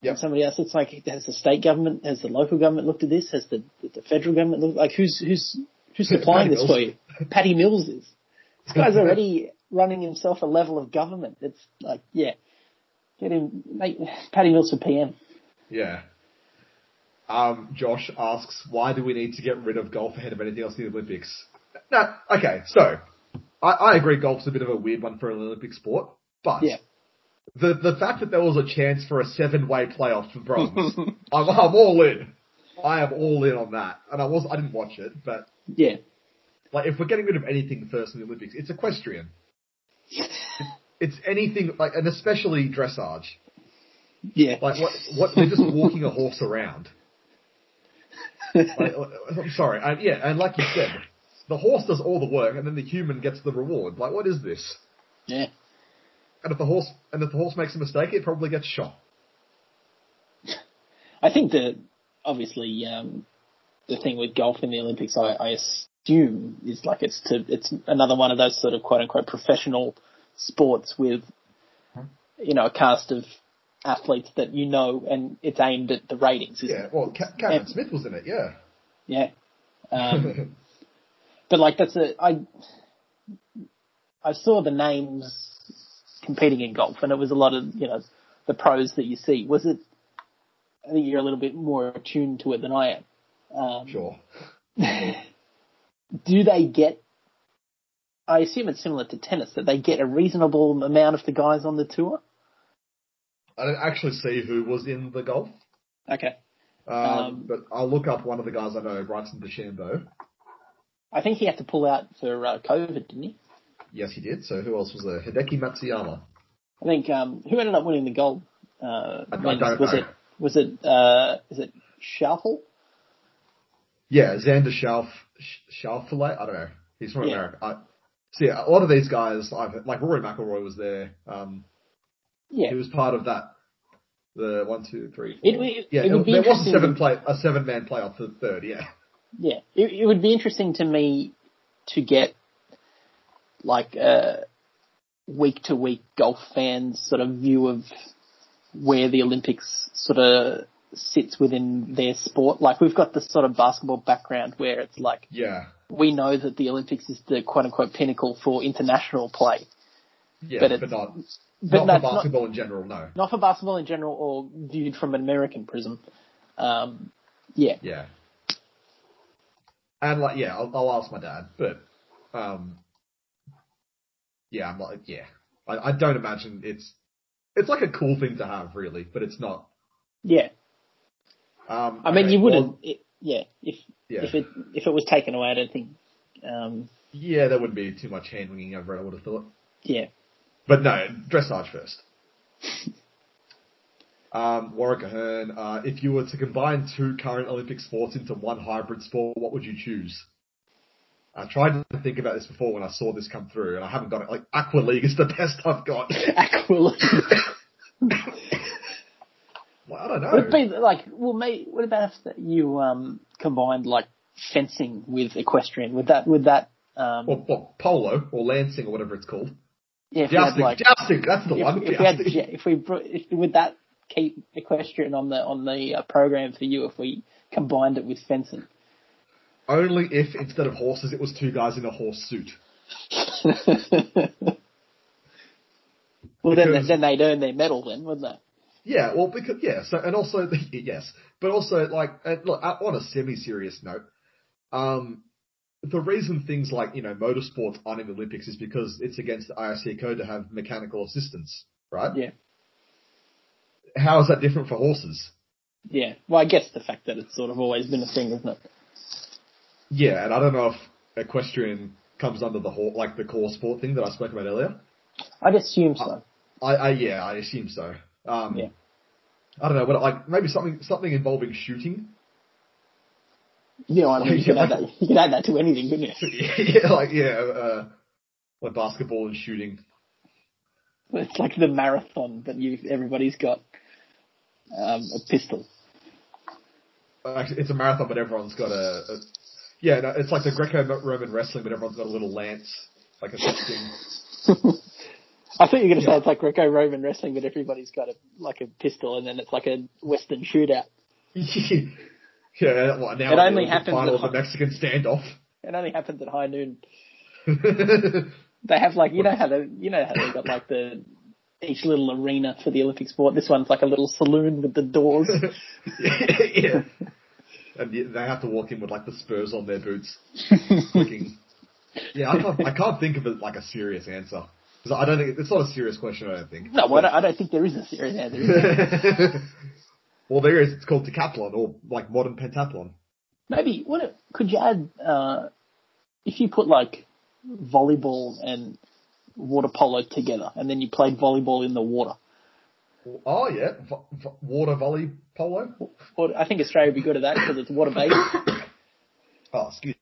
S1: Yep.
S2: And somebody else, it's like, has the state government, has the local government looked at this? Has the the federal government looked? Like, who's who's who's supplying this
S1: Mills.
S2: for you? Patty Mills is. This guy's already running himself a level of government. It's like, yeah, get him, make Patty Mills for PM.
S1: Yeah. Um, Josh asks, why do we need to get rid of golf ahead of anything else in the Olympics? No, okay, so, I, I agree golf's a bit of a weird one for an Olympic sport, but
S2: Yeah.
S1: the, the fact that there was a chance for a seven-way playoff for bronze, I'm, I'm all in. I am all in on that. And I was, I didn't watch it, but
S2: Yeah,
S1: like, if we're getting rid of anything first in the Olympics, it's equestrian. It's anything, like, and especially dressage.
S2: yeah,
S1: Like, what, what, they're just walking a horse around. Like, I'm sorry. And yeah, and like you said, the horse does all the work, and then the human gets the reward. Like, what is this?
S2: yeah.
S1: And if the horse and if the horse makes a mistake, it probably gets shot.
S2: I think that obviously um, the thing with golf in the Olympics, I, I assume, is like it's to it's another one of those sort of quote unquote professional sports with you know a cast of athletes that you know, and it's aimed at the ratings. Isn't
S1: Yeah.
S2: it?
S1: Well, Ca- Cameron. Smith was in it. Yeah.
S2: Yeah. Um, but like that's a I I saw the names competing in golf, and it was a lot of you know the pros that you see. Was it? I think you're a little bit more attuned to it than I am. Um,
S1: sure.
S2: do they get? I assume it's similar to tennis that they get a reasonable amount of the guys on the tour.
S1: I didn't actually see who was in the golf,
S2: Okay.
S1: um,
S2: Um,
S1: but I'll look up one of the guys I know, Bryson DeChambeau.
S2: I think he had to pull out for uh, COVID, didn't he?
S1: Yes, he did. So who else was there? Hideki Matsuyama.
S2: I think um, who ended up winning the gold? Uh,
S1: I-
S2: was
S1: know.
S2: it was it uh, is it Shuffle?
S1: Yeah, Xander Schauffele. I don't know. He's from
S2: Yeah.
S1: America. I, so yeah, a lot of these guys, I've, like Rory McIlroy was there. Um,
S2: Yeah,
S1: he was part of that. The one, two, three.
S2: It- it-
S1: yeah,
S2: it would be
S1: there was a seven play, a seven man playoff for the third. Yeah,
S2: yeah. It, it would be interesting to me to get like a week to week golf fans sort of view of where the Olympics sort of sits within their sport. Like we've got this sort of basketball background where it's like
S1: yeah,
S2: we know that the Olympics is the quote unquote pinnacle for international play.
S1: yeah,
S2: But
S1: but, not
S2: But
S1: not for
S2: not,
S1: basketball in general. No.
S2: not for basketball in general or viewed from an American prism. Um, yeah,
S1: Yeah. And like, yeah, I'll, I'll ask my dad, but, um, yeah, I'm like, yeah, I, I don't imagine it's, it's like a cool thing to have, really, but it's not.
S2: yeah.
S1: Um,
S2: I mean,
S1: okay,
S2: you wouldn't.
S1: well,
S2: it, yeah, if
S1: yeah,
S2: if it if it was taken away, I don't think. Um,
S1: yeah, there wouldn't be too much hand wringing over it. I would have thought,
S2: yeah,
S1: but no, dressage first. Um, Warwick Ahern, uh, if you were to combine two current Olympic sports into one hybrid sport, what would you choose? I tried to think about this before when I saw this come through, and I haven't got it. Like Aqua League is the best I've got.
S2: Aqua League.
S1: Well, I don't know.
S2: would it be like well, mate? What about if you um combined like fencing with equestrian? Would that would that um
S1: or, or polo or lancing or whatever it's called.
S2: Yeah? If
S1: Jousting,
S2: like
S1: jousting. That's the
S2: if,
S1: one.
S2: if we had if we if would that keep equestrian on the on the uh, program for you if we combined it with fencing?
S1: Only if instead of horses, it was two guys in a horse suit.
S2: well, then
S1: Because-
S2: then they'd earn their medal, then, wouldn't they?
S1: Yeah, well, because yeah, so and also yes, but also like look uh, on a semi-serious note, um, the reason things like you know motorsports aren't in the Olympics is because it's against the IRC code to have mechanical assistance, right?
S2: Yeah.
S1: How is that different for horses?
S2: Yeah. Well, I guess the fact that it's sort of always been a thing, isn't it?
S1: Yeah, and I don't know if equestrian comes under the whole like the core sport thing that I spoke about earlier.
S2: I'd assume so.
S1: I, I yeah, I assume so. Um,
S2: Yeah.
S1: I don't know, but like maybe something something involving shooting.
S2: You know, I mean, you could add that. You could add that to anything, couldn't you?
S1: yeah, like yeah, uh, like basketball and shooting.
S2: It's like the marathon, but you everybody's got um, a pistol.
S1: Actually, it's a marathon, but everyone's got a. a yeah, no, it's like the Greco-Roman wrestling, but everyone's got a little lance, like a thing.
S2: I thought you were going to say it's like Greco-Roman wrestling, but everybody's got a like a pistol, and then it's like a Western shootout.
S1: yeah, well, now
S2: It only
S1: the
S2: happens
S1: final
S2: at
S1: of the Mexican standoff.
S2: It only happens at high noon. They have like you know how they you know how they got like the each little arena for the Olympic sport. This one's like a little saloon with the doors.
S1: yeah. And they have to walk in with like the spurs on their boots, clicking. Yeah, I can't. I can't think of it like a serious answer because I don't think it's not a serious question. I don't think.
S2: no, I don't, I don't think there is a serious answer.
S1: Well, there is. It's called decathlon or like modern pentathlon.
S2: Maybe what could you add uh, if you put like volleyball and water polo together, and then you played volleyball in the water.
S1: Oh yeah, v- v- water volley polo.
S2: Or I think Australia would be good at that because it's water based.
S1: Oh, excuse. Me.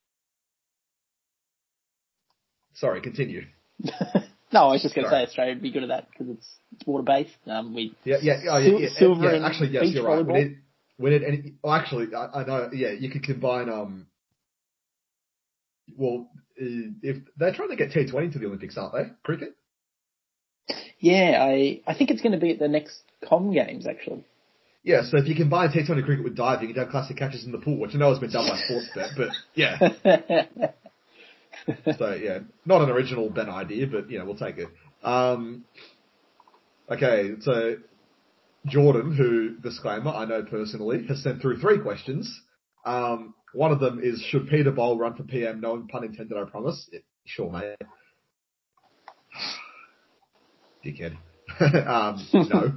S1: Sorry, continue.
S2: no, I was just going to say Australia would be good at that because it's, it's water based. Um, we
S1: Yeah, yeah, oh, yeah, yeah,
S2: silver
S1: yeah,
S2: and
S1: Actually, yes, you're right. We
S2: volleyball?
S1: need, we need any. Oh, actually, I, I know. Yeah, you could combine. Um, well, uh, if they're trying to get T20 to the Olympics, aren't they? Cricket.
S2: yeah, I I think it's going to be at the next Com Games actually.
S1: Yeah, so if you combine T20 cricket with diving, you'd have classic catches in the pool, which I know has been done by Sportsbet, but yeah. So yeah, not an original Ben idea, but you know, we'll take it. Um, okay, so Jordan, who disclaimer I know personally, has sent through three questions. Um, one of them is should Peter Bol run for PM? No pun intended, I promise. Yeah, sure, mate. Dickhead. um, no.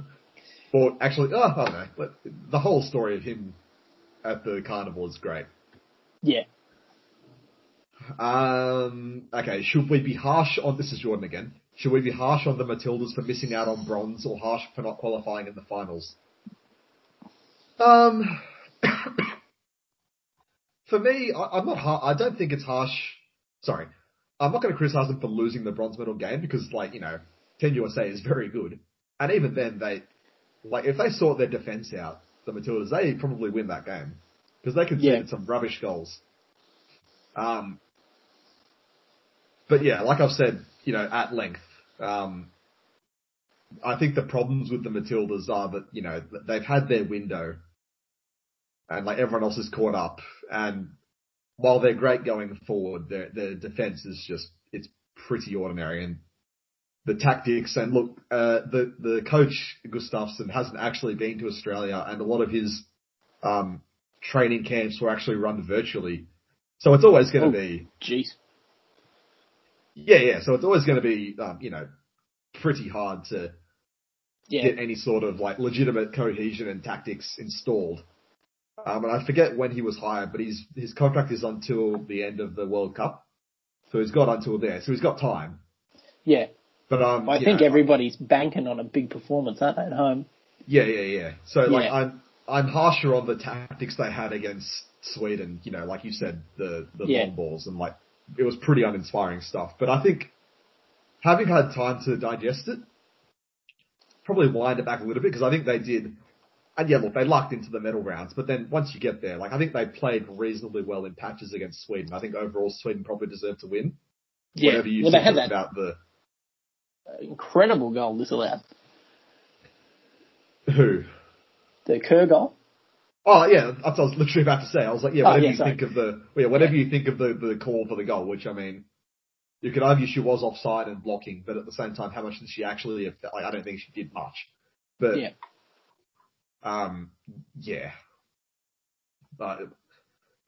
S1: Or actually, oh, I know. But The whole story of him at the carnival is great.
S2: yeah,
S1: Um, okay, should we be harsh on, this is Jordan again, should we be harsh on the Matildas for missing out on bronze or harsh for not qualifying in the finals? Um, for me, I, I'm not har- I don't think it's harsh. Sorry. I'm not going to criticize them for losing the bronze medal game because, like, you know, Team USA is very good. And even then, they, like, if they sort their defense out, the Matildas, they probably win that game. Because they conceded
S2: Yeah.
S1: some rubbish goals. Um, but yeah, like I've said, you know, at length, um, I think the problems with the Matildas are that, you know, they've had their window and like everyone else is caught up and while they're great going forward, their, their defense is just, it's pretty ordinary and the tactics and look, uh, the, the coach Gustavsson hasn't actually been to Australia and a lot of his, um, training camps were actually run virtually. So it's always going
S2: Oh.
S1: to be,
S2: Jeez.
S1: Yeah, yeah. So it's always going to be, um, you know, pretty hard to
S2: Yeah.
S1: get any sort of like legitimate cohesion and tactics installed. Um, and I forget when he was hired, but his his contract is until the end of the World Cup, so he's got until there. So he's got time.
S2: Yeah.
S1: But um,
S2: I think
S1: know,
S2: everybody's banking on a big performance, aren't they, at home?
S1: Yeah, yeah, yeah. So like
S2: Yeah.
S1: I'm I'm harsher on the tactics they had against Sweden. You know, like you said, the the
S2: Yeah.
S1: long balls and like it was pretty uninspiring stuff. But I think having had time to digest it, probably wind it back a little bit because I think they did. And yeah, look, they lucked into the medal rounds, but then once you get there, like I think they played reasonably well in patches against Sweden. I think overall Sweden probably deserved to win. Whatever you
S2: well, they had that
S1: about the
S2: incredible goal disallowed.
S1: who.
S2: The Kerr goal.
S1: Oh yeah, that's what I was literally about to say. I was like, yeah,
S2: Oh,
S1: whatever
S2: yeah,
S1: you
S2: sorry.
S1: think of the, well, yeah, whatever you think of the, the call for the goal, which I mean, you could argue she was offside and blocking, but at the same time, how much did she actually, like, I don't think she did much. But,
S2: Yeah.
S1: um, yeah. But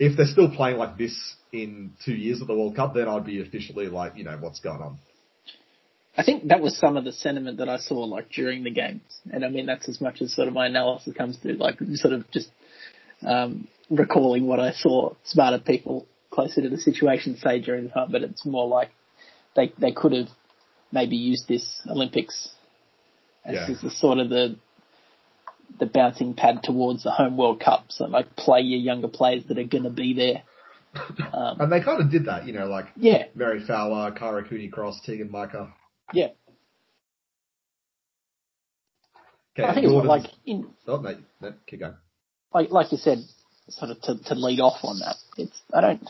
S1: if they're still playing like this in two years of the World Cup, then I'd be officially like, you know, what's going on?
S2: I think that was some of the sentiment that I saw like during the games, and I mean that's as much as sort of my analysis comes to, like sort of just um, recalling what I saw smarter people closer to the situation say during the time. But it's more like they they could have maybe used this Olympics as,
S1: Yeah.
S2: as the sort of the the bouncing pad towards the home World Cup. So like play your younger players that are going to be there. Um,
S1: And they kind of did that, you know, like
S2: yeah,
S1: Mary Fowler, Kara Cooney Cross, Teagan Micah.
S2: yeah.
S1: Okay,
S2: I think it's like in
S1: Oh, no, no, keep going.
S2: Like like you said, sort of to, to lead off on that. It's I don't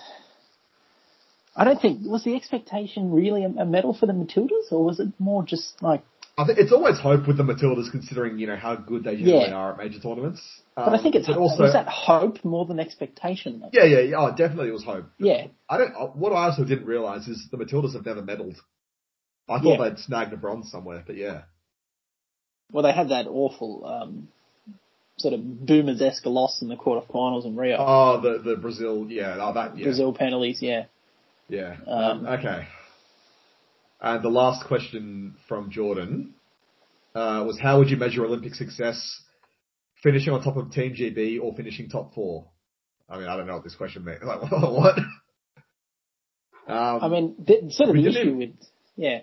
S2: I don't think was the expectation really a, a medal for the Matildas, or was it more just like?
S1: I think it's always hope with the Matildas, considering you know how good they generally
S2: Yeah.
S1: are at major tournaments.
S2: But I
S1: Um,
S2: think it's
S1: but also
S2: was that hope more than expectation. Though?
S1: yeah, yeah, yeah. Oh, definitely it was hope.
S2: Yeah,
S1: I don't. uh, What I also didn't realize is the Matildas have never medalled. I thought
S2: Yeah.
S1: they'd snagged a bronze somewhere, but yeah,
S2: well they had that awful um, sort of boomers esque loss in the quarterfinals in Rio.
S1: oh the the Brazil, yeah, oh that yeah,
S2: Brazil penalties, yeah.
S1: yeah.
S2: Um,
S1: okay. And the last question from Jordan uh, was, how would you measure Olympic success? Finishing on top of Team GB or finishing top four? I mean, I don't know what this question means. Like, what? Um,
S2: I mean, the, sort of the issue with yeah,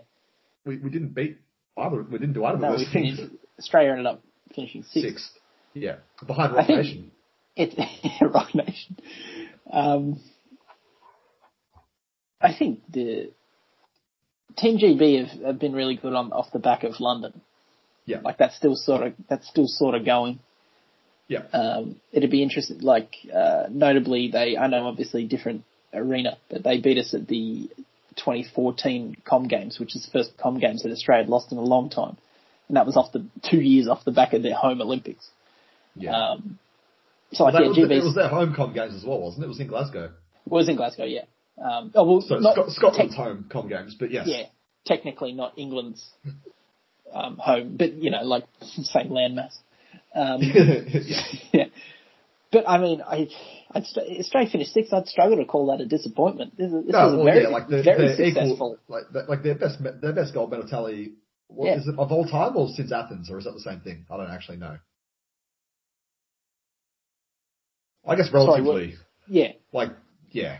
S1: we, we didn't beat either. We didn't do either
S2: no,
S1: of
S2: we
S1: those things.
S2: finished. Australia ended up finishing sixth.
S1: Sixth. Yeah, behind Rock Nation.
S2: It's Rock Nation. Um, I think the Team GB have, have been really good on off the back of London.
S1: Yeah.
S2: Like that's still sort of that's still sort of going.
S1: Yeah.
S2: Um, it'd be interesting. Like uh, notably, they I know obviously different arena, but they beat us at the 2014 Com Games, which is the first Com Games that Australia had lost in a long time, and that was off the two years off the back of their home Olympics.
S1: Yeah.
S2: Um, so
S1: Well,
S2: yeah,
S1: was, it was their home com games as well, wasn't it? It was in Glasgow.
S2: It was in Glasgow, yeah. Um, oh well,
S1: So Scotland's
S2: tec-
S1: home com games, but yes.
S2: yeah, technically not England's um, home, but you know, like same landmass. Um,
S1: yeah.
S2: yeah. But I mean, I, I'd, st- Australia finished sixth. I'd struggle to call that a disappointment. This, is, this
S1: No,
S2: was a
S1: well,
S2: very,
S1: yeah, like they're,
S2: very
S1: they're
S2: successful.
S1: equal, like like their best their best gold medal tally. What,
S2: Yeah.
S1: Is it of all time or since Athens, or is that the same thing? I don't actually know. I guess
S2: Sorry,
S1: relatively,
S2: what- Yeah,
S1: like yeah,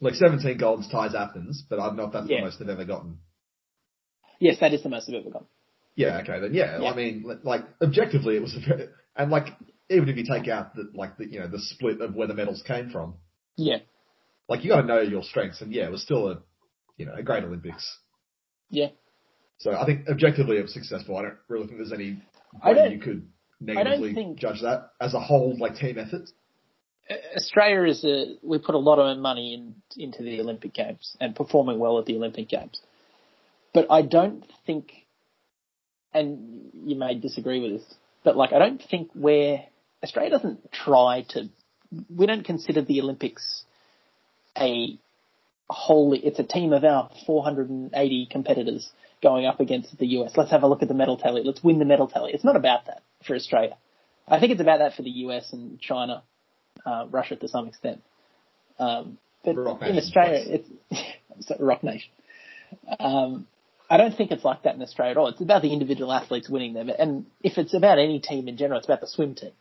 S1: Like 17 golds ties Athens, but I don't know if that's
S2: Yeah.
S1: the most they've ever gotten.
S2: Yes, that is the most I've ever gotten.
S1: Yeah, okay, then yeah,
S2: Yeah.
S1: I mean, like objectively, it was a very, and like even if you take out the like the you know the split of where the medals came from,
S2: Yeah,
S1: like you got to know your strengths, and yeah, it was still a you know a great Olympics.
S2: yeah.
S1: So I think objectively it was successful. I don't really think there's any way you could negatively
S2: think-
S1: judge that as a whole, like team effort.
S2: Australia is a we put a lot of money in, into the Olympic Games and performing well at the Olympic Games, but I don't think, and you may disagree with this, but like I don't think we're Australia doesn't try to. We don't consider the Olympics a wholly. It's a team of our 480 competitors going up against the US. Let's have a look at the medal tally. Let's win the medal tally. It's not about that for Australia. I think it's about that for the US and China uh, Russia to some extent. Um, but
S1: Rock
S2: in Australia, it's so, Rock Nation. Um, I don't think it's like that in Australia at all. It's about the individual athletes winning them, and if it's about any team in general, it's about the swim team.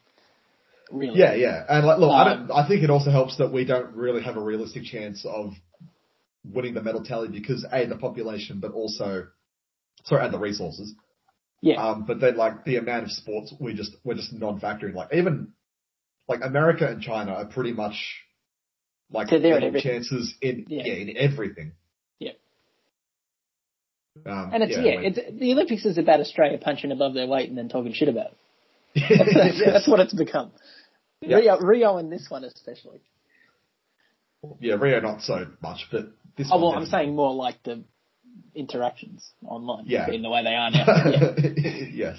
S2: Really?
S1: Yeah, yeah, and like, look, I
S2: Um,
S1: don't. I think it also helps that we don't really have a realistic chance of winning the medal tally because a the population, but also sorry, and the resources.
S2: Yeah.
S1: Um, but then like the amount of sports we just we're just non-factoring. Like even like America and China are pretty much like
S2: So they're in
S1: equal chances in
S2: Yeah.
S1: yeah. in everything.
S2: Yeah.
S1: Um,
S2: And it's yeah,
S1: like-
S2: it's, the Olympics is about Australia punching above their weight and then talking shit about it. That's,
S1: Yes.
S2: that's what it's become.
S1: Yeah.
S2: Rio, Rio and this one especially.
S1: yeah, Rio not so much, but this.
S2: Oh well, I'm saying more like the interactions online,
S1: Yeah.
S2: being the way they are now.
S1: Yes.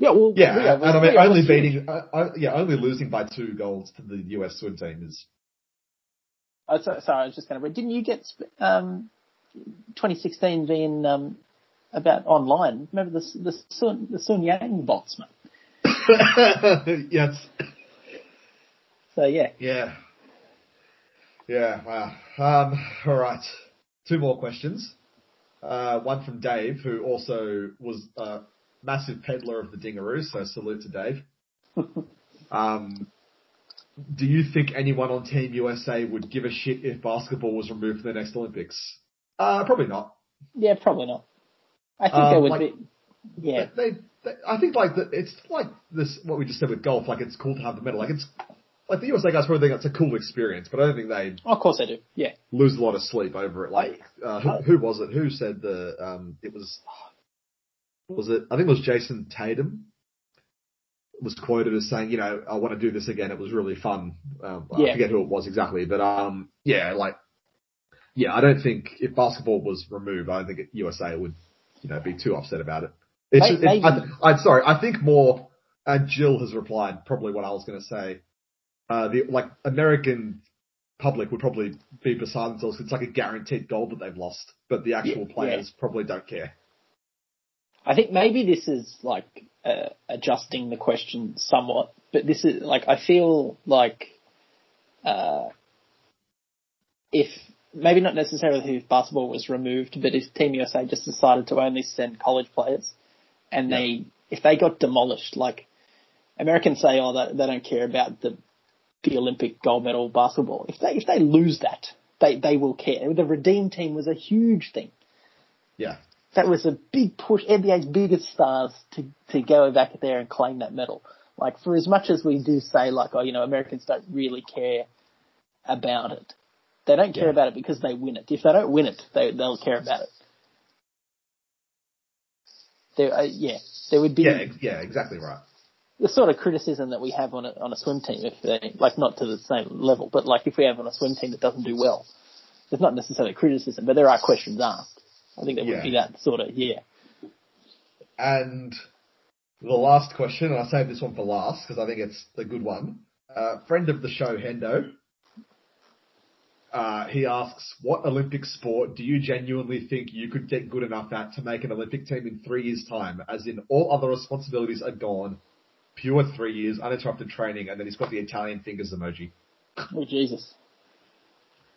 S2: Yeah well,
S1: Yeah,
S2: Rio
S1: and I mean,
S2: Rio
S1: only beating, uh, uh, yeah, only losing by two goals to the US swim team is.
S2: Oh, so, sorry, I was just going to read. Didn't you get um, 2016 being um, about online? Remember the the Sun the Sun Yang bots, man.
S1: yes.
S2: So yeah,
S1: Yeah. Yeah. Wow. Um, all right. Two more questions. Uh, one from Dave, who also was a massive peddler of the Dingaroos. So salute to Dave. um, do you think anyone on Team USA would give a shit if basketball was removed from the next Olympics? Uh, probably not.
S2: yeah, probably not. I think
S1: Um,
S2: there would
S1: like-
S2: be. Yeah,
S1: They, they, I think like the, it's like this what we just said with golf. Like it's cool to have the medal. Like it's like the USA guys probably think it's a cool experience, but I don't think they
S2: of course they do. Yeah,
S1: lose a lot of sleep over it. Like uh, who, who was it? Who said the um? It was was it? I think it was Jayson Tatum. Was quoted as saying, you know, I want to do this again. It was really fun. Um, I forget who it was exactly, but um, yeah, like, yeah, I don't think if basketball was removed, I don't think USA would, you know, be too upset about it. It's
S2: May-
S1: just, it, I, I'm sorry. I think more. And Jill has replied probably what I was going to say. Uh, the like American public would probably be beside themselves. It's like a guaranteed goal that they've lost, but the actual
S2: Yeah,
S1: players probably don't care.
S2: I think maybe this is like uh, adjusting the question somewhat, but this is like I feel like uh, if maybe not necessarily if basketball was removed, but if Team USA just decided to only send college players, and they if they got demolished, like Americans say, oh, they, they don't care about the the Olympic gold medal basketball. If they if they lose that, they they will care. The redeem team was a huge thing
S1: Yeah,
S2: that was a big push, NBA's biggest stars to, to go back there and claim that medal. Like for as much as we do say like, oh, you know, Americans don't really care about it. They don't care
S1: Yeah.
S2: about it because they win it. If they don't win it, they, they'll care about it. There, uh, yeah, there would be
S1: yeah, yeah, exactly right.
S2: the sort of criticism that we have on a, on a swim team if they, like not to the same level, but like if we have on a swim team that doesn't do well, there's not necessarily criticism, but there are questions asked. I think there
S1: Yeah.
S2: would be that sort of, yeah.
S1: And the last question, and I saved this one for last because I think it's a good one. Uh, friend of the show, Hendo. Uh, he asks, what Olympic sport do you genuinely think you could get good enough at to make an Olympic team in three years' time? As in, all other responsibilities are gone, pure three years, uninterrupted training, and then he's got the Italian fingers emoji.
S2: Oh Jesus.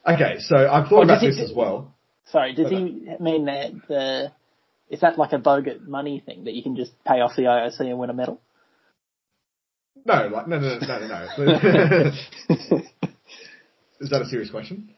S1: Okay, so I've thought
S2: Oh,
S1: about
S2: he-
S1: this as well.
S2: Sorry, does he mean that the is that like a bogut money thing that you can just pay off the IOC and win a medal?
S1: No, like no, no, no, no. Is that a serious question?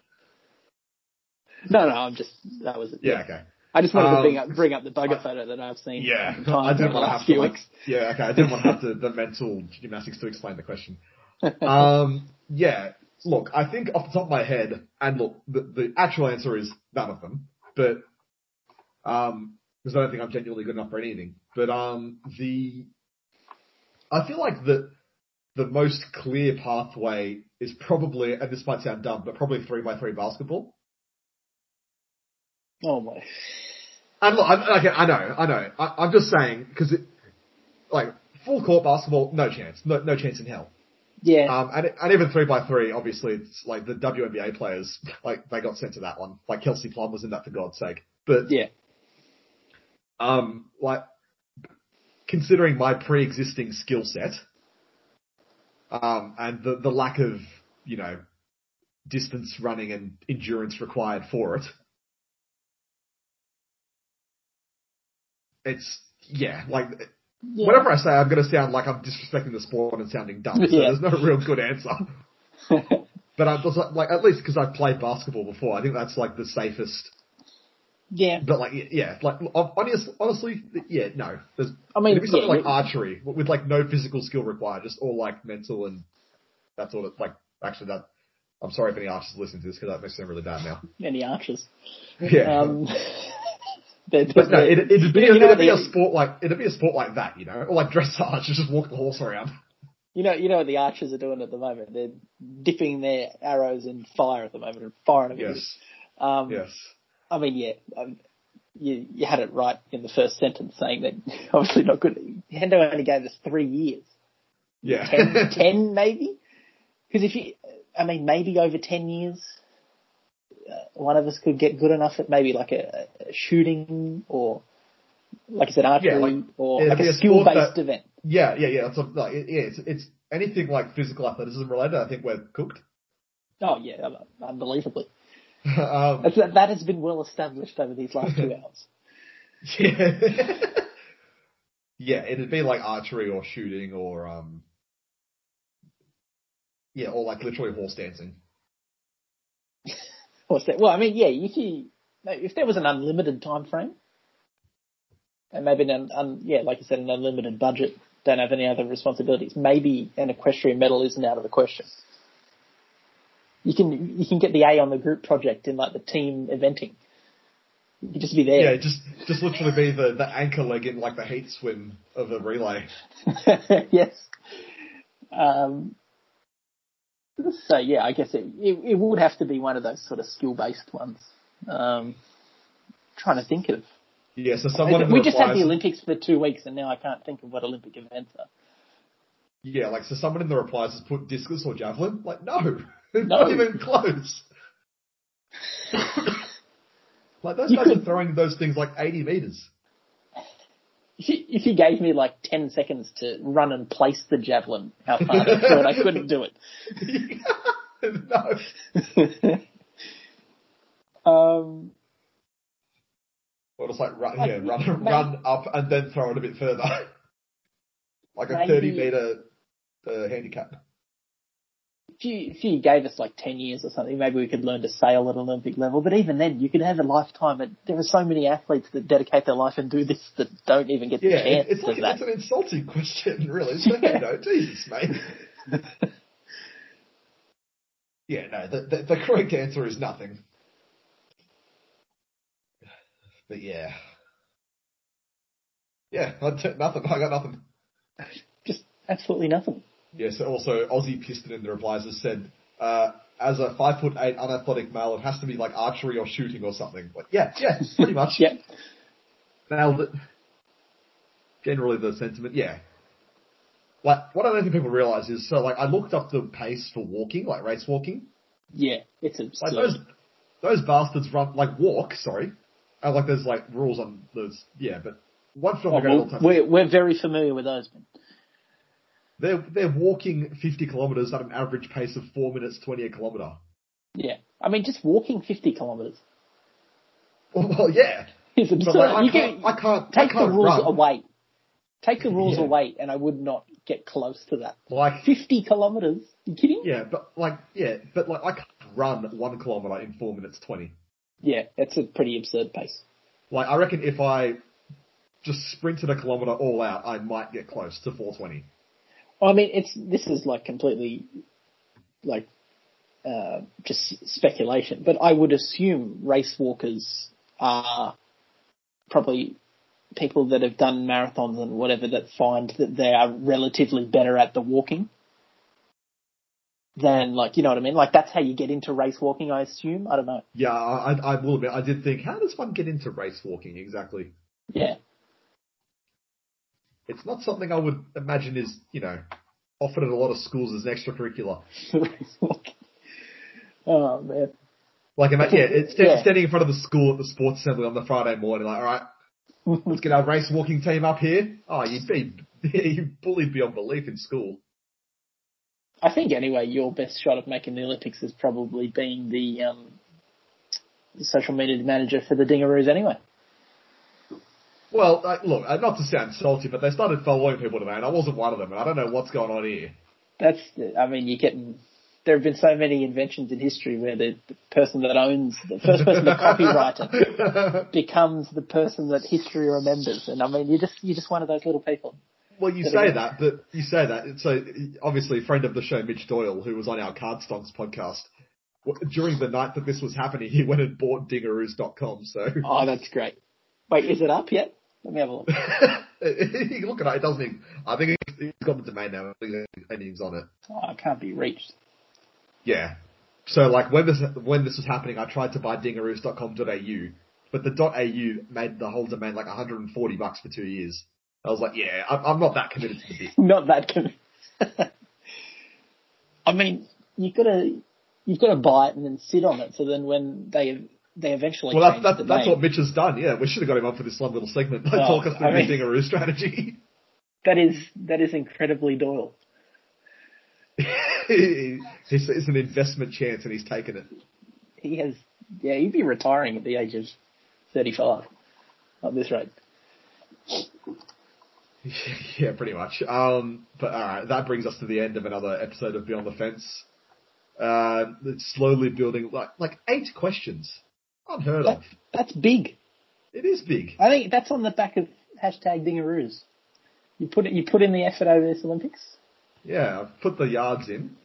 S2: No, no, I'm just that was it.
S1: Yeah, okay.
S2: I just wanted
S1: Um,
S2: to bring up bring up the bugger
S1: I-
S2: photo that I've seen.
S1: Yeah, I didn't want to have to like, yeah, okay, I didn't want to have to, the mental gymnastics to explain the question. Um, yeah, look, I think off the top of my head, and look, the, the actual answer is none of them, but, um, because I don't think I'm genuinely good enough for anything, but, um, the, I feel like the, the most clear pathway is probably, and this might sound dumb, but probably three by three basketball.
S2: Oh my.
S1: And look, I, okay, I know, I know. I, I'm just saying because it, like, full court basketball, no chance, no, no chance in hell.
S2: Yeah.
S1: Um, and, and even three by three, obviously, it's like the WNBA players, like they got sent to that one. Like Kelsey Plum was in that for God's sake. But
S2: yeah.
S1: um, like considering my pre-existing skill set, um, and the the lack of you know distance running and endurance required for it, it's yeah, like
S2: yeah.
S1: whatever I say, I'm going to sound like I'm disrespecting the sport and sounding dumb. So
S2: Yeah.
S1: there's no real good answer. But I'm just like, at least because I've played basketball before, I think that's like the safest.
S2: yeah.
S1: But like, yeah, like honestly, honestly, yeah, no. There's,
S2: I mean,
S1: it'd be something
S2: yeah,
S1: like archery with like no physical skill required, just all like mental and that's all. It, like actually, that I'm sorry if any archers listen to this because that makes sound really bad now.
S2: Any archers.
S1: Yeah.
S2: Um,
S1: but no, it, it'd be,
S2: you know-
S1: it'd be a sport like it'd be a sport like that, you know, or like dressage, just walk the horse around.
S2: You know, you know what the archers are doing at the moment. They're dipping their arrows in fire at the moment and firing them.
S1: Yes,
S2: Um,
S1: yes.
S2: I mean, yeah, um, you you had it right in the first sentence saying that obviously not good. Hendo only gave us three years,
S1: Yeah.
S2: ten, ten maybe. Because if you, I mean, maybe over ten years, one of us could get good enough at maybe like a, a shooting or, like I said, archery
S1: Yeah, like-
S2: or like a
S1: a
S2: skill based event.
S1: Yeah, yeah, yeah. It's a, like, it, yeah, it's, it's anything like physical athleticism related. I think we're cooked.
S2: Oh yeah, unbelievably.
S1: um,
S2: that, that has been well established over these last two hours.
S1: yeah, yeah. It'd be like archery or shooting or um, yeah, or like literally horse dancing.
S2: What's that? Well, I mean, yeah, if you, if there was an unlimited time frame, and maybe an, un, un, yeah, like you said, an unlimited budget, don't have any other responsibilities, maybe an equestrian medal isn't out of the question. You can, you can get the A on the group project in like the team eventing. You can just be there.
S1: Yeah, just just literally be the the anchor leg in like the heat swim of a relay.
S2: yes. Um, so yeah, I guess it, it, it would have to be one of those sort of skill based ones. Um, trying to think of.
S1: Yeah, so someone
S2: we just had the Olympics for two weeks, and now I can't think of what Olympic events are.
S1: yeah, like so someone in the replies has put discus or javelin. Like no, not even close. like those
S2: You
S1: guys
S2: could-
S1: are throwing those things like eighty meters.
S2: If you, if you gave me like ten seconds to run and place the javelin, how far I it, I couldn't do
S1: no.
S2: it. um,
S1: Or just like run,
S2: Like,
S1: yeah, run,
S2: maybe-
S1: run up and then throw it a bit further. like a
S2: Maybe-
S1: 30 meter uh, handicap.
S2: If you if you gave us like ten years or something, maybe we could learn to sail at Olympic level. But even then, you could have a lifetime. And there are so many athletes that dedicate their life and do this that don't even get the
S1: Yeah,
S2: chance
S1: it, it's like,
S2: that.
S1: it's an insulting question, really. So, you know, Jesus, mate. Yeah, no, the, the, the correct answer is nothing. But yeah. Yeah, I t- nothing. I got nothing.
S2: Just absolutely nothing.
S1: Yes, also Aussie Piston in the replies has said, uh, as a five foot eight unathletic male, it has to be like archery or shooting or something. Like, yeah, yeah, pretty much.
S2: Yeah.
S1: Nailed it. Generally the sentiment, yeah. Like, what I don't think people realise is, so like, I looked up the pace for walking, like race walking.
S2: Yeah, it's
S1: Like
S2: absurd.
S1: those, those bastards run, like walk, sorry. And like there's like rules on those, yeah, but one film
S2: Oh, well, we're we're very familiar with those. Men.
S1: They're, they're walking 50 kilometres at an average pace of 4 minutes 20 a kilometre.
S2: Yeah, I mean, just walking fifty kilometers
S1: Well, yeah.
S2: is absurd.
S1: Like, I
S2: you
S1: can't,
S2: can
S1: I can't,
S2: take
S1: I can't
S2: the rules
S1: run.
S2: away. Take the rules
S1: Yeah.
S2: away, and I would not get close to that.
S1: Like,
S2: Fifty kilometers? You kidding?
S1: yeah, but like, yeah, but like, I can't run one kilometre in 4 minutes 20.
S2: Yeah, that's a pretty absurd pace.
S1: Like, I reckon if I just sprinted a kilometre all out, I might get close to 420.
S2: I mean, it's this is like completely like uh, just speculation, but I would assume race walkers are probably people that have done marathons and whatever that find that they are relatively better at the walking than like you know what I mean. Like that's how you get into race walking, I assume. I don't know.
S1: Yeah, I, I will admit, I did think, how does one get into race walking exactly?
S2: Yeah,
S1: It's not something I would imagine is, you know, offered at a lot of schools as an extracurricular.
S2: race walking. Oh man.
S1: Like, imagine, yeah, it's
S2: Yeah.
S1: standing in front of the school at the sports assembly on the Friday morning, like, alright, let's get our race walking team up here. Oh, you'd be, you bullied beyond belief in school.
S2: I think anyway, your best shot of making the Olympics is probably being the um, the social media manager for the Dingaroos anyway.
S1: Well, like, look, uh, not to sound salty, but they started following people today, and I wasn't one of them, and I don't know what's going on here.
S2: That's, I mean, you're getting, there have been so many inventions in history where the, the person that owns, the first person to copyright it becomes the person that history remembers. And I mean, you're just, you're just one of those little people.
S1: Well, you say that, but you say that. So obviously, a friend of the show, Mitch Doyle, who was on our Card Stonks podcast, during the night that this was happening, he went and bought dingaroos.com. So
S2: Oh, that's great. Wait, is it up yet? Let me have a look.
S1: you can look at it. It doesn't. Even, I think he's got the domain now. I think anything's on it.
S2: Oh, it can't be reached.
S1: Yeah. So like when this when this was happening, I tried to buy dingaroos.com.au, but the .au made the whole domain like 140 bucks for two years. I was like, yeah, I'm, I'm not that committed to the bit.
S2: Not that con- I mean, you've got to you've got to buy it and then sit on it. So then when they they eventually
S1: Well, that,
S2: the
S1: that, that's
S2: name,
S1: what Mitch has done. Yeah, we should have got him on for this one little segment.
S2: Oh,
S1: Talk us through
S2: I mean-
S1: Dingaroo strategy.
S2: that is that is incredibly Doyle.
S1: it's, it's an investment chance, and he's taken it.
S2: He has yeah, he'd be retiring at the age of thirty five. At this rate.
S1: yeah, pretty much. Um, but all right, that brings us to the end of another episode of Beyond the Fence. Uh, it's slowly building like like eight questions, unheard of.
S2: That's big.
S1: It is big.
S2: I think that's on the back of hashtag Dingaroos. You put it you put in the effort over this Olympics.
S1: Yeah, I've put the yards in.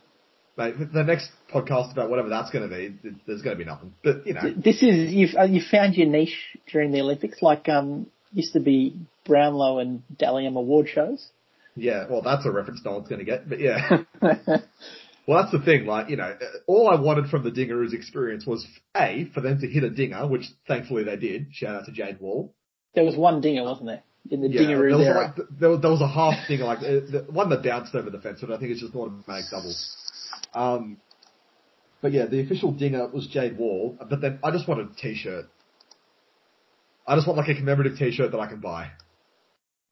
S1: Mate, the next podcast about whatever that's going to be, there's going to be nothing. But you know,
S2: This is you've uh, you found your niche during the Olympics, like um used to be Brownlow and Dally M award shows.
S1: yeah. Well, that's a reference no one's going to get. But yeah. Well, that's the thing. Like, you know, all I wanted from the Dingaroos experience was a for them to hit a dinger, which thankfully they did. Shout out to Jade Wall.
S2: there was one dinger, wasn't there, in the
S1: Yeah, there was
S2: era?
S1: like there was, there was a half dinger, like uh, the one that bounced over the fence, but I think it's just an automatic double. Um, but yeah, the official dinger was Jade Wall. But then I just wanted a T-shirt. I just want like a commemorative T-shirt that I can buy.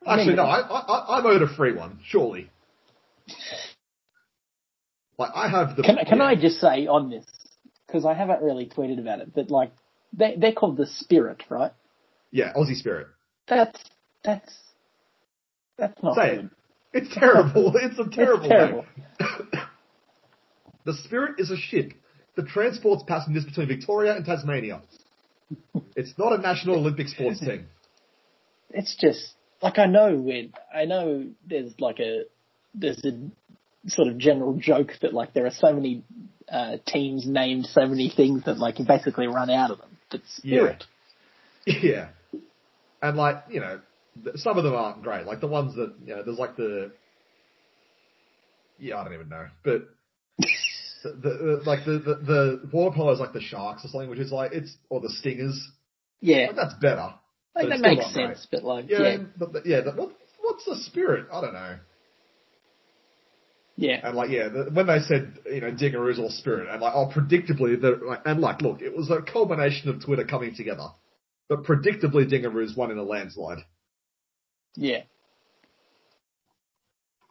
S1: Actually, no, I, I, I'm owed a free one, surely. Like I have the.
S2: Can, can
S1: yeah.
S2: I just say on this, because I haven't really tweeted about it, but like, they, they're called the Spirit, right?
S1: Yeah, Aussie Spirit.
S2: That's, that's, that's not
S1: Say
S2: good.
S1: it. It's terrible. It's a terrible.
S2: terrible.
S1: the Spirit is a ship that transports passengers between Victoria and Tasmania. It's not a national Olympic sports team.
S2: It's just, like I know when, I know there's like a, there's a sort of general joke that like there are so many uh, teams named so many things that like you basically run out of them. But Spirit,
S1: Yeah. And like, you know, some of them aren't great. Like the ones that, you know, there's like the, yeah, I don't even know. But the, the, like the, the, the water polo is like the sharks or something, which is like, it's, or the stingers.
S2: yeah,
S1: Like, that's better.
S2: like that makes
S1: not great.
S2: sense. But like,
S1: Yeah,
S2: yeah,
S1: yeah, what's the spirit? I don't know.
S2: Yeah,
S1: And like, yeah, the, when they said, you know, Dingaroos or Spirit, and like, oh, predictably, the, like, and like, look, it was a culmination of Twitter coming together. But predictably, Dingaroos won in a landslide.
S2: yeah.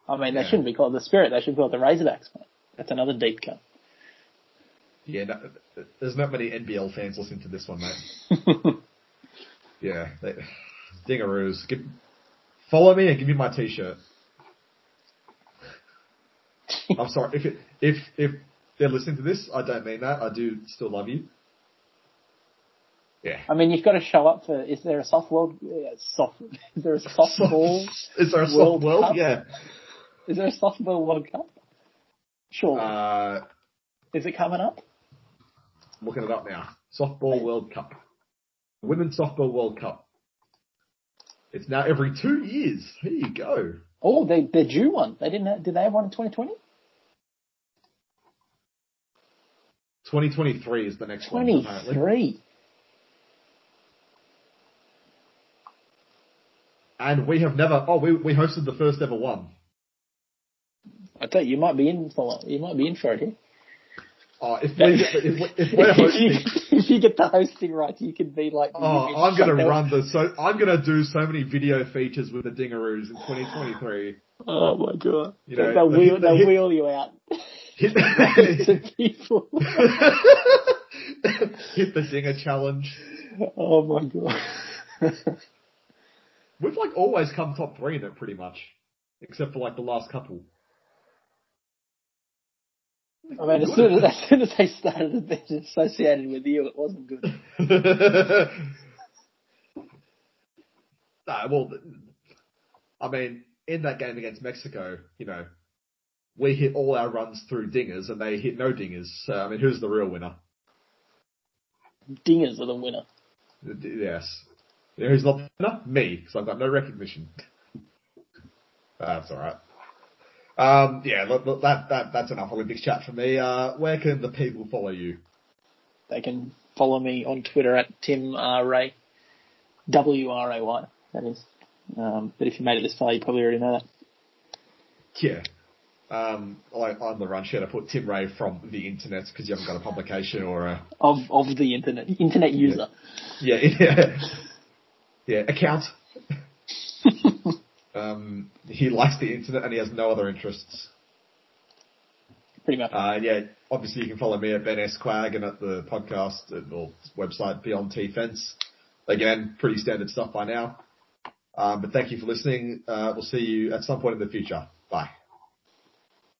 S2: I mean, they
S1: Yeah.
S2: shouldn't be called the Spirit. They should be called the Razorbacks. That's another deep cut.
S1: Yeah, no, there's not many NBL fans listening to this one, mate. Yeah, they, Dingaroos. Give, follow me and give me my t-shirt. I'm sorry, if it, if, if they're listening to this, I don't mean that. I do still love you. Yeah.
S2: I mean, you've got to show up for. Is there a soft world? Yeah, soft. Is there a softball?
S1: Is there a
S2: World
S1: soft world?
S2: Cup?
S1: Yeah.
S2: is there a softball World Cup? Sure.
S1: Uh,
S2: is it coming up?
S1: I'm looking it up now. Softball World Cup. Women's Softball World Cup. It's now every two years. Here you go.
S2: Oh, they they're due one. They didn't. Have, did they have one in 2020?
S1: 2023 is the next one,
S2: 23.
S1: And we have never, oh, we, we hosted the first ever one.
S2: I tell you, you might be in for you might be in for it here.
S1: Oh, if, we, if, if we're hosting,
S2: if, you, get the hosting right, you could be like.
S1: oh, I'm gonna
S2: down-
S1: run the, so, I'm gonna do so many video features with the Dingaroos in 2023.
S2: Oh my god!
S1: You know,
S2: they'll
S1: the-
S2: wheel
S1: the-
S2: they'll wheel you out
S1: Hit,
S2: to people.
S1: hit the Dinger challenge.
S2: oh my god!
S1: We've like always come top three in it pretty much. Except for like the last couple.
S2: I mean, as soon as, as soon as they started being associated with you, it wasn't good.
S1: no, well, I mean, in that game against Mexico, you know, we hit all our runs through dingers and they hit no dingers. So, I mean, who's the real winner?
S2: Dingers are the winner.
S1: Yes. You know who's not the winner? Me, because I've got no recognition. That's alright. Um, yeah, look, look, that, that, that's enough Olympics chat for me. Uh, where can the people follow you?
S2: They can follow me on Twitter at Tim R. Wray. W R A Y, that is. Um, but if you made it this far, you probably already know that.
S1: Yeah. Um, I, on the run sheet, I put Tim Wray from the internet because you haven't got a publication or a
S2: Of of the internet internet user.
S1: yeah yeah yeah account. um, he likes the internet and he has no other interests.
S2: Pretty much.
S1: Uh, yeah, obviously you can follow me at Ben S Quag and at the podcast at, or website Beyond T Fence. Again, pretty standard stuff by now. Um, but thank you for listening. Uh, we'll see you at some point in the future. Bye.